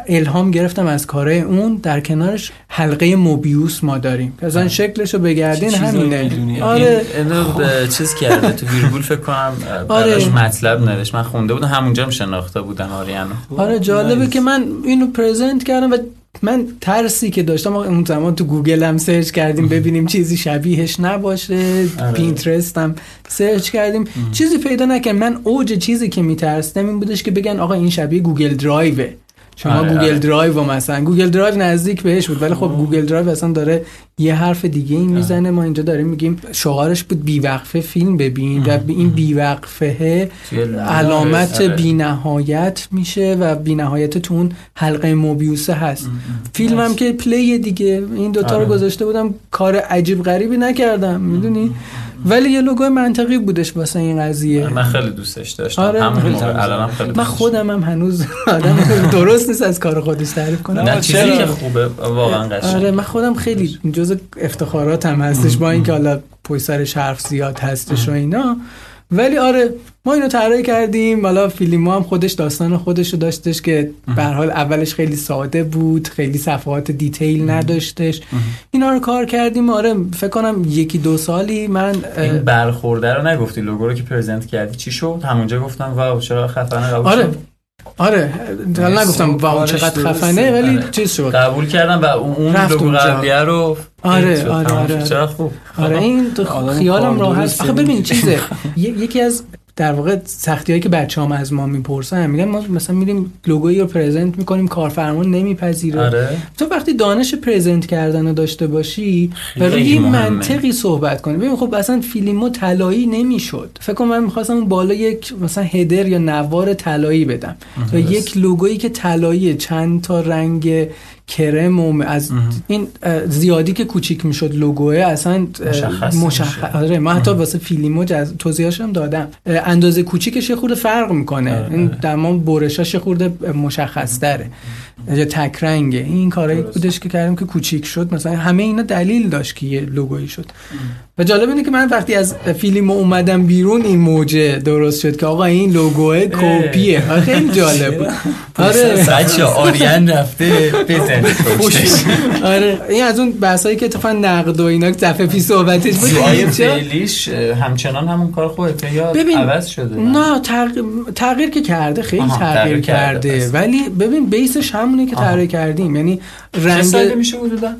الهام گرفتم از کارهای اون. در کنارش حلقه موبیوس ما داریم. مثلا شکلش رو بگردین چه چیزایی همینه؟ آره. این اینو چیز کرده تو ویرگول فکر کنم آره. مطلب نوشت. من خونده بودم همونجا هم شناخته بودن آریانو آره جالبه. که من اینو present کردم و من ترسی که داشتم اون زمان تو گوگل هم search کردیم ببینیم چیزی شبیهش نباشه. آره. پینترست هم search کردیم. چیزی پیدا نکردم. من اوج چیزی که میترسیدم این بودش که بگن آقا این شبیه گوگل درایوه. شما آره، گوگل آره. درایو مثلا. گوگل درایو نزدیک بهش بود ولی خب گوگل درایو اصلا داره یه حرف دیگه این می‌زنه. ما اینجا داریم میگیم شعارش بود بیوقفه فیلم. ببین و این بیوقفه علامت آره. بینهایت میشه و بینهایت تو اون حلقه موبیوسه هست. فیلم هم که پلی دیگه. این دوتا رو آره. گذاشته بودم کار عجیب غریبی نکردم. می‌دونی؟ ولی یه لوگو منطقی بودش واسه این قضیه. من خیلی دوستش داشتم. آره. همون خیلی موقع الانم خیلی من خودم هم هنوز آدم درست نیست از کار خودش تعریف کنم. نه چیزی؟ که خوبه واقعا قشنگ آره من خودم خیلی جز افتخاراتم هستش با اینکه حالا پشت سرش حرف زیاد هستش و اینا. ولی آره ما اینو طراحی کردیم. حالا فیلم هم خودش داستان خودش رو داشتش که به حال اولش خیلی ساده بود خیلی صفحات دیتیل نداشتش. اینا رو کار کردیم. آره فکر کنم یکی دو سالی من این برخورده رو نگفتی لوگو رو که پرزنت کردی چی شد؟ همونجا گفتم واو چرا خفنه قبول آره شد؟ آره حالا نگفتم واو چقدر خفنه ولی آره. چیز شد قبول کردم و اون لوگو. قبلیه رو آره،. آره، آره. خوب آره این خیالم راحت آخه ببین. چیزه یکی از در واقع سختی هایی که بچه هم از ما می‌پرسن میگن ما مثلا میریم لوگویی رو پرزنت می‌کنیم کارفرما نمیپذیره. آره. تو وقتی دانش پرزنت کردن رو داشته باشی و روی. منطقی صحبت کنی. ببین خب اصلا فیلمو طلایی نمی‌شد. فکر کنم من می‌خواستم اون بالا یک مثلا هدر یا نوار طلایی بدم. و یک لوگویی که طلایی چند تا رنگ کرم و از این زیادی که کوچیک می‌شد لوگوه اصلا مشخص مشخص. آره من حتی واسه فیلیمو جز... توضیحاش هم دادم. اندازه کوچیکش یه خورده فرق می‌کنه. آره، این ما برشاش خورده مشخص تره یا تک رنگه این کارایی بودش که کردیم که کوچیک شد. مثلا همه اینا دلیل داشت که یه لوگویی شد. و جالب اینه که من وقتی از فیلم اومدم بیرون این موجه درست شد که آقا این لوگوه کپیه. آره، خیلی جالب بود. آره. بچه آریان رفته بزن آره. این از اون بحثایی که اتفاقا نقد و اینا که دفعه پیش صحبتش بود. فعلیش همچنان همون کار خودته یا ببین، عوض شده. نه تغییر, تغییر که کرده خیلی تغییر, کرده. ولی ببین بیسش همونه که. تغییر کردیم یعنی چه رنگ میشه حدودا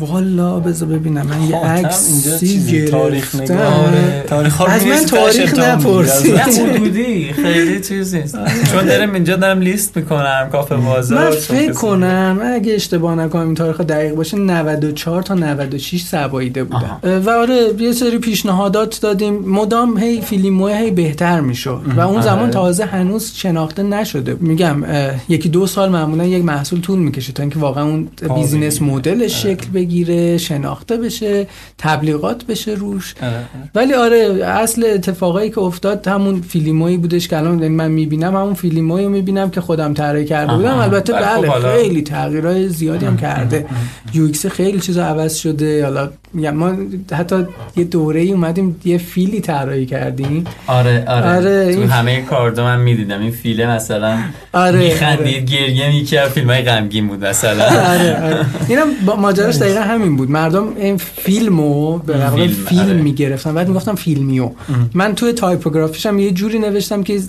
والا بذار ببینم. من یه خاتم اینجا عکسی چیزی تاریخ گرفتم نگاه آره. تاریخ ها از من تاریخ نپرسی. حدودی خیلی چیز نیست چون دارم اینجا دارم لیست می‌کنم کافه بازار من فکر کنم من اگه اشتباه نکنم این تاریخ دقیق باشه 94 تا 96 صباایده بودم و آره یه سری پیشنهادات دادیم. مدام هی فیلیمو هی بهتر می‌شد. و اون آره. زمان تازه هنوز شناخته نشده. میگم یکی دو سال معمولا یک محصول طول می‌کشه تا اینکه واقعا اون business. model ش شکل بگیره شناخته بشه تبلیغات بشه روش. آره، آره. ولی آره اصل اتفاقایی که افتاد همون فیلیمویی بودش که الان من می‌بینم همون فیلیمویی رو می‌بینم که خودم طراحی کرده. بودم. البته بله، خب خیلی تغییرهای زیادی هم کرده. UX خیلی چیزا عوض شده. حالا میگم ما حتی یه دوره ای اومدیم یه فیلی طراحی کردیم. آره آره, آره، تو این- همه کاردو من می‌دیدم. این فیلم مثلا آره میخندید گریه می‌کرد فیلم های غمگین بود مثلا. آره آره. اینم ماجراش دقیقا همین بود. مردم این فیلمو به فیلم، فیلم آره. می‌گرفتن. بعد می‌گفتم فیلمیو. من توی تایپوگرافیش هم یه جوری نوشتم که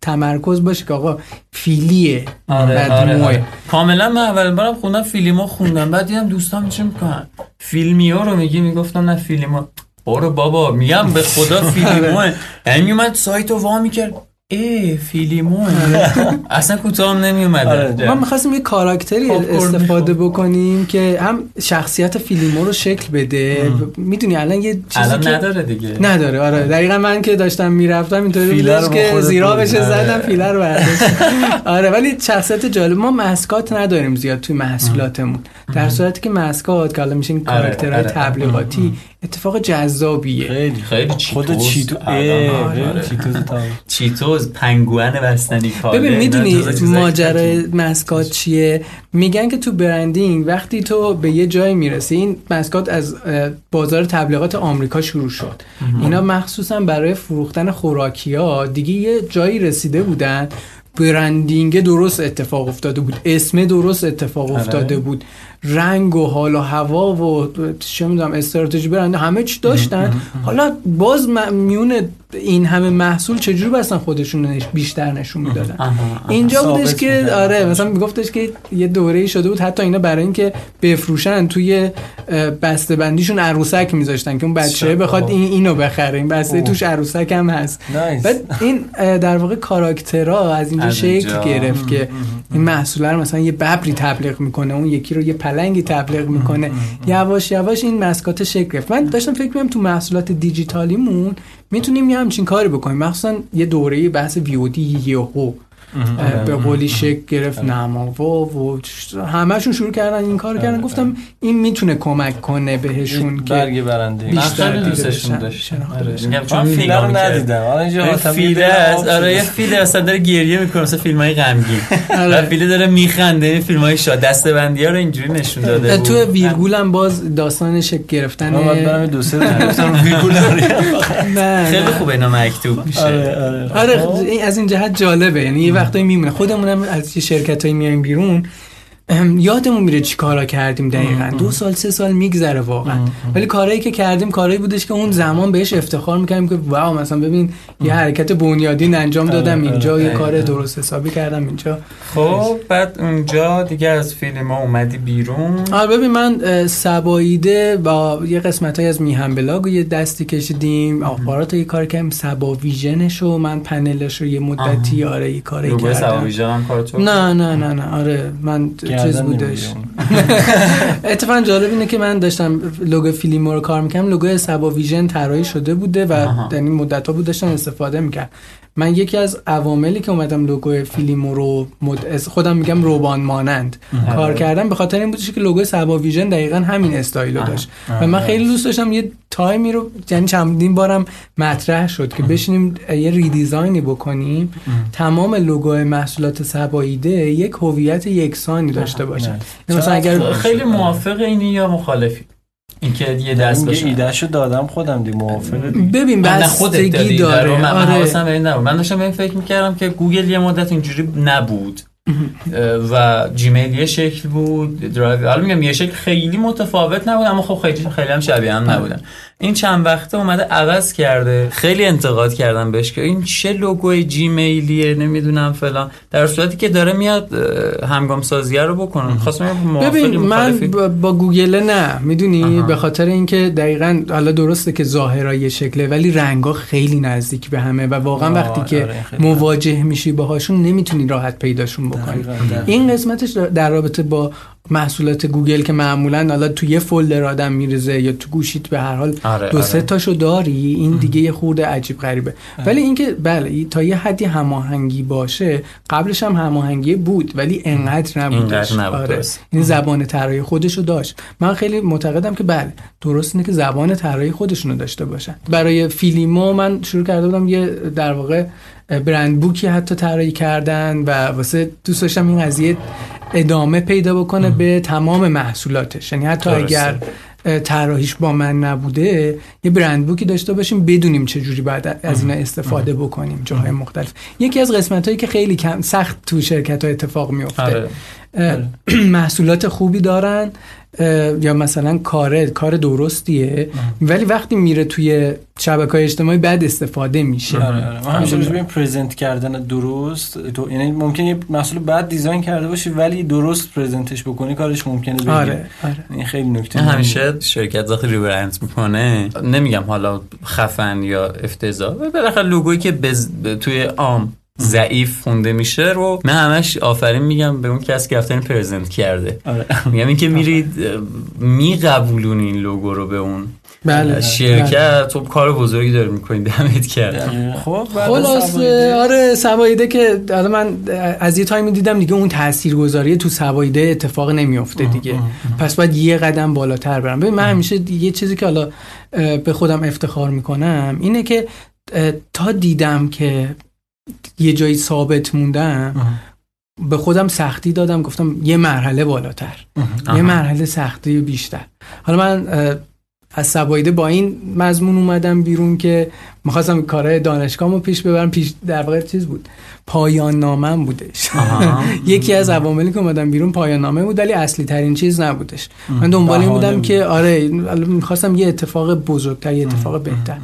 تمرکز باشه که آقا فیلیه. آره آره. آره. کاملا من اول بارم خوندم فیلمو خوندم. بعد دیدم دوستان چی می‌کنن فیلمیو رو میگی؟ می‌گفتم نه فیلمو. برو بابا میگم به خدا فیلمو یعنی میومد سایت رو وا می‌کرد. ای فیلمو اصلا کوتاه هم نمیومده. آره. ما می‌خواستیم یه کاراکتری استفاده. بکنیم که هم شخصیت فیلیمو رو شکل بده. می‌دونی الان یه چیزی الان که نداره دیگه. نداره آره. دقیقا من که داشتم می‌رفتم اینطوری بودش که زیرا. بشه آره. زدم فیله رو آره ولی شخصیت جالب. ما مسکات نداریم زیاد توی محصولاتمون. در صورتی که مسکات که حالا میشه این آره، کاراکترهای آره. تبلیغاتی اتفاق جذابیه. خیلی خیلی خود چیتوز چیتو الان، اه، خیلی آره. چیتوز تا چیتوز پنگوان بستنی کاله ببین می‌دونی که- مسکات چیه؟ میگن که تو برندینگ وقتی تو به یه جایی می‌رسی این مسکات از بازار تبلیغات آمریکا شروع شد. اینا مخصوصا برای فروختن خوراکی ها دیگه یه جایی رسیده بودن. برندینگ درست اتفاق افتاده بود. اسم درست اتفاق افتاده بود. رنگ و حال و هوا و چه می‌دونم استراتژی برند همه چی داشتن. حالا باز میون این همه محصول چجوری بستن خودشون نش- بیشتر نشون می‌دادن. اینجا بودش که آره. مثلا میگفتش که یه دوره شده بود حتی اینا برای اینکه بفروشن توی بسته بندیشون عروسک میذاشتن که اون بچه چه بخواد. این اینو بخره این بسته اوه. توش عروسک هم هست نایس بعد این در واقع کاراکترها از اینجا از شکل اینجا. گرفت که این محصول رو مثلا یه ببری تبلیغ می‌کنه اون یکی رو یه پلنگی تبلیغ می‌کنه یواش یواش این مسکات شکل گرفت من داشتم فکر می‌کنم تو محصولات دیجیتالیمون می‌تونیم یه همچین کاری بکنیم. مخصوصا یه دوره بحث ویودی یهو. به قولی شکل گرفت نماوا و همهشون شروع کردن این کار کردن. گفتم این می‌تونه کمک کنه بهشون که برگ برنده بیشتر دوستشون آره. من چون نگاه رو. ندیدم. فیله است آب آره یه. فیله اصلا داره گریه می‌کنه مثل فیلم های غمگین. آره. و فیله داره میخنده این فیلم های شاد. دسته بندی ها رو اینجوری نشون داده بود. تو ویرگول هم باز داستان شکل گرفتن. من باید برم یه دو سه تا گفتم ویرگول خیلی نه. خوب اینا مکتوب میشه. آره آره. آره خب. از این جهت جالبه. یعنی یه وقتایی میمونه. خودمونم از یه شرکتایی میایم بیرون. یادمون میره چی کارا کردیم دقیقا. دو سال سه سال میگذره واقعا. ولی کارهایی که کردیم کارهایی بودش که اون زمان بهش افتخار می‌کردیم که واو مثلا ببین یه حرکت بنیادین انجام آره، دادم آره، اینجا یه. کار درست حسابی کردم اینجا. خب بعد اونجا دیگه از فیلم ها اومدی بیرون. آره ببین من صباایده با یه قسمت های از میهن بلاگ یه دستی کشیدیم آپارات یه کار کردیم صبا ویژنش رو من پنلش رو یه مدتی آره یه کاری کردم. نه نه نه نه آره من چیز بودش. اتفاقا جالب اینه که من داشتم لوگو فیلیمو رو کار می‌کنم لوگو صبا ویژن طراحی شده بوده و آها. یعنی مدت ها بود داشتم استفاده می‌کرد من یکی از عواملی که اومدم لوگو فیلیمو رو مد... خودم میگم روبان مانند. کار کردم به خاطر این بودش که لوگو سبا ویژن دقیقا همین استایل رو داشت. و من خیلی دوست داشتم یه تایمی رو یعنی چندین بارم مطرح شد که بشینیم یه redesign ی بکنیم. تمام لوگو محصولات سبا ایده یک هویت یکسانی داشته باشه. مثلا اگر خیلی موافق اینی یا مخالفی؟ اینکه یه دست من بشه ایدهشو دادم خودم دی موافقه. ببین بستگی داره. من آره. حواسم به این نبود. من داشتم به این فکر می‌کردم که گوگل یه مدت اینجوری نبود. و جیمیل یه شکل بود درایو حالا میگم یه شکل خیلی متفاوت نبود اما خب خیلی خیلی هم شبیه هم نبودن. این چند وقته اومده عوض کرده خیلی انتقاد کردم بهش که این چه لوگوی جیمیلیه نمی‌دونم فلان در صورتی که داره میاد همگام سازیه رو بکنه خواستم ببین من؟ با, گوگل نه می‌دونی. به خاطر اینکه دقیقا حالا درسته که ظاهرا یه شکله ولی رنگا خیلی نزدیک به همه و واقعا وقتی که آره، مواجه میشی باهاشون نمی‌تونی راحت پیداشون بکنی. این قسمتش در رابطه با محصولات گوگل که معمولا حالا تو یه فولدر آدم میرزه یا تو گوشیت به هر حال آره، دو آره. سه تاشو داری این دیگه یه خورده عجیب غریبه. ولی اینکه بله تا یه حدی هماهنگی باشه قبلش هم هماهنگی بود ولی انقدر نبود، آره. این زبان طراحی خودشو داشت. من خیلی معتقدم که بله درست اینه که زبان طراحی خودشونو داشته باشن. برای فیلیمو من شروع کرده بودم یه در واقع برند بوکی حتی طراحی کردن و واسه دوست داشتم این قضیه ادامه پیدا بکنه به تمام محصولاتش. یعنی حتی درسته. اگر طراحیش با من نبوده یه برند بوکی داشته باشیم بدونیم چه جوری بعد از اینا استفاده بکنیم جاهای مختلف. یکی از قسمت هایی که خیلی کم سخت تو شرکت ها اتفاق میفته آره. محصولات خوبی دارن یا مثلا کار کار درستیه. ولی وقتی میره توی شبکه های اجتماعی بعد استفاده میشه. آره آره. ما همیشه به این پرزنت کردن درست. تو یعنی ممکنه یه محصول بعد دیزاین کرده باشی ولی درست پرزنتش بکنی کارش ممکنه بگیره آره آره. این خیلی نکته. همیشه شرکت وقتی ریبرند می‌کنه نمیگم حالا خفن یا افتضاح بالاخره لوگویی که بز... ب- توی عام ضعیف خونده میشه رو من همش آفرین میگم به اون کسی که رفته این پرزنت کرده. آره. میگم این که میرید میقبولون این لوگو رو به اون. بله شرکت تو کار بزرگی داری می‌کنید دمت کرد خب بعد خلاص سوایده- آره سوایده که حالا من از یه تایمی دیدم دیگه اون تاثیرگذاری تو سوایده اتفاق نمیفته دیگه. پس باید یه قدم بالاتر برم. ببین من همیشه یه چیزی که حالا به خودم افتخار می‌کنم اینه که تا دیدم که یه جایی ثابت موندم به خودم سختی دادم گفتم یه مرحله بالاتر. آها. یه مرحله سختی بیشتر. حالا من اه، از سبایده با این مضمون اومدم بیرون که می‌خواستم کارهای دانشگاهمو پیش ببرم. پیش در واقع چیز بود پایان نامم بودش. یکی از عواملی که اومدم بیرون پایان نامه بود ولی اصلی ترین چیز نبودش. من دنبال این بودم بود. که آره می‌خواستم یه اتفاق بزرگتر یه اتفاق بهتر. اه،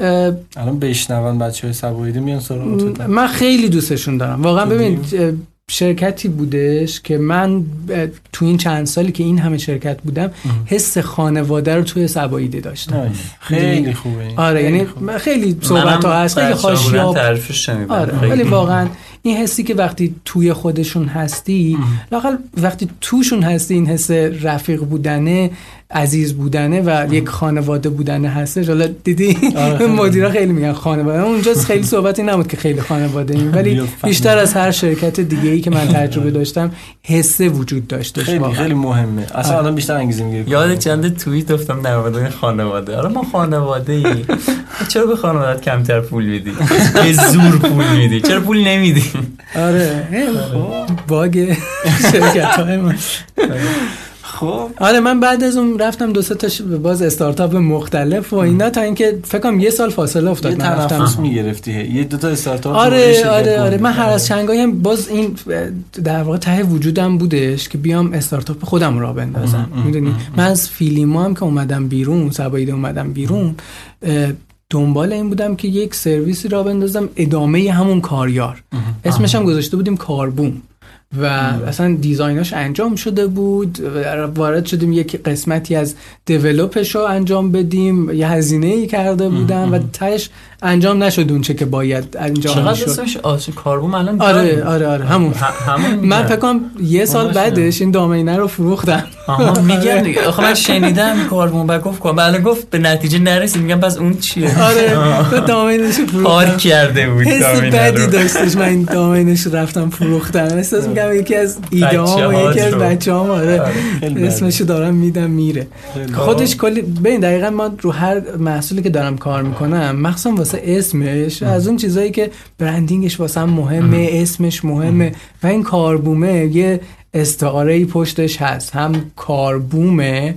الان بشنون بچه های سوایده میان سراغ تو من خیلی دوستشون دارم واقعا ببین اه، شرکتی بودش که من اه، تو این چند سالی که این همه شرکت بودم حس خانواده رو توی سباییده داشتم نایس. خیلی خوبه. آره خیلی یعنی خوبه. من خیلی صحبت ها هست خیلی تعریفش شنیدم آره خیلی. ولی واقعا این حسی که وقتی توی خودشون هستی لاقل وقتی توشون هستی این حس رفیق بودنه عزیز بودنه و یک خانواده بودنه هستش. حالا دیدی؟ آره، خیلی. مدیرا خیلی میگن خانواده. اونجا خیلی صحبتی نبود که خیلی خانواده ایم. ولی. بیشتر از هر شرکت دیگه ای که من تجربه داشتم حسه وجود داشتش خیلی واقعا. خیلی مهمه. اصلا آدم بیشتر انگیزه می‌گیره. یاد چند توییت مورد این خانواده. آره ما خانواده ای چرا به خانوادت کمتر پول میدی؟ به زور پول میدی. چرا پول نمیدی؟ آره. باگ شرکت های من خب. آره من بعد از اون رفتم دو سه تا باز استارتاپ مختلف و اینا تا اینکه فکر کنم یه سال فاصله افتاد یه من رفتم. می‌گرفتی یه دو تا استارتاپ آره آره آره. من هر از چنگایی هم باز این در واقع ته وجودم بودش که بیام استارتاپ خودم را بندازم. می‌دونی؟ من از فیلیمو هم که اومدم بیرون سبایده اومدم بیرون دنبال این بودم که یک سرویسی را بندازم ادامه همون کاریار. اسمش هم گذاشته بودیم کاربوم و اصلا دیزایناش انجام شده بود. وارد شدیم یک قسمتی از دیولوپش رو انجام بدیم. یه هزینه ای کرده بودم و تش انجام نشد اون چه که باید انجام چقدر شد. اسمش آسو کاربوم الان آره آره آره همون. همون من فکر کنم یه سال. بعدش این دامینه رو فروختم. آها میگم دیگه. آخه من شنیدم کاربوم و گفت کن بله گفت به نتیجه نرسید. میگم پس اون چیه؟ آره تو دامینش فروختم. کرده بود حس بدی. داشتش. من این دامینش رو رفتم فروختم. احساس میگم یکی از ایده و بچه‌هات یکی از رو. بچه هم آره بده. اسمشو دارم میدم میره. خودش کلی ببین دقیقا ما رو هر محصولی که دارم کار می‌کنم مخصوصا واسه اسمش از اون چیزایی که برندینگش واسه هم مهمه اسمش مهمه. و این کاربومه یه استعاره ای پشتش هست. هم کاربومه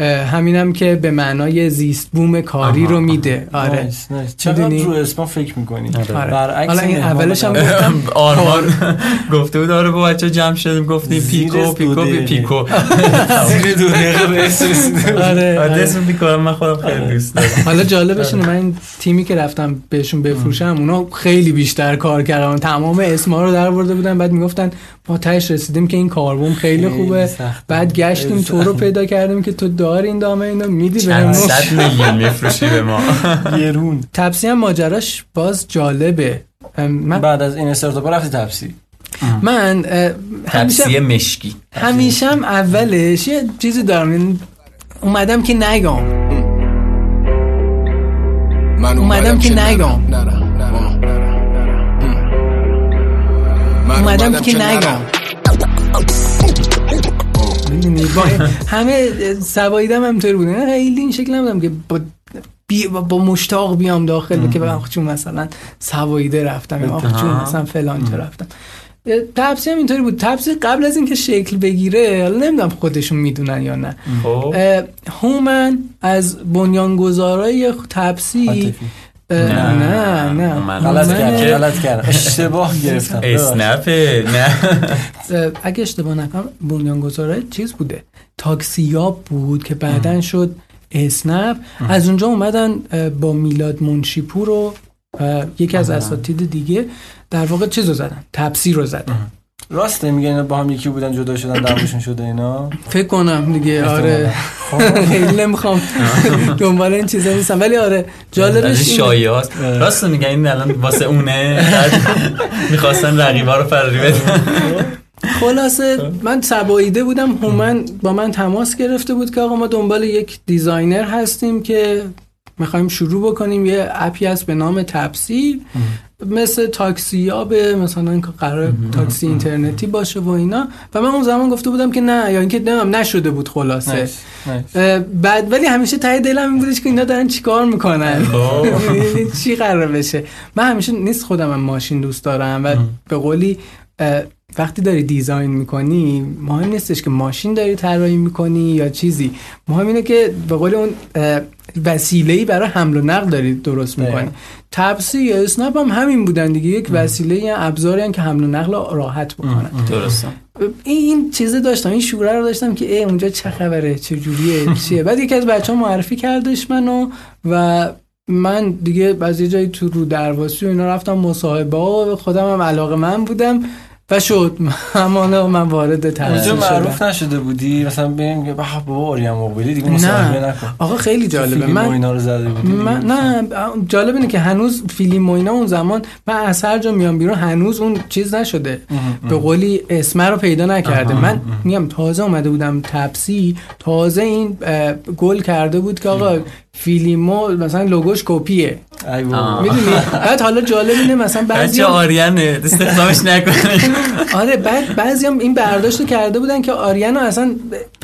همینم که به معنای زیست بوم کاری رو میده آره نایس، نایس. چقدر؟ رو اسم فکر می‌کنی آره. برعکس حالا این اولش هم. گفتم آرمان گفته بود آره با بچه جمع شدیم گفتیم پیکو پیکو دقیقه. پیکو زیر دو دقیقه به اسم رسیده بود. آره آره آره. اسم پیکو من خودم خیلی دوست دارم حالا جالبش اینه من این تیمی که رفتم بهشون بفروشم اونا خیلی بیشتر کار کردن تمام اسما رو در برده بودن بعد می‌گفتن ما تهش رسیدیم که این کاربوم خیلی خیلی خوبه. بعد گشتیم تو رو پیدا کردیم که تو داری این دامه اینو میدی چند بهمون صد میلیون میفروشی به ما. یه رون تپسی هم ماجراش باز جالبه. من بعد از این استارتاپ رفتی تپسی. من همیشه مشکی. همیشه هم اولش یه چیزی دارم. این اومدم که نگم من اومدم که نگم. نه، نه، نه، نه. من اومدم که نگم می‌دونی، با همه سوایدم همطور بوده. خیلی این شکل نبودم که با بی با, مشتاق بیام داخل که بگم چون مثلا سوایده رفتم آخ چون مثلا فلان چه رفتم. تپسی هم اینطوری بود. تپسی قبل از اینکه شکل بگیره حالا نمی‌دونم خودشون می‌دونن یا نه. خب. هومن از بنیانگذارای تپسی نه، نه نه. من غلط کردم غلط کردم اشتباه گرفتم. اسنپه نه. اگه اشتباه نکنم بنیانگذارای چیز بوده. تاکسیاب بود که بعدا شد اسنپ. از اونجا اومدن با میلاد منشیپور و یکی از اساتید دیگه در واقع چیز رو زدن تپسی رو زدن. راسته میگه اینا با هم یکی بودن جدا شدن دعواشون شده اینا. فکر کنم دیگه آره. خیلی نمی‌خوام دنبال این چیزا نیستم. ولی آره جالبش. شایعات راست میگن این الان واسه اونه. می‌خواستن رقیبا رو فراری بدن. خلاصه من سبا ایده بودم. هومن با من تماس گرفته بود که آقا ما دنبال یک designer هستیم که می‌خوایم شروع بکنیم. یه app ی هست به نام تپسی مثل تاکسی به مثلا که قرار تاکسی اینترنتی باشه و اینا. و من اون زمان گفته بودم که نه یا اینکه نمیم نشده بود خلاصه. بعد ولی همیشه ته دلم این بودش که اینا دارن چیکار می‌کنن؟ یعنی چی قرار بشه؟ من همیشه نیست خودم هم ماشین دوست دارم و به قولی وقتی داری دیزاین می‌کنی مهم نیستش که ماشین داری طراحی می‌کنی یا چیزی. مهم اینه که به قول اون وسیله ای برای حمل و نقل داری درست می‌کنی. تپسی یا اسنپ هم همین بودن دیگه. یک وسیله یا ابزاری که حمل و نقل راحت بکنن درسته. این چیزه داشتم این شوره رو داشتم که ای اونجا چه خبره چه جوریه چیه. بعد یکی از بچه ها معرفی کردش منو و من دیگه از یه جایی تو رو درواسی و اینا رفتم مصاحبه و خودم هم علاقه من بودم. و شد. همانه من وارد اونجا تحصیل معروف شدم نشده بودی؟ مثلا ببین که بابا آریم مقبلی دیگه مصاحبه نکن. آقا خیلی جالبه. من اینا رو زده بودی. من نه جالب اینه که هنوز فیلم و اینا اون زمان من از هر جا میام بیرون هنوز اون چیز نشده. به قولی اسمه رو پیدا نکرده. من میگم تازه اومده بودم تپسی. تازه این گل کرده بود که آقا فیلیمو مثلا لوگوش کپیه. می‌دونی؟ بعد حالا جالب اینه مثلا بعضی بچه آریانه. استخدامش نکنی آره بعد بعضی هم این برداشت رو کرده بودن که آریانو اصلا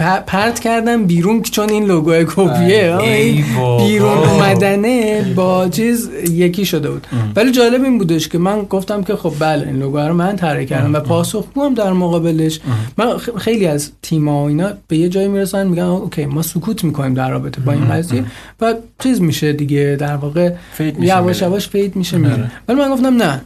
پ- پرت کردن بیرون چون این لوگو کپیه. بیرون اومدنه با چیز یکی شده بود. ولی جالب این بودش که من گفتم که خب بله این لوگو رو من طراحی کردم و پاسخگو هم در مقابلش. من خیلی از تیم‌ها و اینا به یه جایی می‌رسن میگن اوکی ما سکوت می‌کنیم در رابطه با این قضیه. و چیز میشه دیگه در واقع یواش. یواش fade میشه میره. آره. ولی من گفتم نه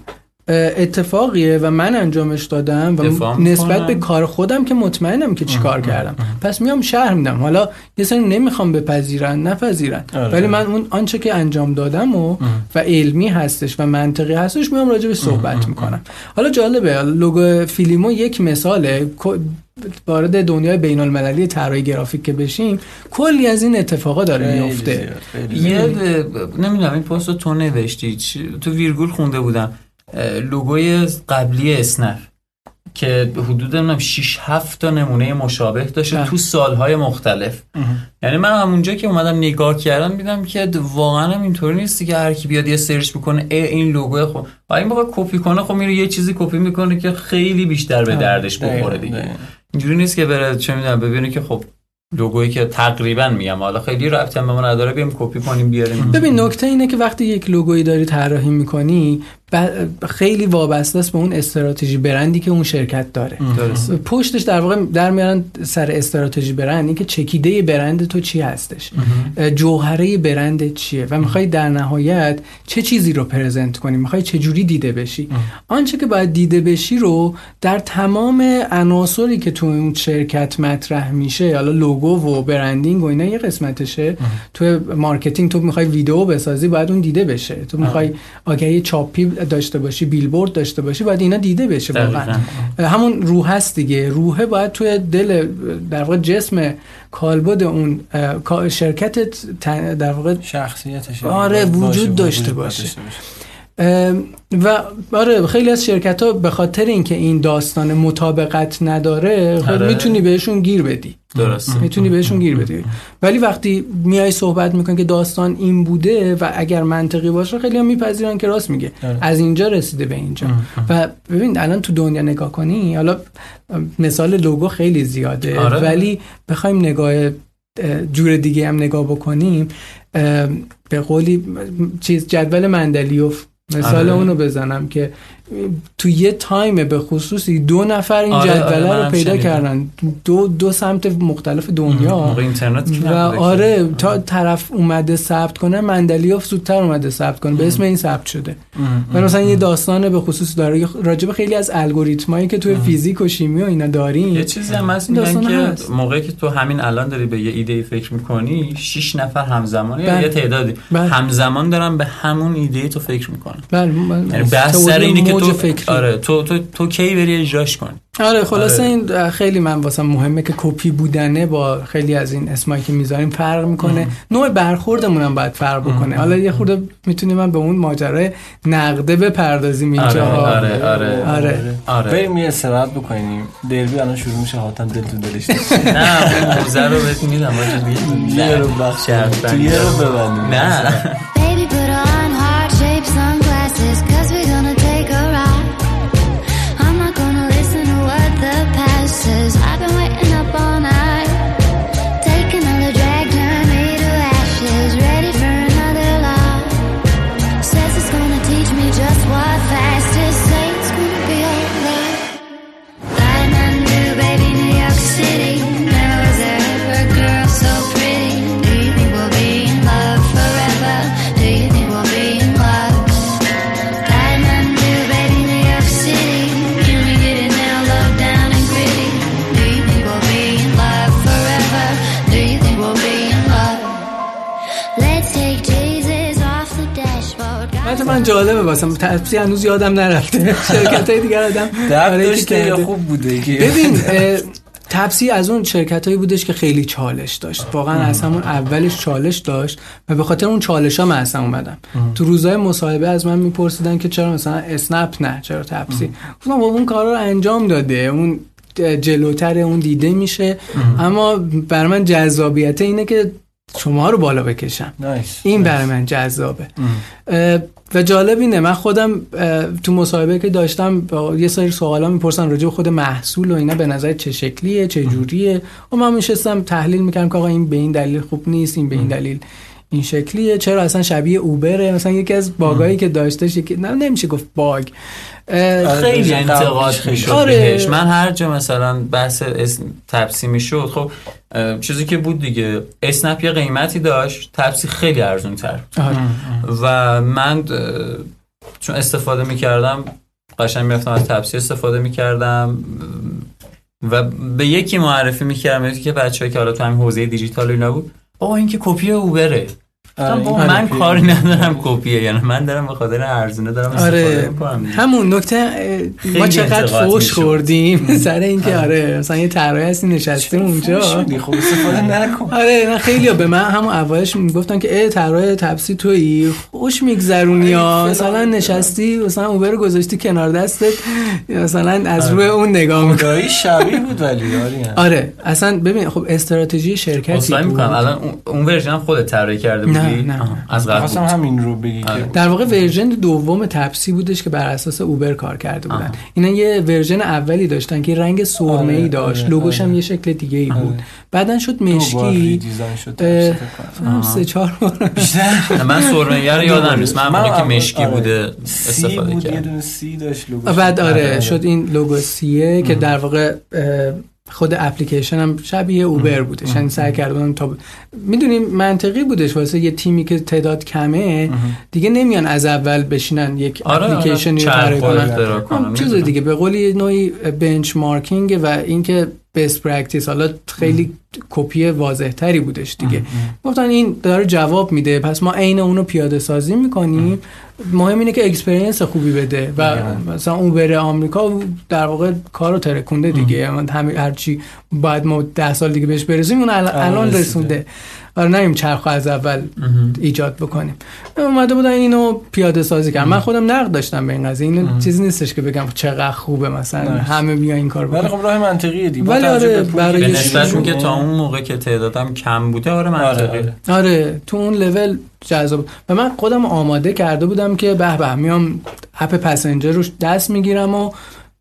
اتفاقیه و من انجامش دادم و نسبت. به کار خودم که مطمئنم که چیکار کردم. پس میام شرح میدم. حالا یه سری نمی‌خوام بپذیرن نپذیرن. آره. ولی من اون آنچه که انجام دادم و و علمی هستش و منطقی هستش میام راجع به صحبت می‌کنم. حالا جالبه لوگو فیلیمو یک مثاله. وارد دنیای بین المللی طراحی گرافیک که بشیم کلی از این اتفاقا داره میفته یه نمی‌دونم این پست تو نوشتی؟ تو ویرگول خونده بودم. اه، لوگوی قبلی اسنپ که حدود نمی‌دونم 6 7 تا نمونه مشابه داشته. تو سالهای مختلف. یعنی من همونجا که اومدم نگاه کردم دیدم که واقعا هم اینطوری نیستی که هر کی بیاد یه search بکنه ای این لوگو خب این موقع کپی کنه خب میره یه چیزی کپی می‌کنه که خیلی بیشتر به دردش بخوره دیگه. اینجوری نیست که بره چه می‌دونم ببینه که خب لوگویی که تقریبا میگم. حالا خیلی هم به ما نداره بیام کپی کنیم بیاریم. ببین نکته اینه که وقتی یک لوگویی داری طراحی می‌کنی خیلی وابسته است به اون استراتژی برندی که اون شرکت داره. درست. پشتش در واقع در میارن سر استراتژی برند این که چکیده برند تو چی هستش. جوهره برند چیه و می‌خوای در نهایت چه چیزی رو present کنی؟ می‌خوای چه جوری دیده بشی؟ آنچه که باید دیده بشی رو در تمام عناصری که تو اون شرکت مطرح میشه حالا لوگو و branding و اینا یه قسمتشه. تو marketing تو می‌خوای ویدیو بسازی باید اون دیده بشه. تو می‌خوای آگهی چاپی داشته باشی بیلبورد داشته باشی باید اینا دیده بشه واقعا. همون روح هست دیگه روحه باید توی دل در واقع جسم کالبد اون شرکت در واقع شخصیتش آره، وجود داشته باشه. و آره خیلی از شرکت ها به خاطر اینکه این داستان مطابقت نداره خب آره. می‌تونی بهشون گیر بدی درست می‌تونی بهشون گیر بدی ولی وقتی میای صحبت می‌کنی که داستان این بوده و اگر منطقی باشه خیلی هم میپذیرن که راست میگه آره. از اینجا رسیده به اینجا و ببین الان تو دنیا نگاه کنی حالا مثال لوگو خیلی زیاده آره. ولی بخوایم نگاه اه، جور دیگه هم نگاه بکنیم به قولی چیز جدول مندلیوف مثال آره. اونو بزنم که تو یه تایم به خصوصی دو نفر این آره، جدوله آره، رو پیدا. کردن. دو دو سمت مختلف دنیا. موقع اینترنت و. آره تا طرف اومده ثبت کنه مندلیوف زودتر اومده ثبت کنه. به اسم این ثبت شده. و مثلا یه داستان به خصوص داره. راجب خیلی از الگوریتمایی که توی فیزیک و شیمی و اینا داریم. یه چیزی هم هست میگن که هست. موقعی که تو همین الان داری به یه ایده فکر می‌کنی شش نفر همزمان یا بله. یه تعدادی. بله. همزمان دارن به همون ایده تو فکر می‌کنن. بله یعنی بحث سر اینه که تو فکری. آره تو تو تو کی بری اجراش کنی؟ آره خلاصه آره. این خیلی من واسه مهمه که کپی بودنه با خیلی از این اسمایی که می‌ذاریم فرق می‌کنه. نوع برخوردمون هم باید فرق بکنه. حالا یه خورده می‌تونیم من به اون ماجرای نقده بپردازیم اینجا. آره آره آره آره. آره. بریم یه استراحت بکنیم. دربی الان شروع میشه حاتم دل تو دلش نه اون موزه رو بهت میدم آجا دیگه یه رو بخش. تو یه رو ببندیم. نه. من جالبه واسم تپسی هنوز یادم نرفته. شرکت های دیگر آدم داشته یا. خوب بوده ببین تپسی از اون شرکت هایی بودش که خیلی چالش داشت. واقعا از همون اولش چالش داشت و به خاطر اون چالش ها من اصلا اومدم. تو روزهای مصاحبه از من میپرسیدن که چرا مثلا اسنپ نه چرا تپسی؟ گفتم بابا اون کار رو انجام داده. اون جلوتر اون دیده میشه. اما بر من جذابیت اینه که شما رو بالا بکشم. نایس این برای من جذابه. و جالب اینه من خودم تو مصاحبه که داشتم با یه سری سوالا می‌پرسن راجع به خود محصول و اینا به نظر چه شکلیه چه جوریه؟ و من میشستم تحلیل می‌کردم که آقا این به این دلیل خوب نیست این به این دلیل این شکلیه. چرا اصلا شبیه اوبره؟ مثلا یکی از باگایی که داشتش یکی نه نمیشه گفت باگ. اه، خیلی آره، انتقاد خیلی. می‌شد آره. بهش. من هر جا مثلا بحث اسم تپسی می‌شد خب چیزی که بود دیگه. اسنپ یه قیمتی داشت تپسی خیلی ارزون تر آره. و من چون استفاده می‌کردم قشنگ می‌رفتم از تپسی استفاده می‌کردم. و به یکی معرفی می‌کردم یکی که بچه که حالا تو همین حوزه دیجیتال اینا بود. بابا این که کپی اوبره. آره، من کپی. کاری ندارم کپیه یعنی من دارم به خاطر ارزونه دارم استفاده آره. همون نکته ما چقدر فوش. خوردیم. سر اینکه آره. مثلا یه طراحی هستی نشسته اونجا. خب استفاده نکن. آره نه خیلی به من همون اولش می‌گفتن که ای طراح تپسی تویی. خوش میگذرونی یا ای، مثلا. نشستی مثلا اوبر گذاشتی کنار دستت. مثلا از آره. روی اون نگاه می‌کنی. شبیه بود ولی آره. اصلا ببین خب استراتژی شرکتی اصلا بود. می‌کنم الان اون- ورژن خودت طراحی کرده بودی. نه، نه. از قبل. همین رو بگی آره. که در واقع ورژن دوم تپسی بودش که بر اساس اوبر کار کرده بودن. اینا یه ورژن اولی داشتن که رنگ سرمه ای آره، داشت. آره، لوگوش هم. یه شکل دیگه ای بود. بعدا شد مشکی. شد سه چهار بار. من سرمه رو یادم نیست. من که مشکی. بوده سی استفاده بود یه کردم. دونه سی داشت لوگو بعد آره شد این لوگو سیه که در واقع خود اپلیکیشن هم شبیه اوبر بودش. یعنی سعی کردن تا می‌دونیم منطقی بودش واسه یه تیمی که تعداد کمه دیگه نمیان از اول بشینن یک آره اپلیکیشن آره رو طراحی چرخ کنن. چیز. دیگه به قول یه نوعی benchmarking و اینکه best practice حالا خیلی کپی واضح تری بودش دیگه. گفتن این داره جواب میده. پس ما عین اونو پیاده سازی می‌کنیم. مهم اینه که experience خوبی بده. و مثلا اوبر آمریکا در واقع کارو ترکونده دیگه. یعنی همه هرچی باید ما ده سال دیگه بهش برسیم اون الان. رسونده. آره نمیایم چرخو از اول ایجاد بکنیم. اومده بودن اینو پیاده سازی کردن. من خودم نقد داشتم به این قضیه. این چیزی نیستش که بگم چقدر خوبه مثلا. همه بیا این کار ولی بکنن. خب راه منطقیه دی با ولی آره، برای نسبت که تا. اون موقع که تعدادم کم بوده آره آره منطقی آره. آره تو اون لول جذاب. و من خودم آماده کرده بودم که به به میام app passenger روش دست می‌گیرم و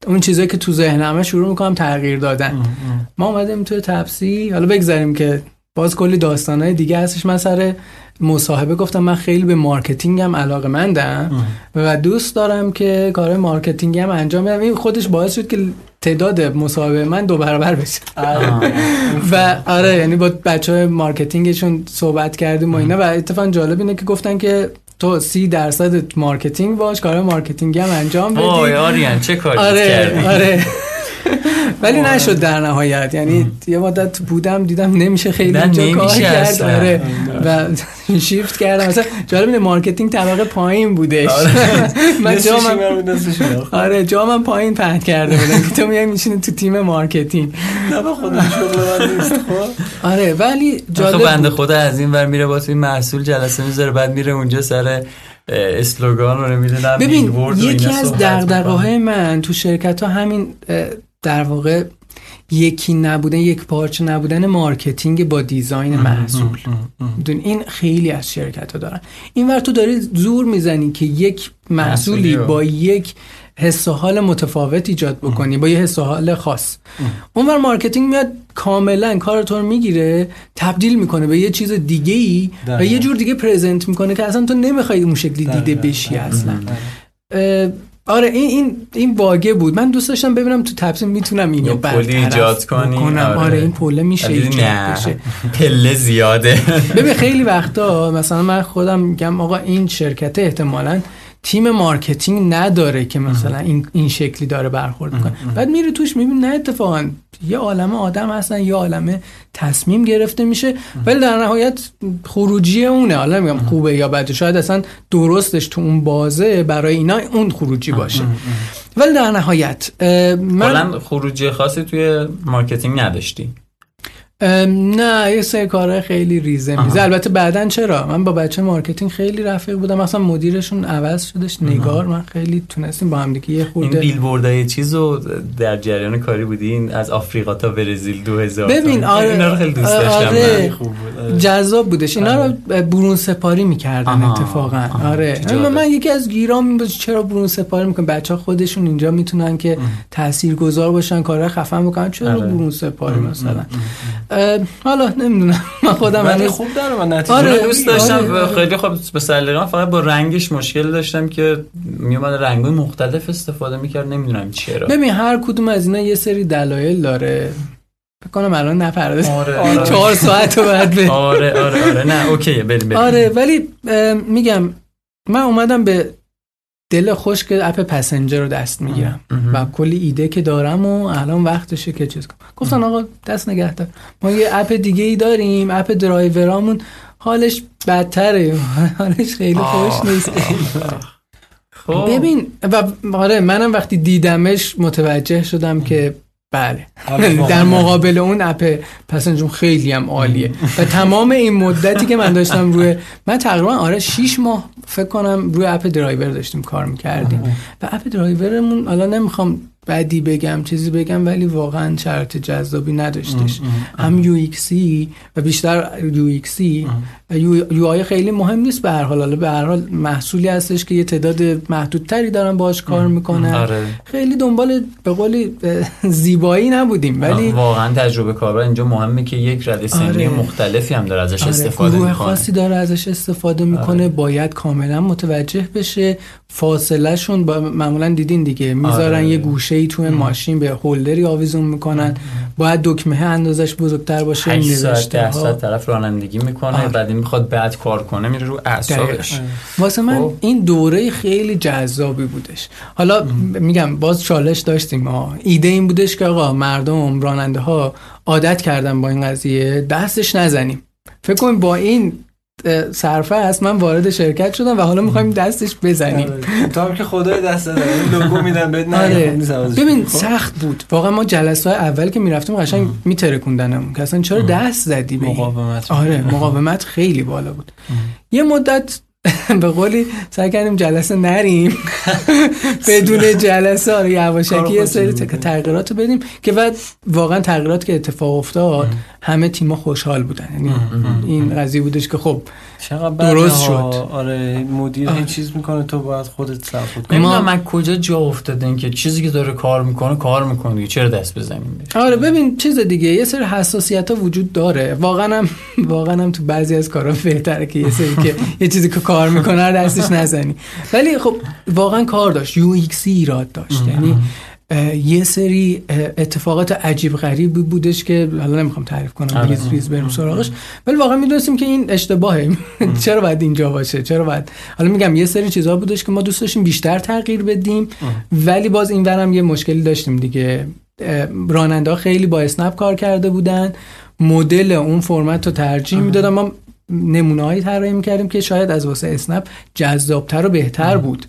اون چیزایی که تو ذهنمه شروع می‌کنم تغییر دادن. ما اومدیم توی تپسی. حالا بگذاریم که باز کلی داستانهای دیگه هستش. من سر مصاحبه گفتم من خیلی به marketing م علاقه مندم و دوست دارم که کار marketing م انجام بدم. این خودش باعث شد که تعداد مصاحبه من دو برابر بشه. و آره یعنی با بچه های marketing شون صحبت کردیم و اینا. و اتفاقا جالب اینه که گفتن که تو سی درصد marketing باش کار marketing هم انجام بدی. آریان چه کاری آره آره. ولی نشد در نهایت. یعنی یه مدت بودم دیدم نمیشه خیلی اینجا کار کرد اصلا. آره. و شیفت کردم. مثلا جالب اینه marketing طبقه پایین بودش. من نصفش جامم. آره جامم پایین پهن کرده بودم. تو میای میشینی تو تیم marketing. نه به خدا شغل من نیست خب. آره ولی جالب بنده. خدا از این ور میره واسه محصول جلسه می‌ذاره بعد میره اونجا سر slogan رو نمی‌دونم ببین یکی از دغدغه های من تو شرکت ها همین در واقع یکی نبودن یک پارچه نبودن marketing با design محصول. این خیلی از شرکت ها دارن. اینور تو داری زور می‌زنی که یک محصولی. با یک حس و حال متفاوت ایجاد بکنی با یه حس و حال خاص. اونور marketing میاد کاملا کار تو رو می‌گیره تبدیل می‌کنه به یه چیز دیگه ای و. یه جور دیگه present می‌کنه که اصلا تو نمی‌خوای اون شکلی دیده. بشی اصلا. آره این این این bug ه بود من دوست داشتم ببینم تو تپسی می‌تونم اینو برطرف ایجاد کنی. بکنم. آره. آره. این پله میشه ایجاد بشه پله زیاده ببین خیلی وقتا مثلا من خودم میگم آقا این شرکت احتمالا تیم marketing نداره که مثلا این این شکلی داره برخورد می‌کنه. بعد میره توش می‌بینی نه اتفاقا یه عالمه آدم هستن یه عالمه تصمیم گرفته میشه ولی در نهایت خروجی اونه. حالا میگم خوبه یا بده. شاید اصلا درستش تو اون بازه برای اینا اون خروجی باشه. ولی در نهایت من خروجی خاصی توی marketing نداشتی. نه یه سری کارهای خیلی ریزه میزه. البته بعدا چرا؟ من با بچه marketing خیلی رفیق بودم. مثلا مدیرشون عوض شدش. نگار من خیلی تونستیم با هم دیگه یه این خورده بیلبوردای چیز رو در جریان کاری بودین؟ از آفریقا تا برزیل 2000 ببین. آره اینا رو خیلی دوست آره. داشتم. خوب بود. جذاب بودش. اینا رو برون سپاری می‌کردن اتفاقا. آره. من, یکی از گیرام این بود چرا برون سپاری می‌کنن بچه خودشون اینجا می‌تونن که تأثیر گذار باشن کارهای خفن بکنن. چرا آره. برون سپاری مثلا؟ حالا نمی‌دونم. من خودم ولی خوب داره و نتیجه آره، دوست می‌گیره. داشتم آره. خیلی خب به سلیقه من فقط با رنگش مشکل داشتم که میومد رنگای مختلف استفاده می‌کرد نمی‌دونم چرا. ببین هر کدوم از اینا یه سری دلایل داره. فکر کنم الان نپرده آره آره. چهار ساعت رو بعد به آره آره آره. نه اوکیه بریم بریم. آره ولی میگم من اومدم به دل خوش که اپ پسنجر رو دست می‌گیرم. و کلی ایده که دارم و الان وقتشه که چیز کنم. گفتن آقا دست نگه دار. ما یه اپ دیگه ای داریم اپ درایورامون. حالش بدتره. حالش خیلی خوش نیست. خب. ببین و آره منم وقتی دیدمش متوجه شدم که بله. آره،. در مقابل اون اپ پسنجون خیلی هم عالیه. و تمام این مدتی که من داشتم روی من تقریبا آره 6 ماه فکر کنم روی app driver داشتیم کار می‌کردیم. و app driver مون حالا نمی‌خوام بدی بگم چیزی بگم ولی واقعا شرط جذابی نداشتش. هم UI و بیشتر UX ی UI خیلی مهم نیست به هر حال. حالا به هر حال محصولی هستش که یه تعداد محدودتری دارن باش کار می‌کنن. آره. خیلی دنبال به قولی اه، زیبایی نبودیم ولی واقعا تجربه کاربر اینجا مهمه که یک سنی آره. مختلفی هم داره ازش آره، استفاده می‌کنه. خاصی داره ازش استفاده می‌کنه. باید کاملا متوجه بشه. فاصله شون با معمولا دیدین دیگه می‌ذارن. یه گوشه ای توی ماشین یه holder ی آویزون می‌کنن باید دکمه اندازش بزرگتر باشه 8 ساعت نوشته 10 ها. ساعت طرف رانندگی می‌کنه آره. بعد این می‌خواد بعد کار کنه میره رو اعصابش دقیقاً. واسه من خب. این دوره خیلی جذابی بودش حالا میگم باز چالش داشتیم ها ایده این بودش که آقا مردم راننده ها عادت کردن با این قضیه دستش نزنیم فکر کنیم با این صرفه است من وارد شرکت شدم و حالا می‌خوایم دستش بزنیم. آره. تا که خدای دست داره. لوگو میدن بهت نه آره. عوضش ببین. خب. سخت بود. واقعا ما جلسه های اول که می‌رفتیم قشنگ میترکوندنمون که اصلا چرا دست زدی به؟ مقاومت. آره مقاومت خیلی بالا بود. یه مدت به قولی سعی کردیم جلسه نریم. بدون جلسه آره یواشکی یه سری تغییرات رو بدیم که بعد واقعا تغییرات که اتفاق افتاد همه تیما خوشحال بودن. یعنی این قضیه بودش که خب درست. شد. آره مدیر. این چیز می‌کنه تو باید خودت سرخود کنی. ما- من کجا جا افتاده این که چیزی که داره کار می‌کنه کار می‌کنه دیگه. چرا دست بزنیم آره ببین چیز دیگه یه سری حساسیت ها وجود داره. واقعا هم واقعا هم تو بعضی از کارا بهتره که یه سری که یه چیزی که کار می‌کنه دستش نزنی. ولی خب واقعا کار داشت. UX ایراد داشت. یعنی یه سری اتفاقات عجیب غریبی بودش که حالا نمی‌خوام تعریف کنم آره. ریز ریز بریم سراغش. ولی واقعا می‌دونستیم که این اشتباهه. چرا باید اینجا باشه؟ چرا باید؟ حالا میگم یه سری چیزها بودش که ما دوست داشتیم بیشتر تغییر بدیم ولی باز این ورم یه مشکلی داشتیم دیگه. راننده خیلی با اسنپ کار کرده بودن. مدل اون فرمت رو ترجیح می‌دادن. ما نمونه هایی طراحی می‌کردیم که شاید از واسه اسنپ جذابتر و بهتر بود.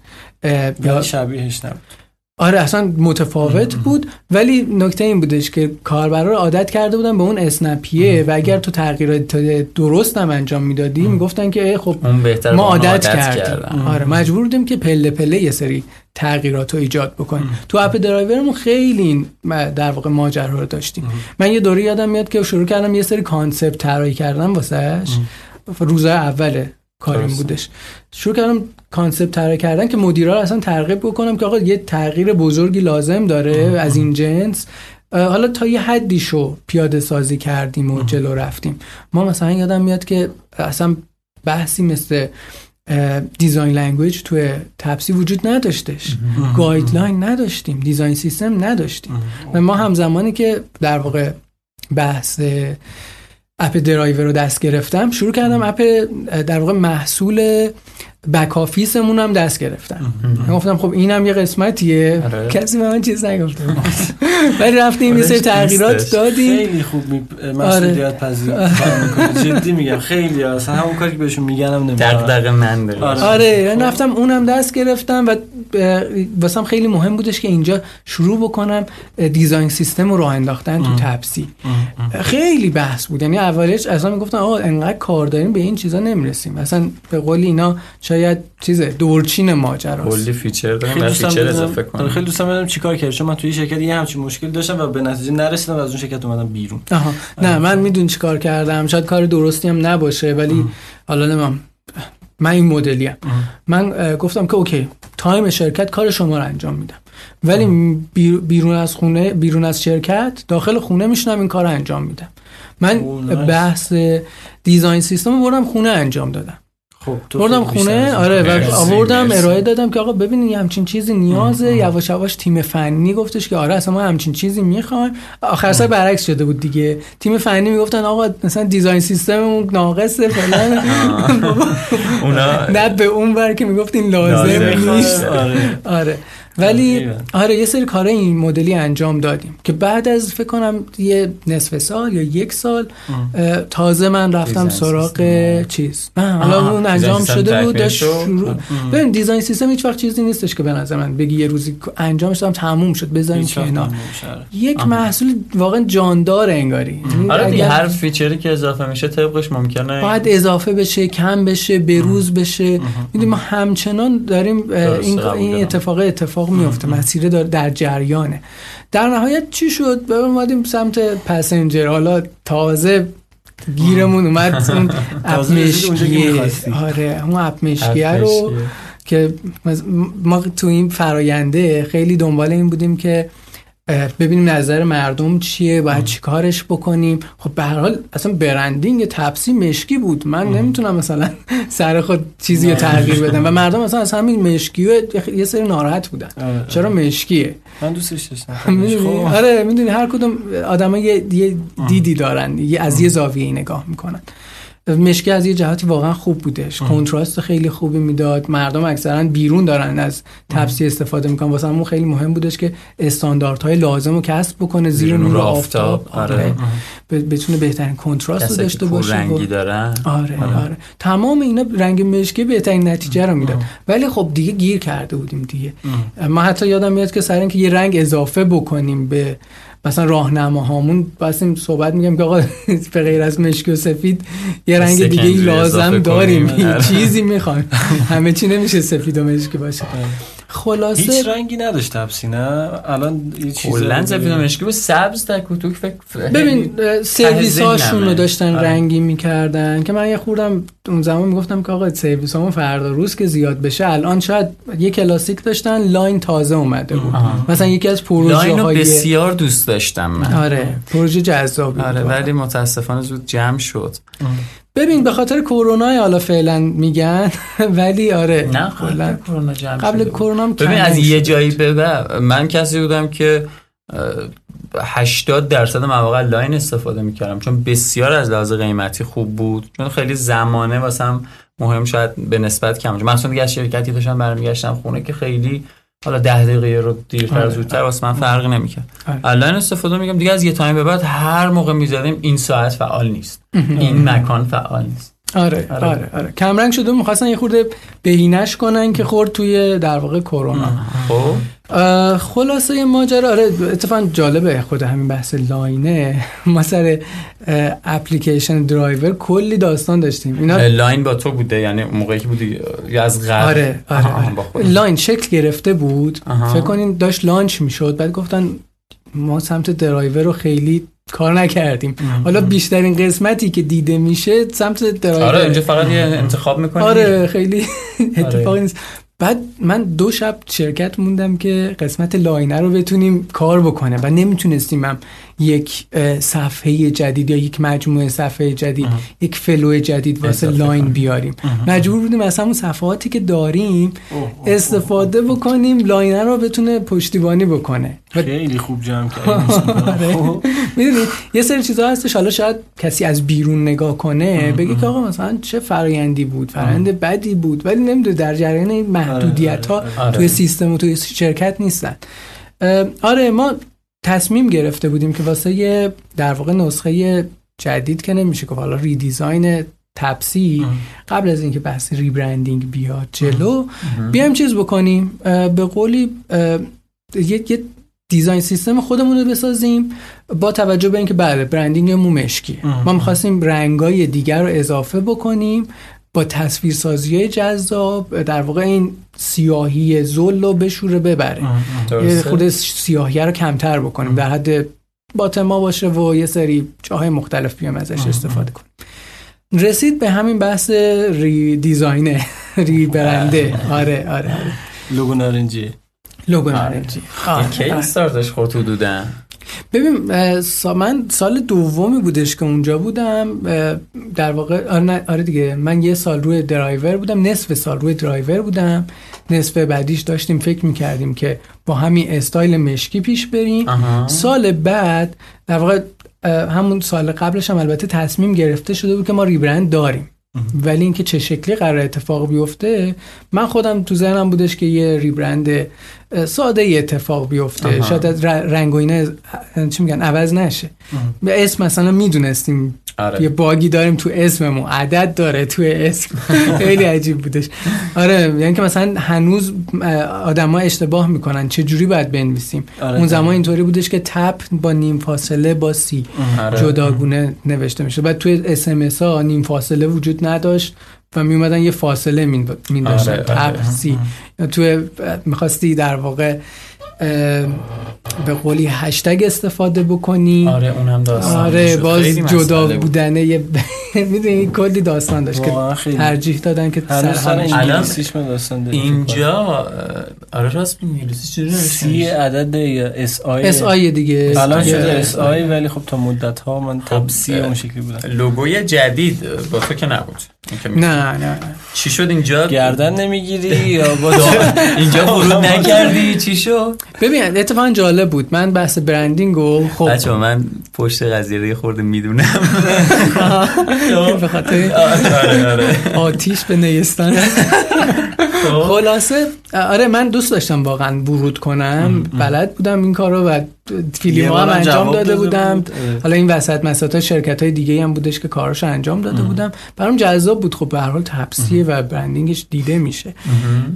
یا شبیهش نبود. آره اصلا متفاوت بود. ولی نکته این بودش که کاربرا رو عادت کرده بودن به اون اسنپیه و اگر تو تغییرات درست هم انجام می‌دادی می‌گفتن که ای خب اون ما عادت, کردن. کردیم. آره مجبور بودیم که پله پله یه سری تغییرات رو ایجاد بکنیم. تو app driver مون خیلی این در واقع ماجرا رو داشتیم. من یه دوره یادم میاد که شروع کردم یه سری concept طراحی کردم واسهش روزای اول کاریم. بودش. شروع کردم concept طراحی کردن که مدیرا رو اصلا ترغیب بکنم که آقا یه تغییر بزرگی لازم داره از این جنس. حالا تا یه حدی شو پیاده سازی کردیم و جلو رفتیم. ما مثلا یادم میاد که اصلا بحثی مثل design language توی تپسی وجود نداشتش. guideline نداشتیم. design system نداشتیم. و ما همزمانی که در واقع بحث app driver رو دست گرفتم شروع کردم app در واقع محصول back office مون هم دست گرفتم من گفتم خب اینم یه قسمتیه. آره. کسی به من چیز نگفته. ولی رفتیم یه سری تغییرات. دادیم. خیلی خوب می... مسئولیت پذیر. جدی میگم. خیلی اصلا همون کاری که بهشون میگن هم. دغدغه من داره. آره. آره. من رفتم اونم دست گرفتم و واسم خیلی مهم بودش که اینجا شروع بکنم دیزاین سیستم رو راه انداختن تو تپسی. خیلی بحث بود. یعنی اولش اصلا می‌گفتن آقا انقدر کار داریم به این چیزا نمی‌رسیم. اصلا به قول اینا شاید چیز دورچین ماجراست. کلی فیچر دارم خیلی فیچر اضافه آره، کنم خیلی دوستم بدونم چیکار کردی چون من توی شرکت یه همچین مشکل داشتم و به نتیجه نرسیدم و از اون شرکت اومدم بیرون. آها. نه من میدون چی کار کردم. شاید کار درستی هم نباشه ولی حالا نمیم من این مدلی هم. من گفتم که اوکی تایم شرکت کار شما رو انجام میدم. ولی بیر- بیرون از خونه بیرون از شرکت داخل خونه میشنم این کار رو انجام میدم. من. بحث دیزاین سیستم رو بردم خونه انجام دادم. خب بردم خونه آره و. آوردم. ارائه دادم که آقا ببینید یه همچین چیزی نیازه یواش یواش تیم فنی گفتش که آره اصلا ما همچین چیزی می‌خوایم. آخر سر برعکس شده بود دیگه. تیم فنی می‌گفتن آقا مثلا دیزاین سیستممون ناقصه فلان. اونا نه به اون ور که می‌گفت این لازم لازم نیست. آره. آره. ولی. آره یه سری کارهای این مدلی انجام دادیم که بعد از فکر کنم یه نصف سال یا یک سال تازه من رفتم سراغ. چیز. نه حالا اون انجام شده بود داشت. شروع ببین دیزاین سیستم هیچ وقت چیزی نیستش که به نظر من بگی یه روزی انجامش دادم تموم شد بذاریم کنار. نمیشه، آره. یک محصول واقعا جاندار انگاری. یعنی آره هر فیچری که اضافه میشه طبقش ممکنه باید اضافه بشه کم بشه بروز بشه. می‌دونی ما همچنان داریم این دارم. اتفاق اتفاق میفته مسیر دار- در جریانه. در نهایت چی شد؟ به اومدیم سمت پسنجر. حالا تازه گیرمون اومد اون اپ مشکیه. آره اون اپ مشکیه رو که ما تو این فراینده خیلی دنبال این بودیم که ببینیم نظر مردم چیه باید چی کارش بکنیم. خب به هر حال اصلا برندینگ تپسی مشکی بود. من نمی‌تونم مثلا سر خود چیزی رو تغییر بدم. و مردم اصلا از همین مشکی و یه سری ناراحت بودن. آره. چرا مشکیه؟ من دوستش داشتم. خب. آره می‌دونی هر کدوم آدم یه, دیدی دارن. یه از یه زاویه نگاه می‌کنن. مشکی از یه جهاتی واقعا خوب بودش. کنتراست خیلی خوبی می‌داد. مردم اکثرا بیرون دارن از تپسی استفاده می‌کنن. واسه همون خیلی مهم بودش که استانداردهای لازم رو کسب بکنه زیر نور آفتاب. آره. آره. بتونه بهترین کنتراست رو داشته باشه رنگی و- دارن. آره آره. تمام اینا رنگ مشکی بهترین نتیجه رو می‌داد. ولی خب دیگه گیر کرده بودیم دیگه. ما حتی یادم میاد که سر اینکه یه رنگ اضافه بکنیم به مثلا راهنماهامون باسیم صحبت میگم که آقا به غیر از مشکی و سفید یه رنگ دیگه ای لازم. داریم یه آره. چیزی می‌خوایم همه چی نمیشه سفید و مشکی باشه خلاصه هیچ رنگی نداشت تپسی نه؟ الان یه چیز کلا سفید و مشکی و سبز تک و توک فکر ببین اه، سرویس هاشون رو. داشتن آره. رنگی می‌کردن که من یه خوردم اون زمان می‌گفتم که آقا سرویس همون فردا روز که زیاد بشه الان شاید یه کلاسیک داشتن لاین تازه اومده بود. مثلا یکی از پروژه لاین رو های بسیار دوست داشتم من. آره پروژه جذابی بود. آره. ولی متاسفانه زود جمع شد. ببین به خاطر کرونا حالا فعلا میگن ولی آره نه کلاً قبل کرونا جمع قبل. کرونا ببین از. یه جایی به بعد من کسی بودم که اه، 80 درصد مواقع لاین استفاده می‌کردم چون بسیار از لحاظ قیمتی خوب بود چون خیلی زمانه واسم مهم شاید به نسبت کم مثلا دیگه از شرکتی داشتم برمیگشتم خونه که خیلی حالا ده دقیقه رو دیرتر آره. زودتر واسه من فرقی نمی‌کرد. آره. الان استفاده میگم دیگه از یه time به بعد هر موقع می‌زدیم این ساعت فعال نیست. این مکان فعال نیست. آره آره. آره آره. کمرنگ شده می‌خواستن یه خورده بهینش کنن که خورد توی در واقع کرونا. خب. خلاصه ماجرا آره اتفاقا جالبه خود همین بحث لاینه. ما سر اپلیکیشن درایور کلی داستان داشتیم. اینا لاین با تو بوده؟ یعنی اون موقعی که بودی یا از قبل؟ آره آره, آره. لاین شکل گرفته بود. آها. فکر کنین داشت launch می‌شد بعد گفتن ما سمت درایور رو خیلی کار نکردیم. حالا بیشترین قسمتی که دیده میشه سمت درایور. آره اینجا فقط یه انتخاب می‌کنی. آره خیلی اتفاقی آره. نیست. بعد من دو شب شرکت موندم که قسمت line ه رو بتونیم کار بکنه و نمی‌تونستیم هم یک اه، صفحه جدید یا یک مجموعه صفحه جدید یک flow جدید واسه line. بیاریم. مجبور بودیم از همون صفحاتی که داریم استفاده بکنیم line ه رو بتونه پشتیبانی بکنه. خیلی خوب جمع کردیم. خب. می‌دونی یه سری چیزها هستش. حالا شاید کسی از بیرون نگاه کنه بگه که آقا مثلا چه فرایندی بود؟ فرایند بدی بود. ولی نمی‌دونه در جریان این محدودیت ها آره. توی سیستم و توی شرکت نیستن. اه، آره ما تصمیم گرفته بودیم که واسه یه در واقع نسخه جدید که نمیشه که حالا redesign تپسی قبل از اینکه بحث rebranding بیاد جلو بیایم چیز بکنیم. به قولی یه design system خودمون رو بسازیم با توجه به اینکه بله branding مون مشکیه ما می‌خواستیم رنگای دیگر رو اضافه بکنیم با تصویرسازی های جذاب در واقع این سیاهی زل رو بشوره ببره یه خود سیاهی رو کمتر بکنیم. در حد button ها باشه و یه سری جاهای مختلف بیام ازش استفاده کنیم. رسید به همین بحث redesign ه rebrand ه آره آره آره. لوگو نارنجی. لوگو نارنجی. آره، کی آره. استارتش خورد حدودا ببین سا- من سال دومی بودش که اونجا بودم در واقع آره, آره دیگه من یه سال روی درایور بودم نصف سال روی درایور بودم نصف بعدیش داشتیم فکر می‌کردیم که با همین استایل مشکی پیش بریم. آها. سال بعد در واقع همون سال قبلش هم البته تصمیم گرفته شده بود که ما rebrand داریم. ولی اینکه چه شکلی قراره اتفاق بیفته من خودم تو ذهنم بودش که یه rebrand ساده ای اتفاق بیفته. آها. شاید رنگ و اینا چی میگن عوض نشه. به اسم مثلا می‌دونستیم. آره. یه bug ی داریم تو اسممون. عدد داره تو اسم. خیلی عجیب بودش. آره یعنی که مثلا هنوز آدما اشتباه می‌کنن. چه جوری باید بنویسیم؟ آره، اون زمان. اینطوری بودش که تپ با نیم فاصله با سی آره. جداگونه نوشته میشه بعد توی اس ام ها نیم فاصله وجود نداشت. و می اومدن یه فاصله مینداشتن آره، تپ آره. سی توی می‌خواستی در واقع به قولی هشتگ استفاده بکنی آره اونم داستان آره باز جدا بود. بودنه یه می‌دونی کلی داستان داشت که. ترجیح دادن که سر انگلیسیش من داستان. اینجا آره راست میگی انگلیسی چجوری سی عدد یا اس آی اس آی دیگه الان. شده اس آی ولی خب تا مدت ها من خب، تب سی اه، اون شکلی بودم لوگوی جدید با تو که نبود می- نه نه چی شد اینجا؟ گردن نمی‌گیری یا با اینجا ورود نکردی؟ چی شد؟ ببین اتفاقا جالب بود. من بحث برندینگ و خب بچه من پشت قضیه خورده می‌دونم. به خاطر آره آره. آتیش به نیستان خب. خلاصه آره من دوست داشتم واقعا ورود کنم. بلد بودم این کارو و فیلم هم انجام داده داده بودم. بود. اه. حالا این وسط مساط شرکت های دیگه هم بودش که کاراشو انجام داده بودم. برام جذاب بود. خب به هر حال تپسیه و برندینگش دیده میشه.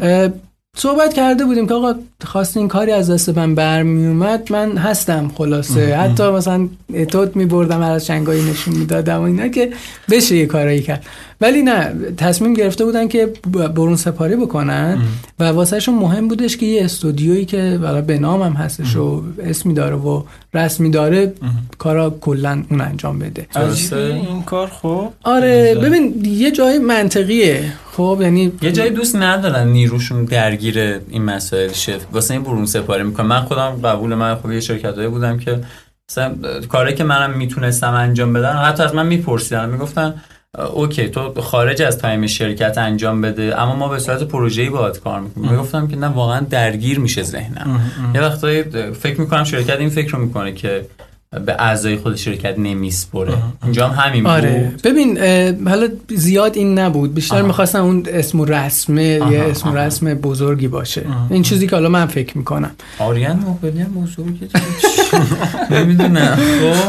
اه، صحبت کرده بودیم که آقا خواستین کاری از دست من برمی اومد من هستم خلاصه. حتی مثلا اتود می بردم هر از شنگایی نشون می‌دادم و اینا که بشه یه کارایی کرد. ولی نه تصمیم گرفته بودن که برون سپاری بکنن و واسهشون مهم بودش که یه استودیویی که والا به نام هم هستش و اسمی داره و رسمی داره کارا کلا اون انجام بده. این کار خب. آره ببین یه جای منطقیه. خب یعنی یه جایی دوست ندارن نیروشون درگیر این مسائل شه. واسه این برون سپاری می‌کنم من خودم قبول من خب یه شرکتایی بودم که مثلا کاری که منم می‌تونستم انجام بدم حتی از من میپرسیدن می‌گفتن OK تو خارج از time شرکت انجام بده. اما ما به صورت پروژه‌ای باهات کار می‌کنیم. می‌گفتم که نه واقعا درگیر میشه ذهنم. یه وقتایی فکر می‌کنم شرکت این فکر رو می‌کنه که به اعضای خود شرکت نمیسپره. اینجا هم همین آره. بود ببین اه، حالا زیاد این نبود. بیشتر آها. می‌خواستم اون اسم و رسمه یه اسم آها. رسم بزرگی باشه. این چیزی که حالا من فکر می‌کنم. آریان موبیلی هم بزرگه نمی‌دونم.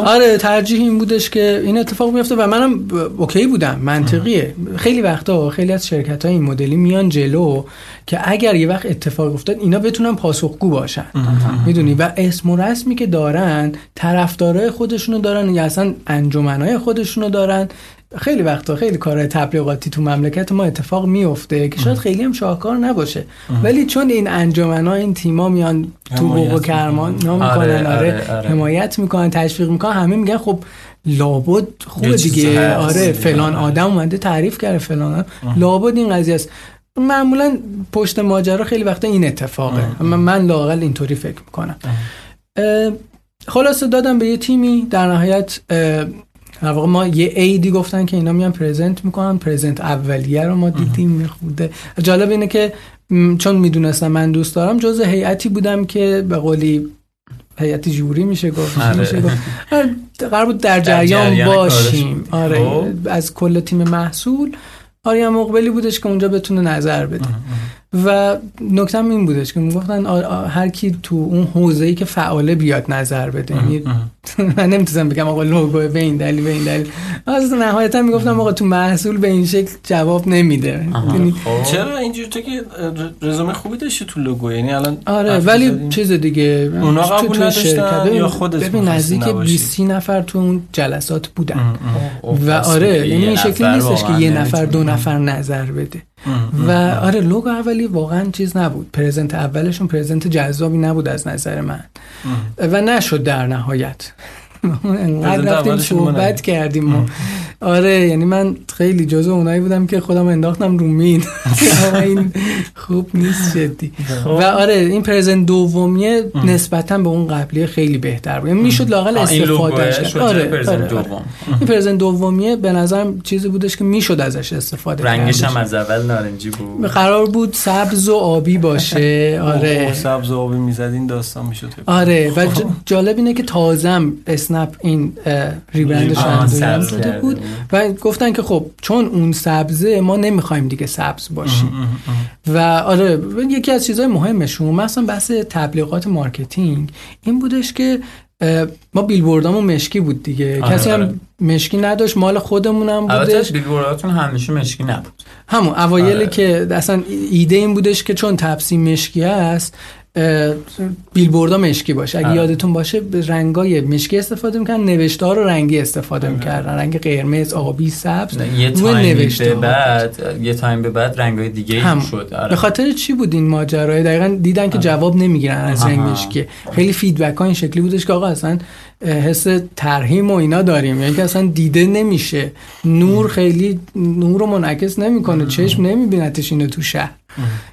آره ترجیح این بودش که این اتفاق بیفته و منم اوکی بودم. منطقیه. خیلی وقتا خیلی از شرکت های این مدلی میان جلو که اگر یه وقت اتفاق افتاد اینا بتونن پاسخگو باشن. می‌دونی؟ و اسم و رسمی که دارن طرفدارای خودشونو دارن یا اصلا انجمنای خودشونو دارن. خیلی وقتا خیلی کارهای تبلیغاتی تو مملکت ما اتفاق میفته که شاید خیلی هم شاهکار نباشه. ولی چون این انجمنها این تیما میان تو حقوق و کرمان آره، می‌کنن آره, آره، آره. حمایت می‌کنن تشویق می‌کنن همه میگن خب لابد چیزی دیگه. آره فلان آدم اومده تعریف کرده فلان آدم. لابد این قضیه است. معمولا پشت ماجرا خیلی وقتا این اتفاقه. من, من لاقل اینطوری فکر می‌کنم. اه، خلاصه دادم به یه تیمی در نهایت در واقع ما یه ایدی گفتن که اینا میان پرزنت می‌کنن پرزنت اولیه رو ما دیدیم میخوده. جالب اینه که چون می‌دونستم من دوست دارم جز هیئتی بودم که به قولی هیئت جوری میشه گفت آره. میشه گفت. قرار بود در جریان باشیم. آره خب. از کل تیم محصول. آریا مقبلی بودش که اونجا بتونه نظر بده. و نکتم این بودش که می‌گفتن هر کی تو اون حوزه ای که فعاله بیاد نظر بده. یعنی من نمی‌تونم بگم آقا لوگو به این دلیل به این دلیل. از نهایتا می‌گفتم آقا تو محصول به این شکل جواب نمیده. یعنی خب. چرا اینجوری تو که رزومه خوبی داشتی تو لوگو؟ یعنی الان آره ولی. چیز دیگه اونا قبول تو نداشتن یا خودت ببین نزدیک نباشی؟ 20 نفر تو اون جلسات بودن. و پس آره یعنی این شکلی نیستش که یه نفر دو. نفر نظر بده. و آره لوگو اولی واقعا چیز نبود. پرزنت اولشون پرزنت جذابی نبود از نظر من. و نشد در نهایت. انقدر رفتیم صحبت. کردیم ما آره یعنی من خیلی جزو اونایی بودم که خودم انداختم رو مین. این خوب نیست جدی. خب. و آره این پرزنت دومیه نسبتا به اون قبلی خیلی بهتر بود. یعنی می‌شد لاقل استفاده شد آره آره، آره. دوم. این پرزنت دومیه به نظرم چیزی بودش که می‌شد ازش استفاده رنگش کردش. هم از اول نارنجی بود. قرار بود سبز و آبی باشه. آره. سبز و آبی می‌زد این داستان می‌شد. آره و ج- جالب اینه که تازم اسنپ این اه، rebrand ش انجام کرده بود. و گفتن که خب چون اون سبزه ما نمی‌خوایم دیگه سبز باشیم و آره یکی از چیزهای مهمشون مثلا بحث تبلیغات marketing این بودش که ما بیلبوردامون مشکی بود دیگه آره، کسی آره. هم مشکی نداشت مال خودمون هم البته بودش بیلبورداتون همیشه مشکی نبود همون اوایلی آره. که اصلا ایده این بودش که چون تپسی مشکی است اه، بیلبوردها مشکی باشه. اگه آره. یادتون باشه به رنگای مشکی استفاده می‌کنن نوشته ها رو رنگی استفاده می‌کردن. رنگ قرمز آبی سبز. یه time نوشته به بعد یه time به بعد رنگای دیگه هم. شد. آره. به خاطر چی بود این ماجرا؟ دقیقا دیدن که جواب نمی‌گیرن از رنگ. مشکی. خیلی feedback ها این شکلی بودش که آقا اصلا حس ترهیم و اینا داریم. یعنی که اصلا دیده نمیشه. نور خیلی نور رو منعکس نمی‌کنه. چشم نمیبینتش اینو تو شهر.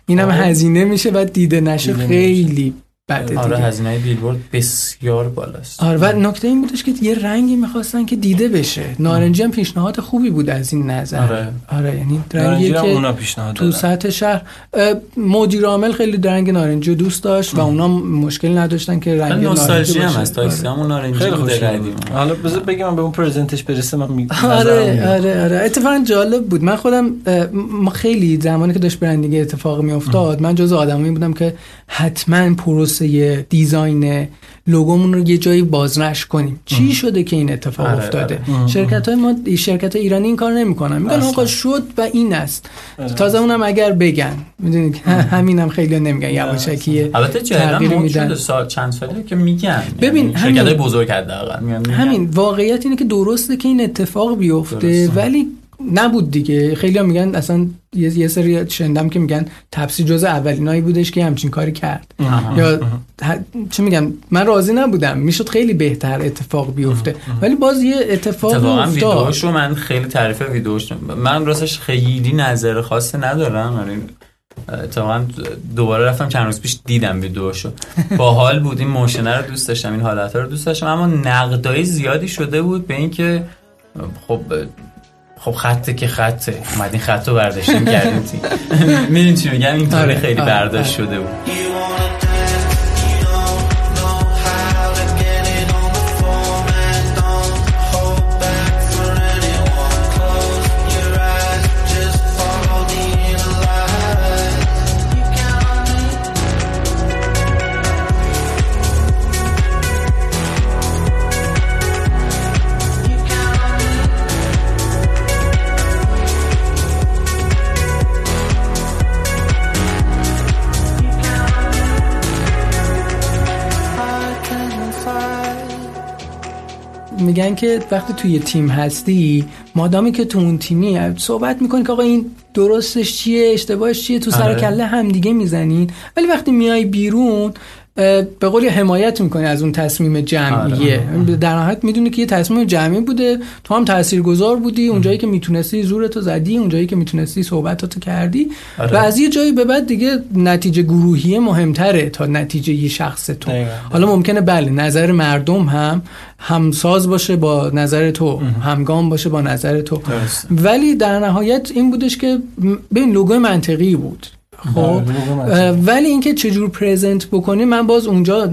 اینم هزینه میشه و دیده نشه دیده بده آره دیگه. هزینه بیلبورد بسیار بالاست. آره و نکته این بودش که یه رنگی می‌خواستن که دیده بشه. نارنجی هم پیشنهاد خوبی بود از این نظر. آره. آره یعنی رنگی هم که اونا پیشنهاد تو. سطح شهر مدیر عامل خیلی رنگ نارنجی رو دوست داشت و اونا مشکل نداشتن که رنگ نارنجی هم. از تاکسی همون نارنجی خیلی بود. حالا بذار بگم من به اون پرزنتش برسه من می... آره. آره آره. اتفاقا جالب بود. من خودم ما خیلی زمانی که داشت برندینگ اتفاق می افتاد من جز آدمایی بودم که حتما پروسه دیزاین لوگومون رو یه جایی بازنش کنیم چی شده که این اتفاق آره، افتاده آره. شرکت های ما شرکت ایرانی این کار نمی‌کنن میگن. آقا شد و این است آره. تازه اونم اگر بگن می‌دونید همینم خیلی نمیگن یواشکیه البته میدن. شده سال چند سالی که میگن ببین، یعنی شرکت های بزرگ حداقل. همین واقعیت اینه که درسته که این اتفاق بیفته درسته. ولی نبود دیگه. خیلی هم میگن اصلا یه, یه سری شندم که میگن تپسی جز اولینایی بودش که همچین کاری کرد. یا ه- چی میگم من راضی نبودم. می‌شد خیلی بهتر اتفاق بیفته. ولی باز یه اتفاق افتاد. ویدیوش رو من خیلی تعریف ویدیوش من راستش خیلی نظر خاصی ندارم. یعنی اتفاقا دوباره رفتم چند روز پیش دیدم ویدیوشو باحال بود. این موشنه رو دوست داشتم. این حالت رو دوست داشتم. اما نقدای زیادی شده بود به اینکه خب خب خطه که خطه. اومدین خط رو برداشتیم کردیم تیم می‌دونی چی میگم؟ آره، خیلی آره، برداشت آره. شده بود. میگن که وقتی توی یه تیم هستی مادامی که تو اون تیمی صحبت می‌کنی که آقا این درستش چیه اشتباهش چیه تو سر آره. کله همدیگه می‌زنین ولی وقتی میای بیرون به قولی حمایت می‌کنی از اون تصمیم جمعیه. در نهایت می‌دونی که یه تصمیم جمعی بوده. تو هم تاثیرگذار بودی. اونجایی که می‌تونستی زورتو زدی اونجایی که می‌تونستی صحبتاتو کردی. آره. و از یه جایی به بعد دیگه نتیجه گروهی مهمتره تا نتیجه یه شخص تو. دقیقاً. حالا ممکنه بله نظر مردم هم همساز باشه با نظر تو. همگام باشه با نظر تو. ولی در نهایت این بودش که ببین لوگوی منطقی بود. خب اه، ولی اینکه چجور پرزنت بکنی من باز اونجا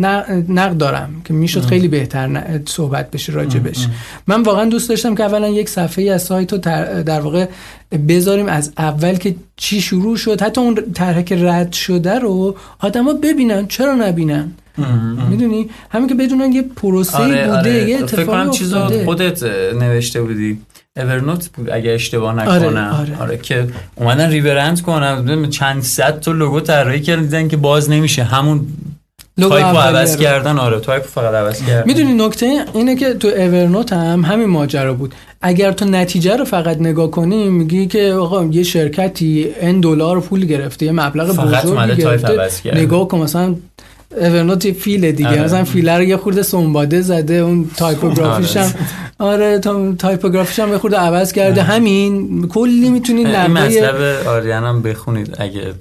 نقد دارم که می‌شد خیلی بهتر صحبت بشه راجبش من واقعا دوست داشتم که اولا یک صفحه از سایت رو در, واقع بذاریم از اول که چی شروع شد. حتی اون طرح که رد شده رو آدما ببینن چرا نبینن؟ می‌دونی؟ همین که بدونن یه پروسه بوده یه فکر اتفاقی کنم چیزو افتاده. خودت نوشته بودی. اورنوت بود اگه اشتباه آره، نکنم. آره. آره که اومدن ریبرند دیدم چند صد تا لوگو طراحی کردن دیدن که باز نمیشه. همون لوگو عوض رو. کردن. آره تایپو فقط عوض کردن. می‌دونی نکته اینه که تو اورنوت هم همین ماجرا بود. اگر تو نتیجه رو فقط نگاه کنی میگی که آقا یه شرکتی ان دلار پول گرفته یه مبلغ بزرگی گرفته. نگاه کن مثلا اورنوت یه فیل دیگه. آره. مثلا فیله رو یه خورده سنباده زده اون تایپوگرافیش هم. آره. تا تایپوگرافیش هم یه خورده عوض کرده. همین کلی می‌تونی این نقده مطلب آریان هم بخونید اگه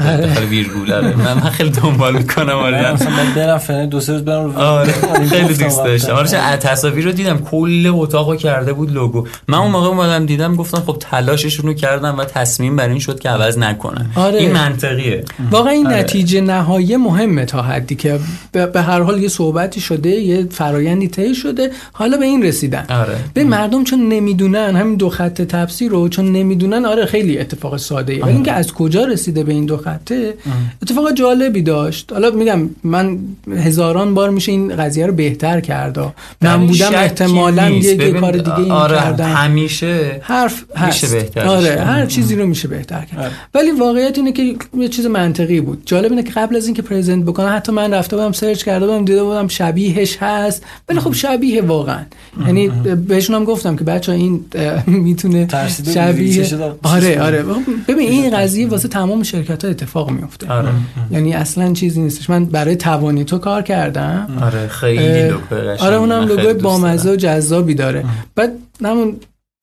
آره. داخل ویرگول آره من من خیلی دنبال می‌کنم من مثلا باید برم فعلا دو سه روز برم رو آره. خیلی دوست. داشتم. آره چه تصاویر رو دیدم کل اتاقو کرده بود لوگو. من اون موقع اومدم دیدم گفتم خب تلاششون رو کردم و تصمیم بر این شد که عوض نکنن. آره. این منطقیه. واقعا این آره. نتیجه نهایی مهمه تا حدی که به هر حال یه صحبتی شده یه فرایندی طی شده حالا به این رسیدن. آره. به مردم چون نمی‌دونن همین دو خط تفسیر رو چون نمی‌دونن آره خیلی اتفاق ساده ای ولی اینکه از کجا رسیده به این دو خطه اتفاق جالبی داشت. حالا میگم من هزاران بار میشه این قضیه رو بهتر کرد. من بودم احتمالا. یه, کار دیگه این آره کردم. همیشه حرف هست. میشه بهترش آره. هر چیزی رو میشه بهتر کرد. آره. ولی واقعیت اینه که یه چیز منطقی بود. جالب اینه که قبل از اینکه پرزنت بکنم حتی من رفته بودم سرچ کرده بودم دیده بودم شبیهش هست. ولی خب شبیه واقعا. یعنی بهشون هم گفتم که بچه این می‌تونه شبیه آره آره. ببین این قضیه واسه تمام شرکت ها اتفاق میفته آره. یعنی اصلا چیزی نیستش. من برای توانی تو کار کردم. آره خیلی لوگو. آره اونم دوست بامزه. و جذابی داره. بعد همون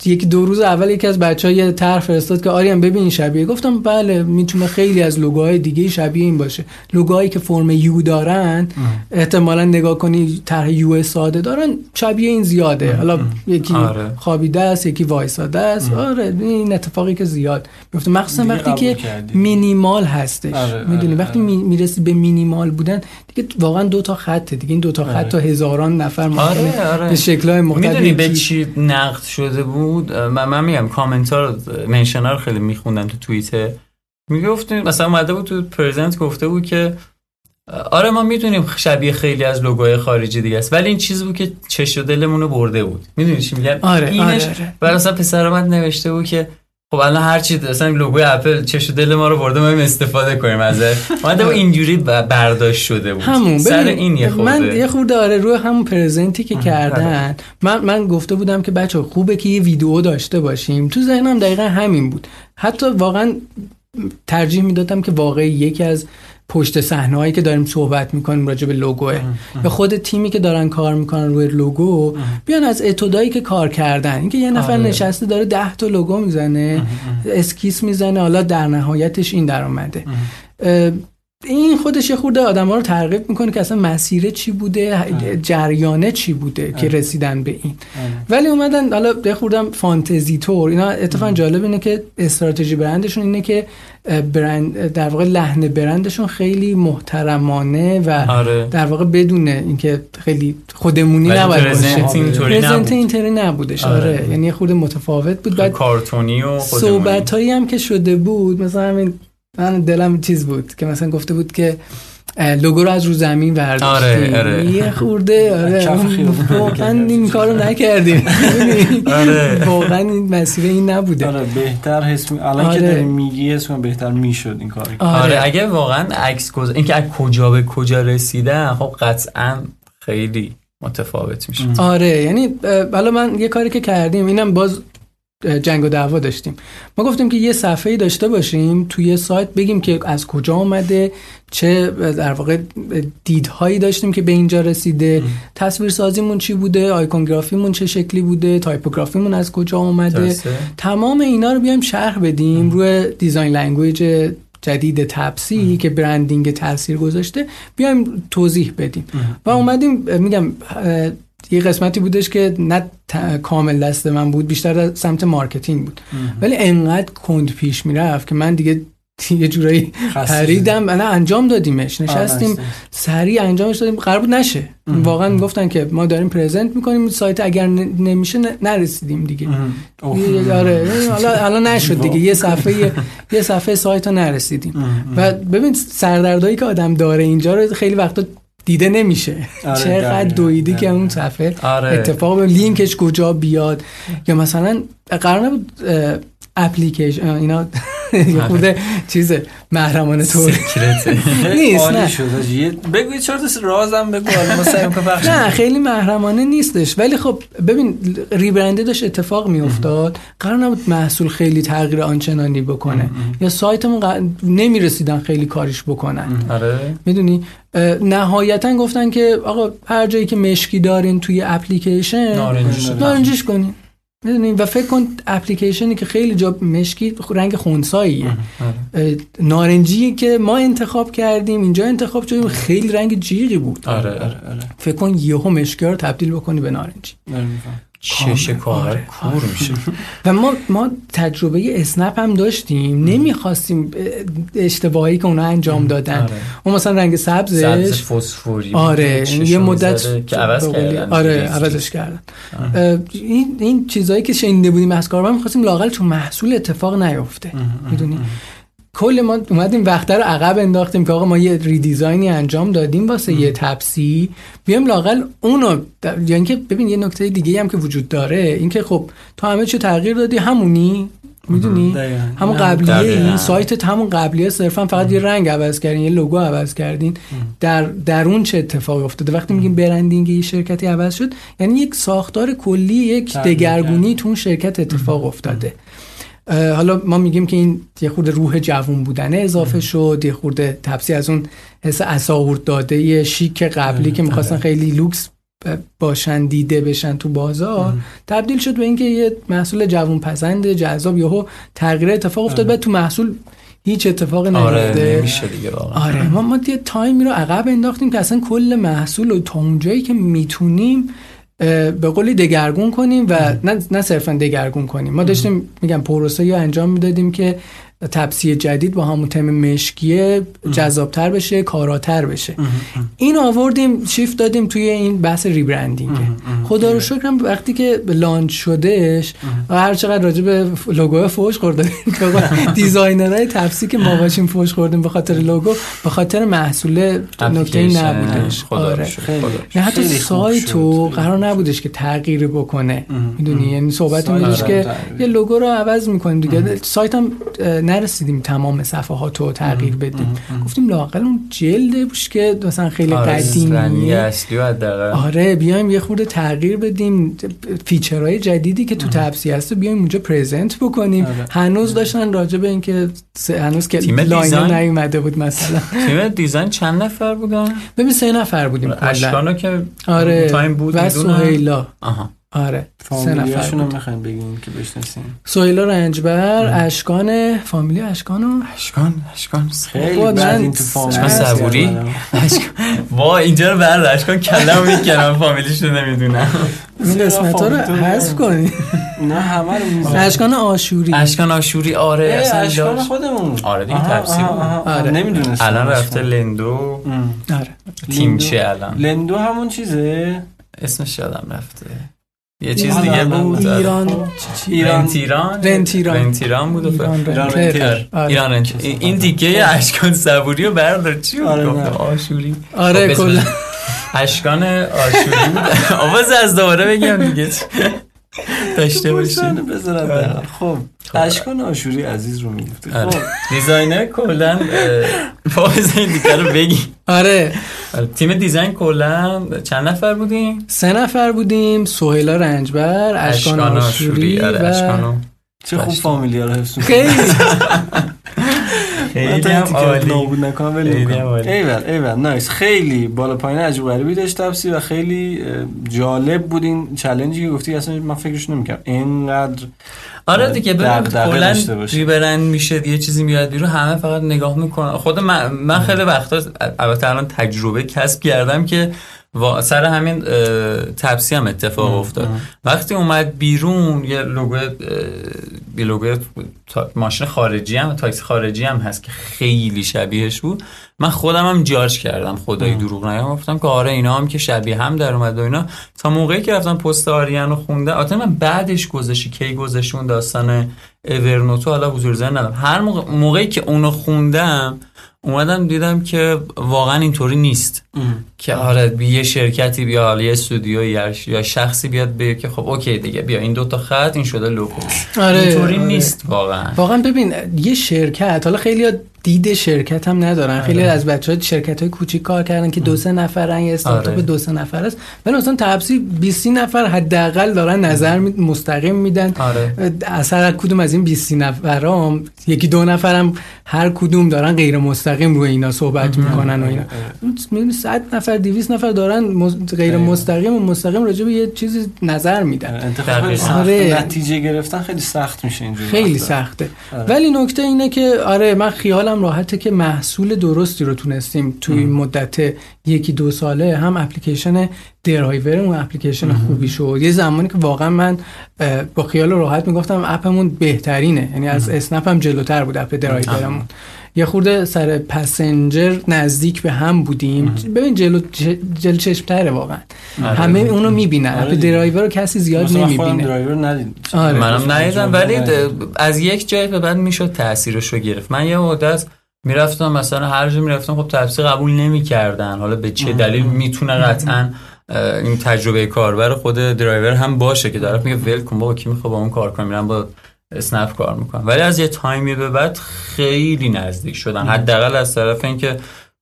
یکی دو روز اول یکی از بچه ها یه طرح فرستاد که آریان ببین شبیه. گفتم بله می‌تونه خیلی از لوگوهای دیگه شبیه این باشه. لوگوهایی که فرم یو دارن احتمالا نگاه کنی طرح یو ساده دارن شبیه این زیاده. حالا یکی آره. خوابیده است یکی وایساده است. آره این اتفاقی که زیاد میفته. مخصوصا وقتی که. مینیمال هستش. آره، می‌دونی؟ آره، وقتی آره. می- می‌رسی به مینیمال بودن دیگه واقعا دو تا خطه. دیگه این دو تا خط آره. تا هزاران نفر آره آره. به شکل‌های مختلف می‌دونی به چی نقد شده بود؟ من, من میگم کامنت ها رو منشن ها رو خیلی میخوندم تو توییتر. می‌گفت مثلا اومده بود تو پرزنت گفته بود که آره ما می‌دونیم شبیه خیلی از لوگوهای خارجی دیگه است ولی این چیزی بود که چش و دلمون رو برده بود. می‌دونی چی میگم؟ آره، اینش آره، آره. برای پسر من نوشته بود که خب الان هر چی مثلا لوگوی اپل چش دل ما رو برده ما استفاده کنیم ازش. اومده بود اینجوری برداشت شده بود. همون. سر این یه خورده. من یه خورده آره روی همون پرزنتی که کردن من من گفته بودم که بچه خوبه که یه ویدیو داشته باشیم. تو ذهنم دقیقا همین بود. حتی واقعا ترجیح می‌دادم که واقعی یکی از پشت صحنه هایی که داریم صحبت می‌کنیم راجع به لوگوه. به خود تیمی که دارن کار می‌کنن روی لوگو بیان از اتودایی که کار کردن. اینکه یه نفر آره. نشسته داره ده تا لوگو می‌زنه اسکیس می‌زنه حالا در نهایتش این در اومده. این خودش یه خورده آدم ها رو ترغیب می‌کنه که اصلا مسیر چی بوده جریانه چی بوده که رسیدن به این. ولی اومدن حالا یه خوردم فانتزی تور. اینا اتفاقا جالب اینه که استراتژی برندشون اینه که برند در واقع لحن برندشون خیلی محترمانه و آره. در واقع بدون اینکه خیلی خودمونی نباید باشه. اینطوری پرزنت. اینطوری نبودش. آره. آره. یعنی خورده متفاوت بود. بعد کارتونی و خودمونی. صحبت هایی هم که شده بود مثلا همین من دلم چیز بود که مثلا گفته بود که لوگو رو از رو زمین برداشتیم آره، آره. یه خورده آره واقعا. این کارو نکردیم آره. واقعا این مسیر این نبوده آره بهتر حس می... الان که آره. داری میگی حس بهتر می‌شد این کار آره اگه واقعا عکس گذ... اینکه از کجا به کجا رسیدن خب قطعا خیلی متفاوت میشه آره یعنی حالا من یه کاری که کردیم اینم باز جنگ و دعوا داشتیم. ما گفتیم که یه صفحه داشته باشیم توی سایت بگیم که از کجا آمده چه در واقع دیدهایی داشتیم که به اینجا رسیده تصویر سازیمون چی بوده iconography مون چه شکلی بوده typography مون از کجا آمده درسته. تمام اینا رو بیایم شرح بدیم روی design language جدید تپسی که branding تاثیر گذاشته بیایم توضیح بدیم. و اومدیم میگم یه قسمتی بودش که نه کامل دست من بود بیشتر سمت marketing بود. ولی انقدر کند پیش می‌رفت که من دیگه یه جورایی پریدم نه انجام دادیمش نشستیم سریع انجامش دادیم. قرار بود نشه. واقعا می‌گفتن که ما داریم پرزنت می‌کنیم سایت اگر نمیشه نرسیدیم دیگه. آره. حالا الان نشد دیگه. یه صفحه یه, یه صفحه سایت رو نرسیدیم. و ببین سردردایی که آدم داره اینجا رو خیلی وقتا دیده نمیشه. آره، چقدر دویدی که. اون صفحه. آره. اتفاق به لینکش کجا بیاد؟ یا مثلا قرار نبود اپلیکیشن اینا یه خورده چیز محرمانه طور. سیکرته نیست نه. بگو تا رازم بگو. نه خیلی محرمانه نیستش. ولی خب ببین ریبرنده داشت اتفاق میافتاد. قرار نبود محصول خیلی تغییر آنچنانی بکنه. یا سایتمون. نمی‌رسیدن خیلی کاریش بکنن. آره. می‌دونی؟ نهایتا گفتن که آقا هر جایی که مشکی دارین توی اپلیکیشن نارنجیش نارنجیش کنین. و فکر کن اپلیکیشنی که خیلی جا مشکی رنگ خونساییه. اه، نارنجی که ما انتخاب کردیم اینجا انتخاب شدیم خیلی رنگ جیغی بود. آره آره آره. فکر کن یهو مشکی رو تبدیل بکنی به نارنجی. آره. چش کار آره. کور میشه. و ما ما تجربه اسنپ هم داشتیم. نمی‌خواستیم اشتباهی که اونا انجام دادن. آره. اون مثلا رنگ سبز سبزش فسفوری بود آره یه مدت که عوض کردن. آره عوضش. کردن. این این چیزایی که شنیده بودیم از کاربر می‌خواستیم لاقل تو محصول اتفاق نیفته. می‌دونی؟ کل ما اومدیم وقت رو عقب انداختیم که آقا ما یه ریدیزاینی انجام دادیم واسه یه تپسی. بیام لاقل اونو در- یا اینکه ببین یه نکته دیگه هم که وجود داره اینکه خب تو همه چی تغییر دادی همونی می‌دونی. همون قبلیه دقیقاً. این سایت همون قبلیه صرفا فقط یه رنگ عوض کردین یه لوگو عوض کردین. در درون چه اتفاقی افتاده؟ وقتی میگیم برندینگ یه شرکتی عوض شد یعنی یک ساختار کلی یک دگرگونی تو اون شرکت اتفاق افتاده. حالا ما میگیم که این یه خورده روح جوون بودنه اضافه شد یه خورده تپسی از اون حس اساورد داده شیک قبلی که می‌خواستن خیلی لوکس باشن دیده بشن تو بازار تبدیل شد به اینکه یه محصول جوون پسند جذاب یهو تغییر اتفاق افتاد. بعد تو محصول هیچ اتفاقی آره نمیشه دیگه واقعا. آره ما ما یه تایمی رو عقب انداختیم که اصلا کل محصول رو تا اونجایی که می‌تونیم به قولی دگرگون کنیم و نه نه صرفا دگرگون کنیم. ما داشتیم میگم پروسه ای انجام می‌دادیم که تپسی جدید با همون تم مشکیه جذابتر بشه کاراتر بشه. این آوردیم شیفت دادیم توی این بحث rebranding. خدا رو شکرم وقتی که launch شدش و هر چقدر راجع به لوگو فوش خوردیم که designer های تپسی که ما باشیم فوش خوردیم به خاطر لوگو به خاطر محصول نکته. نبودش. رو آره. رو نه حتی سایتو شد. قرار نبودش که تغییر بکنه. می‌دونی؟ یعنی صحبت سایت رو که. یه لوگو رو عوض می‌کنیم دیگه. سایت هم نرسیدیم تمام صفحات رو تغییر بدیم. گفتیم لاقل اون جلده بوش که مثلا خیلی آره، رنگ قدیمیه اصلی آره بیایم یه خورده تغییر بدیم. feature های جدیدی که تو تپسی هست بیایم اونجا present بکنیم. آره. هنوز داشتن راجع به اینکه هنوز که timeline؟ نیومده بود مثلا. تیم دیزاین چند نفر بودن؟ ببین سه نفر بودیم کلا. اشکانو که آره. تایم بود و سهیلا. آها. آره سه نفر. می‌خوایم بگیم که بشناسیم. سهیلا رنجبر اشکان فامیلی اشکانو اشکان اشکان. خیلی من این تو فامیلی اشکان صبوری. وا اینجا رو بردار. اشکان کلم می‌کنم فامیلیش رو نمی‌دونم. این قسمت ها رو حذف کنی. نه همه رو اشکان آشوری. اشکان آشوری آره اصلا اشکان. خودمون. آره دیگه تفسیر. آره. نمی‌دونستم الان اشکان. رفته لندو. آره. تیم لندو- چه الان؟ لندو همون چیزه؟ اسمش یادم رفته. یه چیز آره، دیگه آره، بود؟ ایران ایران رنتیران؟ رنتیران. رنتیران. بود ایران ایران. آره. ایران این دیگه اشکان صبوری رو بردار. چی بود؟ آره،. آشوری. آره خب، کلا. اشکان آشوری بود. آواز از دوباره بگم دیگه. داشته پشتانه بذارم در. خب اشکان آشوری عزیز رو می‌گفتی آره. خب. designer کلا فاز این دیگه رو بگی. آره. آره، تیم design کلا چند نفر بودیم سه نفر بودیم سهیلا رنجبر اشکان آشوری آره اشکانو چه خوب باشه. فامیلی ها رو حفظ. خیلی. خیلی هم عالی. نابود نکنم. ایول ایول nice. خیلی بالا پایین عجیب غریبی داشت تپسی و خیلی جالب بود این challenge ی که گفتی. اصلا من فکرش نمی‌کردم. اینقدر آره دیگه کلا. ریبرند میشه یه چیزی میاد بیرون همه فقط نگاه می‌کنن. خود من, من خیلی وقتا البته الان تجربه کسب کردم که و سر همین تپسی هم اتفاق افتاد. وقتی اومد بیرون یه لوگو یه لوگو ماشین خارجی هم تاکسی خارجی هم هست که خیلی شبیهش بود. من خودم هم جاج کردم. خدای دروغ نگم گفتم که آره اینا هم که شبیه هم در اومد و اینا. تا موقعی که رفتم پست آریان رو خوندم البته من بعدش گذاشتی کی گذاشتی اون داستان اورنوتو؟ حالا حضور ذهن ندارم. هر موقع موقعی که اونو خوندم اومدم دیدم که واقعا اینطوری نیست. که آره بی- یه شرکتی بیا حالا یه استودیو یا یا شخصی بیاد بگه که خب اوکی دیگه بیا این دوتا خط این شده لوگو. آره، اینطوری آره. نیست واقعا. واقعا ببین یه شرکت حالا خیلی دید شرکت هم ندارن. خیلی از بچه ها شرکت های کوچیک کار کردن که دو سه نفرن یه استارتاپ آره. دو سه نفر است. ولی مثلا تپسی 20 نفر حداقل دارن نظر می- مستقیم میدن. آره. از هر کدوم از این 20 نفرام یکی دو نفرم هر کدوم دارن غیر مستقیم روی اینا صحبت می‌کنن و اینا. می‌بینی 100 نفر 200 نفر دارن غیر مستقیم و مستقیم راجع به یه چیزی نظر میدن. انتخاب دقیقاً. سخت آره. نتیجه گرفتن خیلی سخت میشه اینجوری خیلی وقتا. سخته. آره. ولی نکته اینه که آره من خیالم راحته که محصول درستی رو تونستیم توی این مدت یکی دو ساله هم اپلیکیشن درایور اون اپلیکیشن خوبی شد. یه زمانی که واقعا من با خیال راحت می‌گفتم اپمون بهترینه. یعنی از اسنپ هم جلوتر بود اپ درایورمون. یه خورده سر passenger نزدیک به هم بودیم. ببین جلو جلو چشمتره واقعا. آره. همه اونو می‌بینن. آره. درایور رو کسی زیاد نمی‌بینه. درایور ندید آره. منم ندیدم ولی ندیدم. از یک جای به بعد می‌شد تاثیرش رو گرفت. من یه مدت می‌رفتم مثلا هر جا می‌رفتم خب تپسی قبول نمی‌کردن. حالا به چه دلیل می‌تونه قطعا این تجربه کاربر خود درایور هم باشه که طرف میگه ول کن بابا کی می‌خواد با اون کار کنه؟ میرم با اسنپ کار می‌کنم ولی از یه تایمی به بعد خیلی نزدیک شدن حداقل از طرف اینکه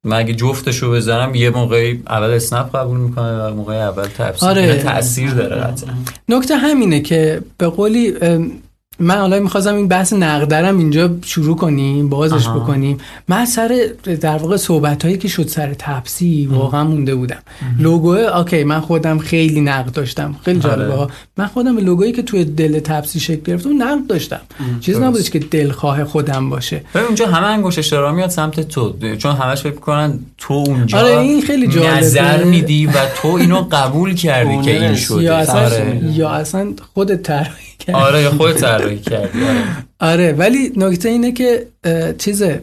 من اگه جفتشو بزنم یه موقعی اول اسنپ قبول می‌کنه و موقع اول تپسی آره. آره. تاثیر داره قطعا نکته همینه که به قولی من حالا می‌خواستم این بحث نقدرم اینجا شروع کنیم بازش آها. بکنیم من سر در واقع صحبت هایی که شد سر تپسی واقعا مونده بودم لوگو اوکی من خودم خیلی نقد داشتم خیلی جالبه آره. ها. من خودم لوگویی که توی دل تپسی شکل گرفت اون نقد داشتم چیز. نبودش که دلخواه خودم باشه ببین اونجا همه انگوش اشاره میاد سمت تو چون همش فکر کنن تو اونجا آره، این خیلی جالبه. نظر میدی و تو اینو قبول کردی که این شده یا اصلا آره. یا اصلا خودت طراحی کردی آره یا خودت طراحی کردی. آره. آره ولی نکته اینه که چیزه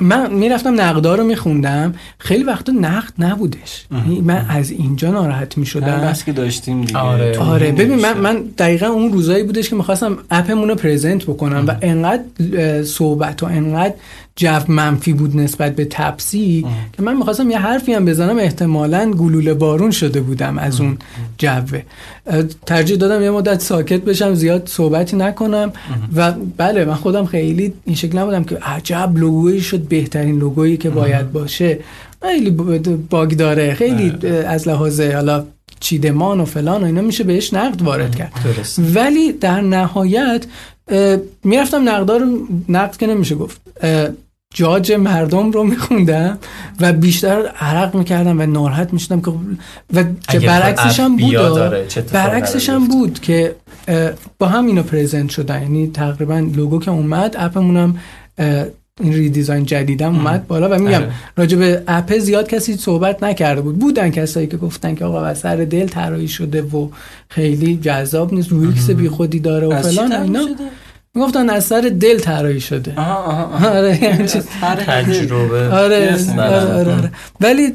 من می‌رفتم نقدا رو میخوندم خیلی وقتا نقد نبودش. یعنی من از اینجا ناراحت می‌شدم. بحث که داشتیم دیگه. آره. آره ببین من. من دقیقا اون روزایی بودش که می‌خواستم اپمون رو پرزنت بکنم و انقدر صحبت و انقدر جو منفی بود نسبت به تپسی که من می‌خواستم یه حرفی هم بزنم احتمالا گلوله بارون شده بودم از اون جوه ترجیح دادم یه مدت ساکت بشم زیاد صحبتی نکنم. و بله من خودم خیلی این شکل نبودم که عجب لوگویی شد بهترین لوگویی که باید باشه. خیلی باگ داره. خیلی اه، از لحاظ حالا چیدمان و فلان و اینا میشه بهش نقد وارد کرد. ولی در نهایت می‌رفتم نقدا رو نقد که نمیشه گفت. جاج مردم رو میخوندم و بیشتر عرق می‌کردم و ناراحت می‌شدم که و چه اگه برعکسش هم بود برعکسش هم. بود که با هم اینا پرزنت شدن. یعنی تقریبا لوگو که اومد اپمونم این ریدیزاین جدیدم اومد بالا و میگم آره. راجع به اپ زیاد کسی صحبت نکرده بود. بودن کسایی که گفتن که آقا سر دل طراحی شده و خیلی جذاب نیست. رویکس بی خودی داره و فلان اینا؟ می‌گفتن از سر دل طراحی شده. آها آها آها. آره یعنی تجربه. آره آره, آره, آره. ولی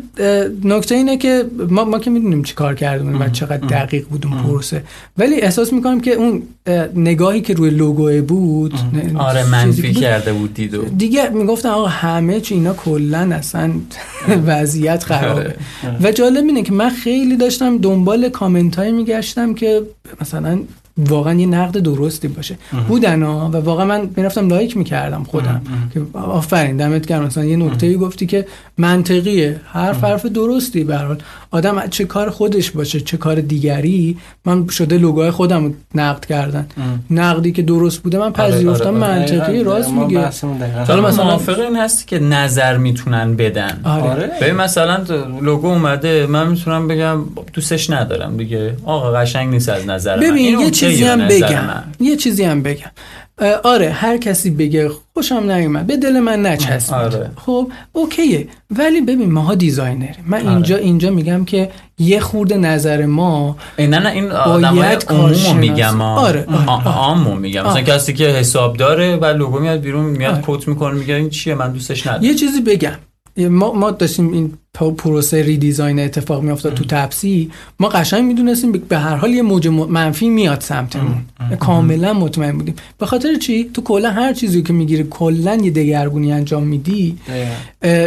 نکته اینه که ما, ما که می‌دونیم چی کار کردیم و چقدر دقیق بود اون پروسه. ولی احساس می‌کنم که اون اه، نگاهی که روی لوگو بود آره منفی بود، کرده بود دیدو دیگه می‌گفتن آقا همه چی اینا کلا اصلا وضعیت خرابه. آره. و جالب اینه که من خیلی داشتم دنبال کامنت هایی میگشتم که مثلا واقعا یه نقد درستی باشه. بودن ها و واقعا من می‌رفتم لایک می‌کردم خودم. که آفرین دمت گرم. مثلا یه نکته ای گفتی که منطقیه. حرف حرف درستی به حال. آدم چه کار خودش باشه چه کار دیگری من شده لوگوهای خودم رو نقد کردن. نقدی که درست بوده من پذیرفتم آره. منطقی دقیقاً، راست میگه. حالا مثلا- موافق این هستی که نظر می‌تونن بدن. آره. آره. ببین مثلا لوگو اومده من می‌تونم بگم دوستش ندارم دیگه. آقا قشنگ نیست از نظر من. ببین یه چیزی هم بگم. من. یه چیزی هم بگم. آره هر کسی بگه خوشم نیومد به دل من نچسبید آره. خب اوکیه ولی ببین ماها designer یم من آره. اینجا اینجا میگم که یه خورده نظر ما نه نه این باید عمومو میگم. آره، آره، آره. میگم مثلا. کسی که حساب داره و لوگو میاد بیرون میاد آره. quote می‌کنه میگه این چیه من دوستش ندارم یه چیزی بگم ما ما داشتیم این پا- پروسه redesign اتفاق میافتاد تو تپسی ما قشنگ می‌دونستیم به هر حال یه موج منفی میاد سمتمون. کاملا مطمئن بودیم. به خاطر چی؟ تو کلا هر چیزی که می‌گیری کلا یه دگرگونی انجام میدی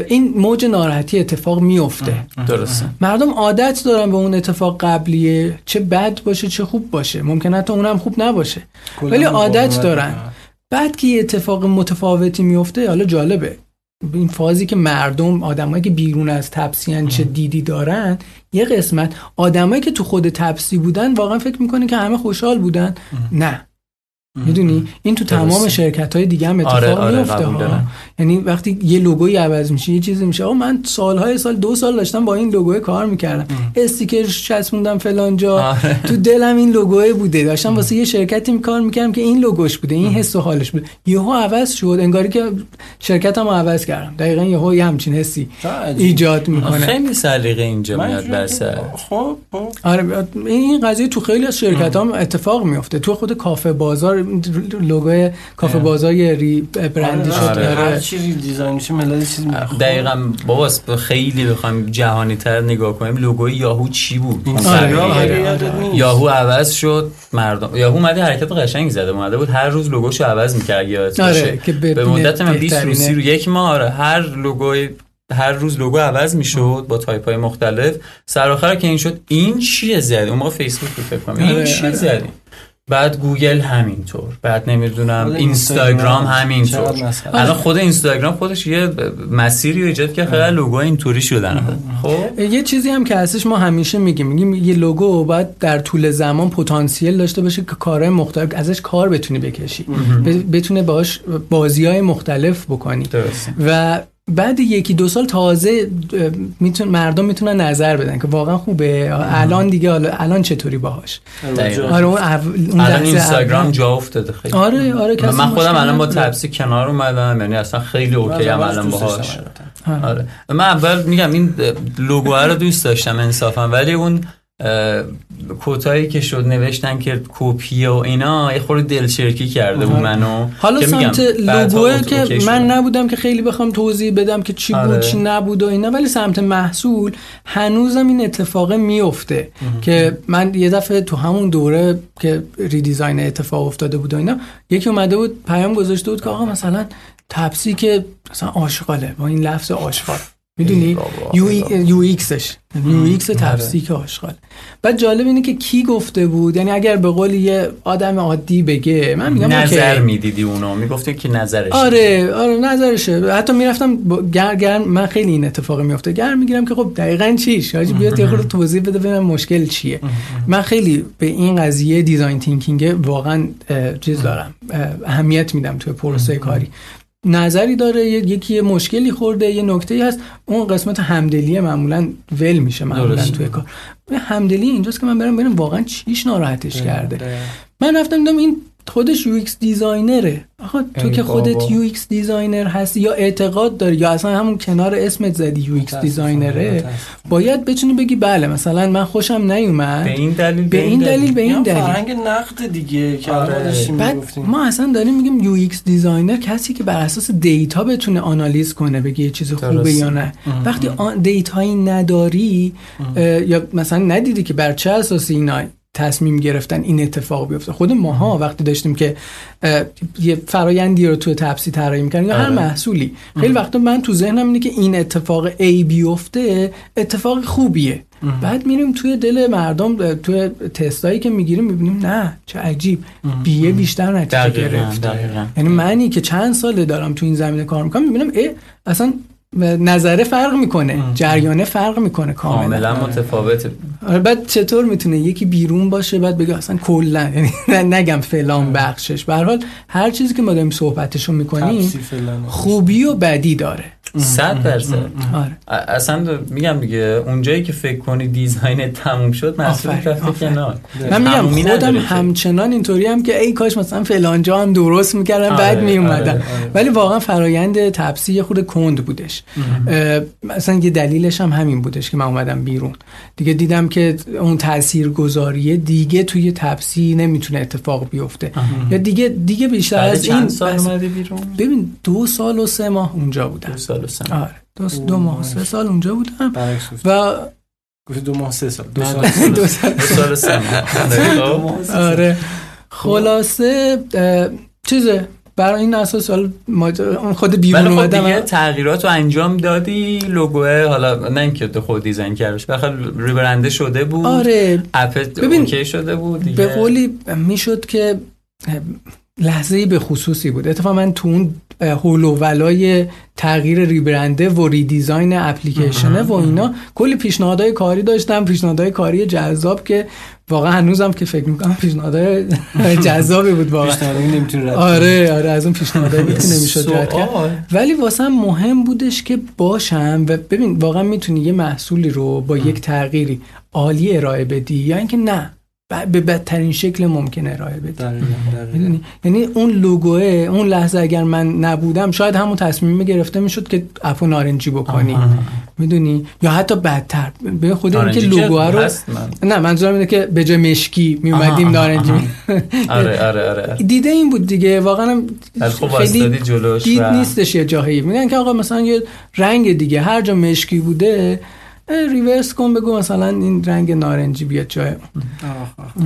این موج ناراحتی اتفاق میفته درسته. مردم عادت دارن به اون اتفاق قبلیه چه بد باشه چه خوب باشه. ممکنه حتی اونم خوب نباشه. ولی عادت دارن. بعد که یه اتفاق متفاوتی میفته حالا جالبه. این فازی که مردم آدمایی که بیرون از تپسیان چه دیدی دارن یه قسمت. آدمایی که تو خود تپسی بودن واقعا فکر می‌کنه که همه خوشحال بودن؟ نه. می‌دونی؟ این تو تمام درسته. شرکت های دیگه هم اتفاق آره، آره، میفته ها. یعنی وقتی یه لوگوی عوض میشه یه چیزی میشه. آقا من سالهای سال دو سال داشتم با این لوگوی کار می‌کردم. استیکر چسبوندم فلان جا. آره. تو دلم این لوگوی بوده. داشتم واسه یه شرکتی کار می‌کردم که این لوگوش بوده. این حس و حالش بوده. یهو عوض شد. انگاری که شرکتمو عوض کردم. دقیقا یهو یه همچین حسی ایجاد می‌کنه. خیلی سلیقه اینجا میاد بسر خب خب. آره این- این قضیه تو خیلی از شرکت هم اتفاق میفته تو خود کافه بازار لوگوی کافه. بازار یه ری برندی شد. آره. هر داره چی دیزاین میشه ملت چیز می‌خواد دقیقا باباست خیلی بخوایم جهانی تر نگاه کنیم. لوگوی یاهو چی بود؟ آره، آره، آره. یاهو عوض شد. مردم یاهو اومده حرکت قشنگ زده. اومده بود هر روز لوگوشو عوض می‌کرد یادت آره، که به- به مدت من 20 بهترینه. رو 30 رو یک ماه آره. هر لوگوی هر روز لوگو عوض می‌شد با تایپ های مختلف. سر آخر که این شد این چیه زدی؟ اون موقع فیسبوک بود فکر کنم. این آره، چیه آره. زدی؟ بعد گوگل همینطور بعد نمی‌دونم اینستاگرام همینطور. الان خود اینستاگرام خودش یه مسیری رو ایجاد که خیلی لوگو اینطوری شدن خب؟ یه چیزی هم که هستش ما همیشه میگیم میگیم یه لوگو باید در طول زمان پتانسیل داشته باشه که کارهای مختلف ازش کار بتونی بکشی. بتونه باش بازی های مختلف بکنی. درسته. و بعد یکی دو سال تازه میتون مردم می‌تونن نظر بدن که واقعا خوبه الان دیگه حالا الان چطوری باهاش. آره اون, اول- اون الان اینستاگرام. جا افتاده خیلی آره آره کسی من خودم الان با. تپسی کنار اومدم یعنی اصلا خیلی اوکی اولش الان دوست باهاش داشتم حقیقتا. آره من اول میگم این لوگو رو دوست داشتم انصافا ولی اون کوتایی که شد نوشتن که کپی و اینا یه خورده دلچرکی کرده بود منو حالا که سمت لوگوه که. من نبودم که خیلی بخوام توضیح بدم که چی آره. بود چی نبود و اینا ولی سمت محصول هنوزم این اتفاق میفته که من یه دفعه تو همون دوره که ریدیزاین اتفاق افتاده بود و اینا یکی اومده بود پیام گذاشته بود که آقا مثلا تپسی که مثلا آشغاله با این لفظ آشغال می‌دونی؟ U, UX ش. UX تپسی که آشغال بعد جالب اینه که کی گفته بود؟ یعنی اگر به قول یه آدم عادی بگه من میگم نظر. می‌دیدی اونو؟ می‌گفتی که نظرش آره آره نظرشه. حتی می‌رفتم گر گر من خیلی این اتفاق میفته گر می‌گیرم که خب دقیقا چیش؟ حاجی بیاد یه خورده توضیح بده ببینم مشکل چیه. من خیلی به این قضیه design thinking واقعا چیز دارم. اه، اهمیت میدم توی پروسه کاری. نظری داره یکی یه مشکلی خورده یه نکته هست اون قسمت همدلی معمولا ول میشه معمولا. توی کار همدلی اینجاست که من برم ببینم واقعا چیش ناراحتش کرده. من رفتم دیدم این خودش UX designer ه آقا تو ای که. خودت UX designer هستی یا اعتقاد داری یا اصلا همون کنار اسمت زدی UX designer ه باید بتونی بگی بله مثلا من خوشم نیومد به این دلیل به این دلیل به این دلیل فرهنگ نقد دیگه که آره. بعد. ما اصلا داریم میگیم UX designer کسی که بر اساس data بتونه آنالیز کنه بگه یه چیز خوبه. یا نه وقتی data یی نداری یا مثلا ندیدی که بر چه اساسی اینا تصمیم گرفتن این اتفاق بیفته. خود ماها وقتی داشتیم که اه، یه فرایندی رو تو تپسی طراحی می‌کردیم یا هر آره. محصولی. خیلی وقتا من تو ذهنم اینه که این اتفاق A بیفته اتفاق خوبیه. بعد میریم توی دل مردم اه، توی تستایی که می‌گیریم می‌بینیم نه چه عجیب. بیه بیشتر نتیجه گرفت یعنی منی که چند ساله دارم تو این زمینه کار می‌کنم می‌بینم اه اصلا نظره فرق می‌کنه جریانه فرق می‌کنه کاملا. کاملا متفاوته. آره بعد چطور می‌تونه یکی بیرون باشه بعد بگه اصلا کلا یعنی نه- نگم فلان بخشش. به هر حال هر چیزی که ما داریم صحبتشو می‌کنیم. خوبی و بدی داره. صد درصد. آره. اصلا میگم دیگه اونجایی که فکر کنی دیزاین تموم شد محصول رفته. کنار. من میگم خودم. همچنان اینطوری هم که ای کاش مثلا فلان جا هم درست می‌کردم آره، بعد می اومدم آره، آره. ولی واقعا فرایند تپسی یه خود کند بودش. مثلا یه دلیلش هم همین بودش که من اومدم بیرون. دیگه دیدم که اون تاثیرگذاریه دیگه توی تپسی نمی‌تونه اتفاق بیفته. یا دیگه دیگه بیشتر از این سال بس- بیرون؟ ببین دو سال و سه ماه اونجا بودم. دو سال. و سه آره. دو, دو ماه و سه سال اونجا بودم. و گفت دو ماه سه سال. دو سال. دو سال. سال. سه ماه. آره. خلاصه چیزه برای این اساس حالا خود بیرون خب اومدم دیگه تغییرات رو انجام دادی لوگوه حالا نه اینکه تو خود دیزاین کردش بخاطر ریبرنده شده بود. آره. اپ ببین، اوکی شده بود دیگه. به قولی می‌شد که لحظه به خصوصی بود. اتفاقا من تو اون هول و ولای تغییر ریبرنده و ریدیزاین اپلیکیشنه و اینا. کلی پیشنهادهای کاری داشتم پیشنهادهای کاری جذاب که واقعا هنوزم که فکر می‌کنم پیشنهادهای جذابی بود واقعا. آره آره از اون پیشنهادایی بود که نمی‌شد رد کرد. ولی واسه مهم بودش که باشم و ببین واقعا می‌تونی یه محصولی رو با یک تغییری عالی ارائه بدی یا اینکه نه. به بدترین شکل ممکن ارائه دقیقاً. می‌دونی یعنی اون لوگوه اون لحظه اگر من نبودم شاید همون تصمیم گرفته می‌شد که اپو نارنجی بکنی. می‌دونی؟ یا حتی بدتر. به خود اینکه لوگوه رو من. نه منظورم اینه که به جای مشکی میومدیم نارنجی. آره آره آره. دیده این بود دیگه. واقعا خیلی دید نیستش یه جاهایی. میگن که آقا مثلا یه رنگ دیگه هر جا مشکی بوده ریورس کن بگو مثلا این رنگ نارنجی بیاد جای.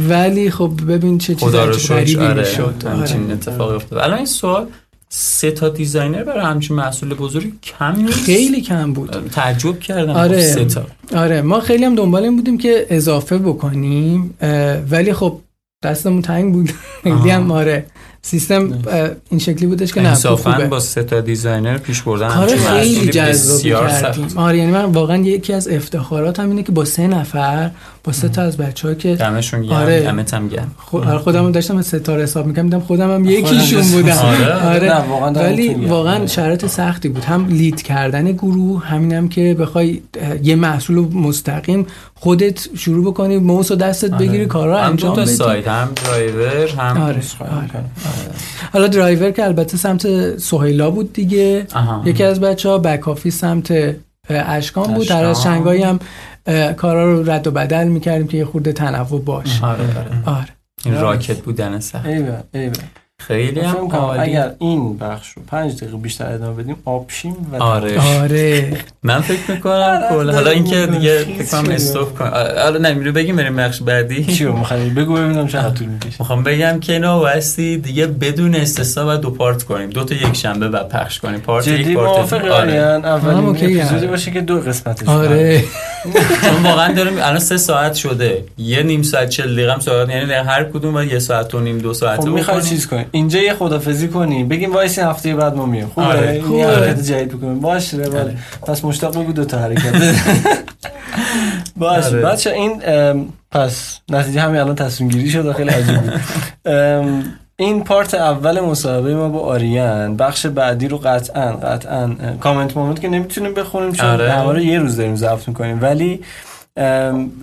ولی خب ببین چه چیز خدا رو عجیب شکر غریبی آره. می‌شد. همچین آره. اتفاقی افتاد. الان این سوال سه تا designer برای همچین محصول بزرگی کم نیست؟ خیلی کم بود. تعجب کردم. آره. خب سه تا. آره. ما خیلی هم دنبال این بودیم که اضافه بکنیم ولی خب دستمون تنگ بود. خیلی هم آره. سیستم این شکلی بودش که نه خوبه. با سه تا designer پیش بردن کار خیلی جذابی بسیار کردیم. آره یعنی من واقعا یکی از افتخارات هم اینه که با سه نفر با سه تا از بچه ها که دمشون گرم آره. دمت هم گرم خود آره خودم داشتم از سه تا رو حساب می‌کنم دیدم خودم هم یکیشون خودم بودم آره. نه، واقعا ولی. واقعا آره. شرایط سختی بود هم lead کردن گروه همینم که بخوای یه محصول مستقیم خودت شروع بکنی موس و دستت بگیری کارا هم انجام تا بدی سایت هم درایور هم آره, آره. حالا درایور که البته سمت سهیلا بود دیگه. یکی از بچه ها back office سمت اشکان بود. در از شنگایی هم کارا رو رد و بدل می‌کردیم که یه خورده تنوع باشه. آره آره. آره. این راکت بودن سخت. ایوه ایوه. خیلی هم عالی. اگر این بخش رو پنج دقیقه بیشتر ادامه بدیم آبشیم و آره. آره. من فکر می‌کنم کل حالا اینکه دیگه فکر کنم استاپ کنم حالا نمیره بگیم بریم بخش بعدی. چی رو می‌خوای بگو ببینم چقدر طول می‌کشه. می‌خوام بگم که اینا بایستی دیگه بدون استثنا و دو پارت کنیم. دو تا یک شنبه بعد پخش کنیم. پارت یک پارت. آره. اولین اپیزودی. باشه که دو قسمتش آره. چون واقعا داریم الان سه ساعت شده. یه نیم ساعت چل دقیقه هم صحبت یعنی هر کدوم باید یه ساعت و نیم دو ساعت خب می‌خوای چیز کنیم اینجا یه خدافزی کنیم بگیم وایسی هفته بعد ما میایم. خوبه؟ آره، این خوبه. حرکت جدید بکنیم. باشه بله. پس مشتاق بگو دو تا حرکت. باشه. آره. بچه این پس نتیجه همین الان تصمیم گیری شد خیلی عجیب بود این پارت اول مصاحبه ما با آریان بخش بعدی رو قطعا قطعا کامنت مومنت که نمی‌تونیم بخونیم چون آره. رو یه روز داریم ضبط می‌کنیم. ولی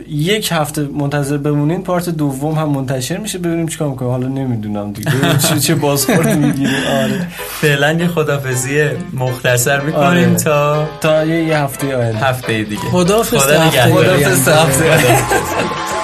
یک هفته منتظر بمونین پارت دوم هم منتشر میشه ببینیم چیکار می‌کنیم. حالا نمی‌دونم دیگه. چه چه بازخورد می‌گیریم. آره. فعلا یه خدافزی مختصر می‌کنیم آره. تا تا یه, هفته آینده. هفته دیگه. خداحافظ خدا تا هفته هفته.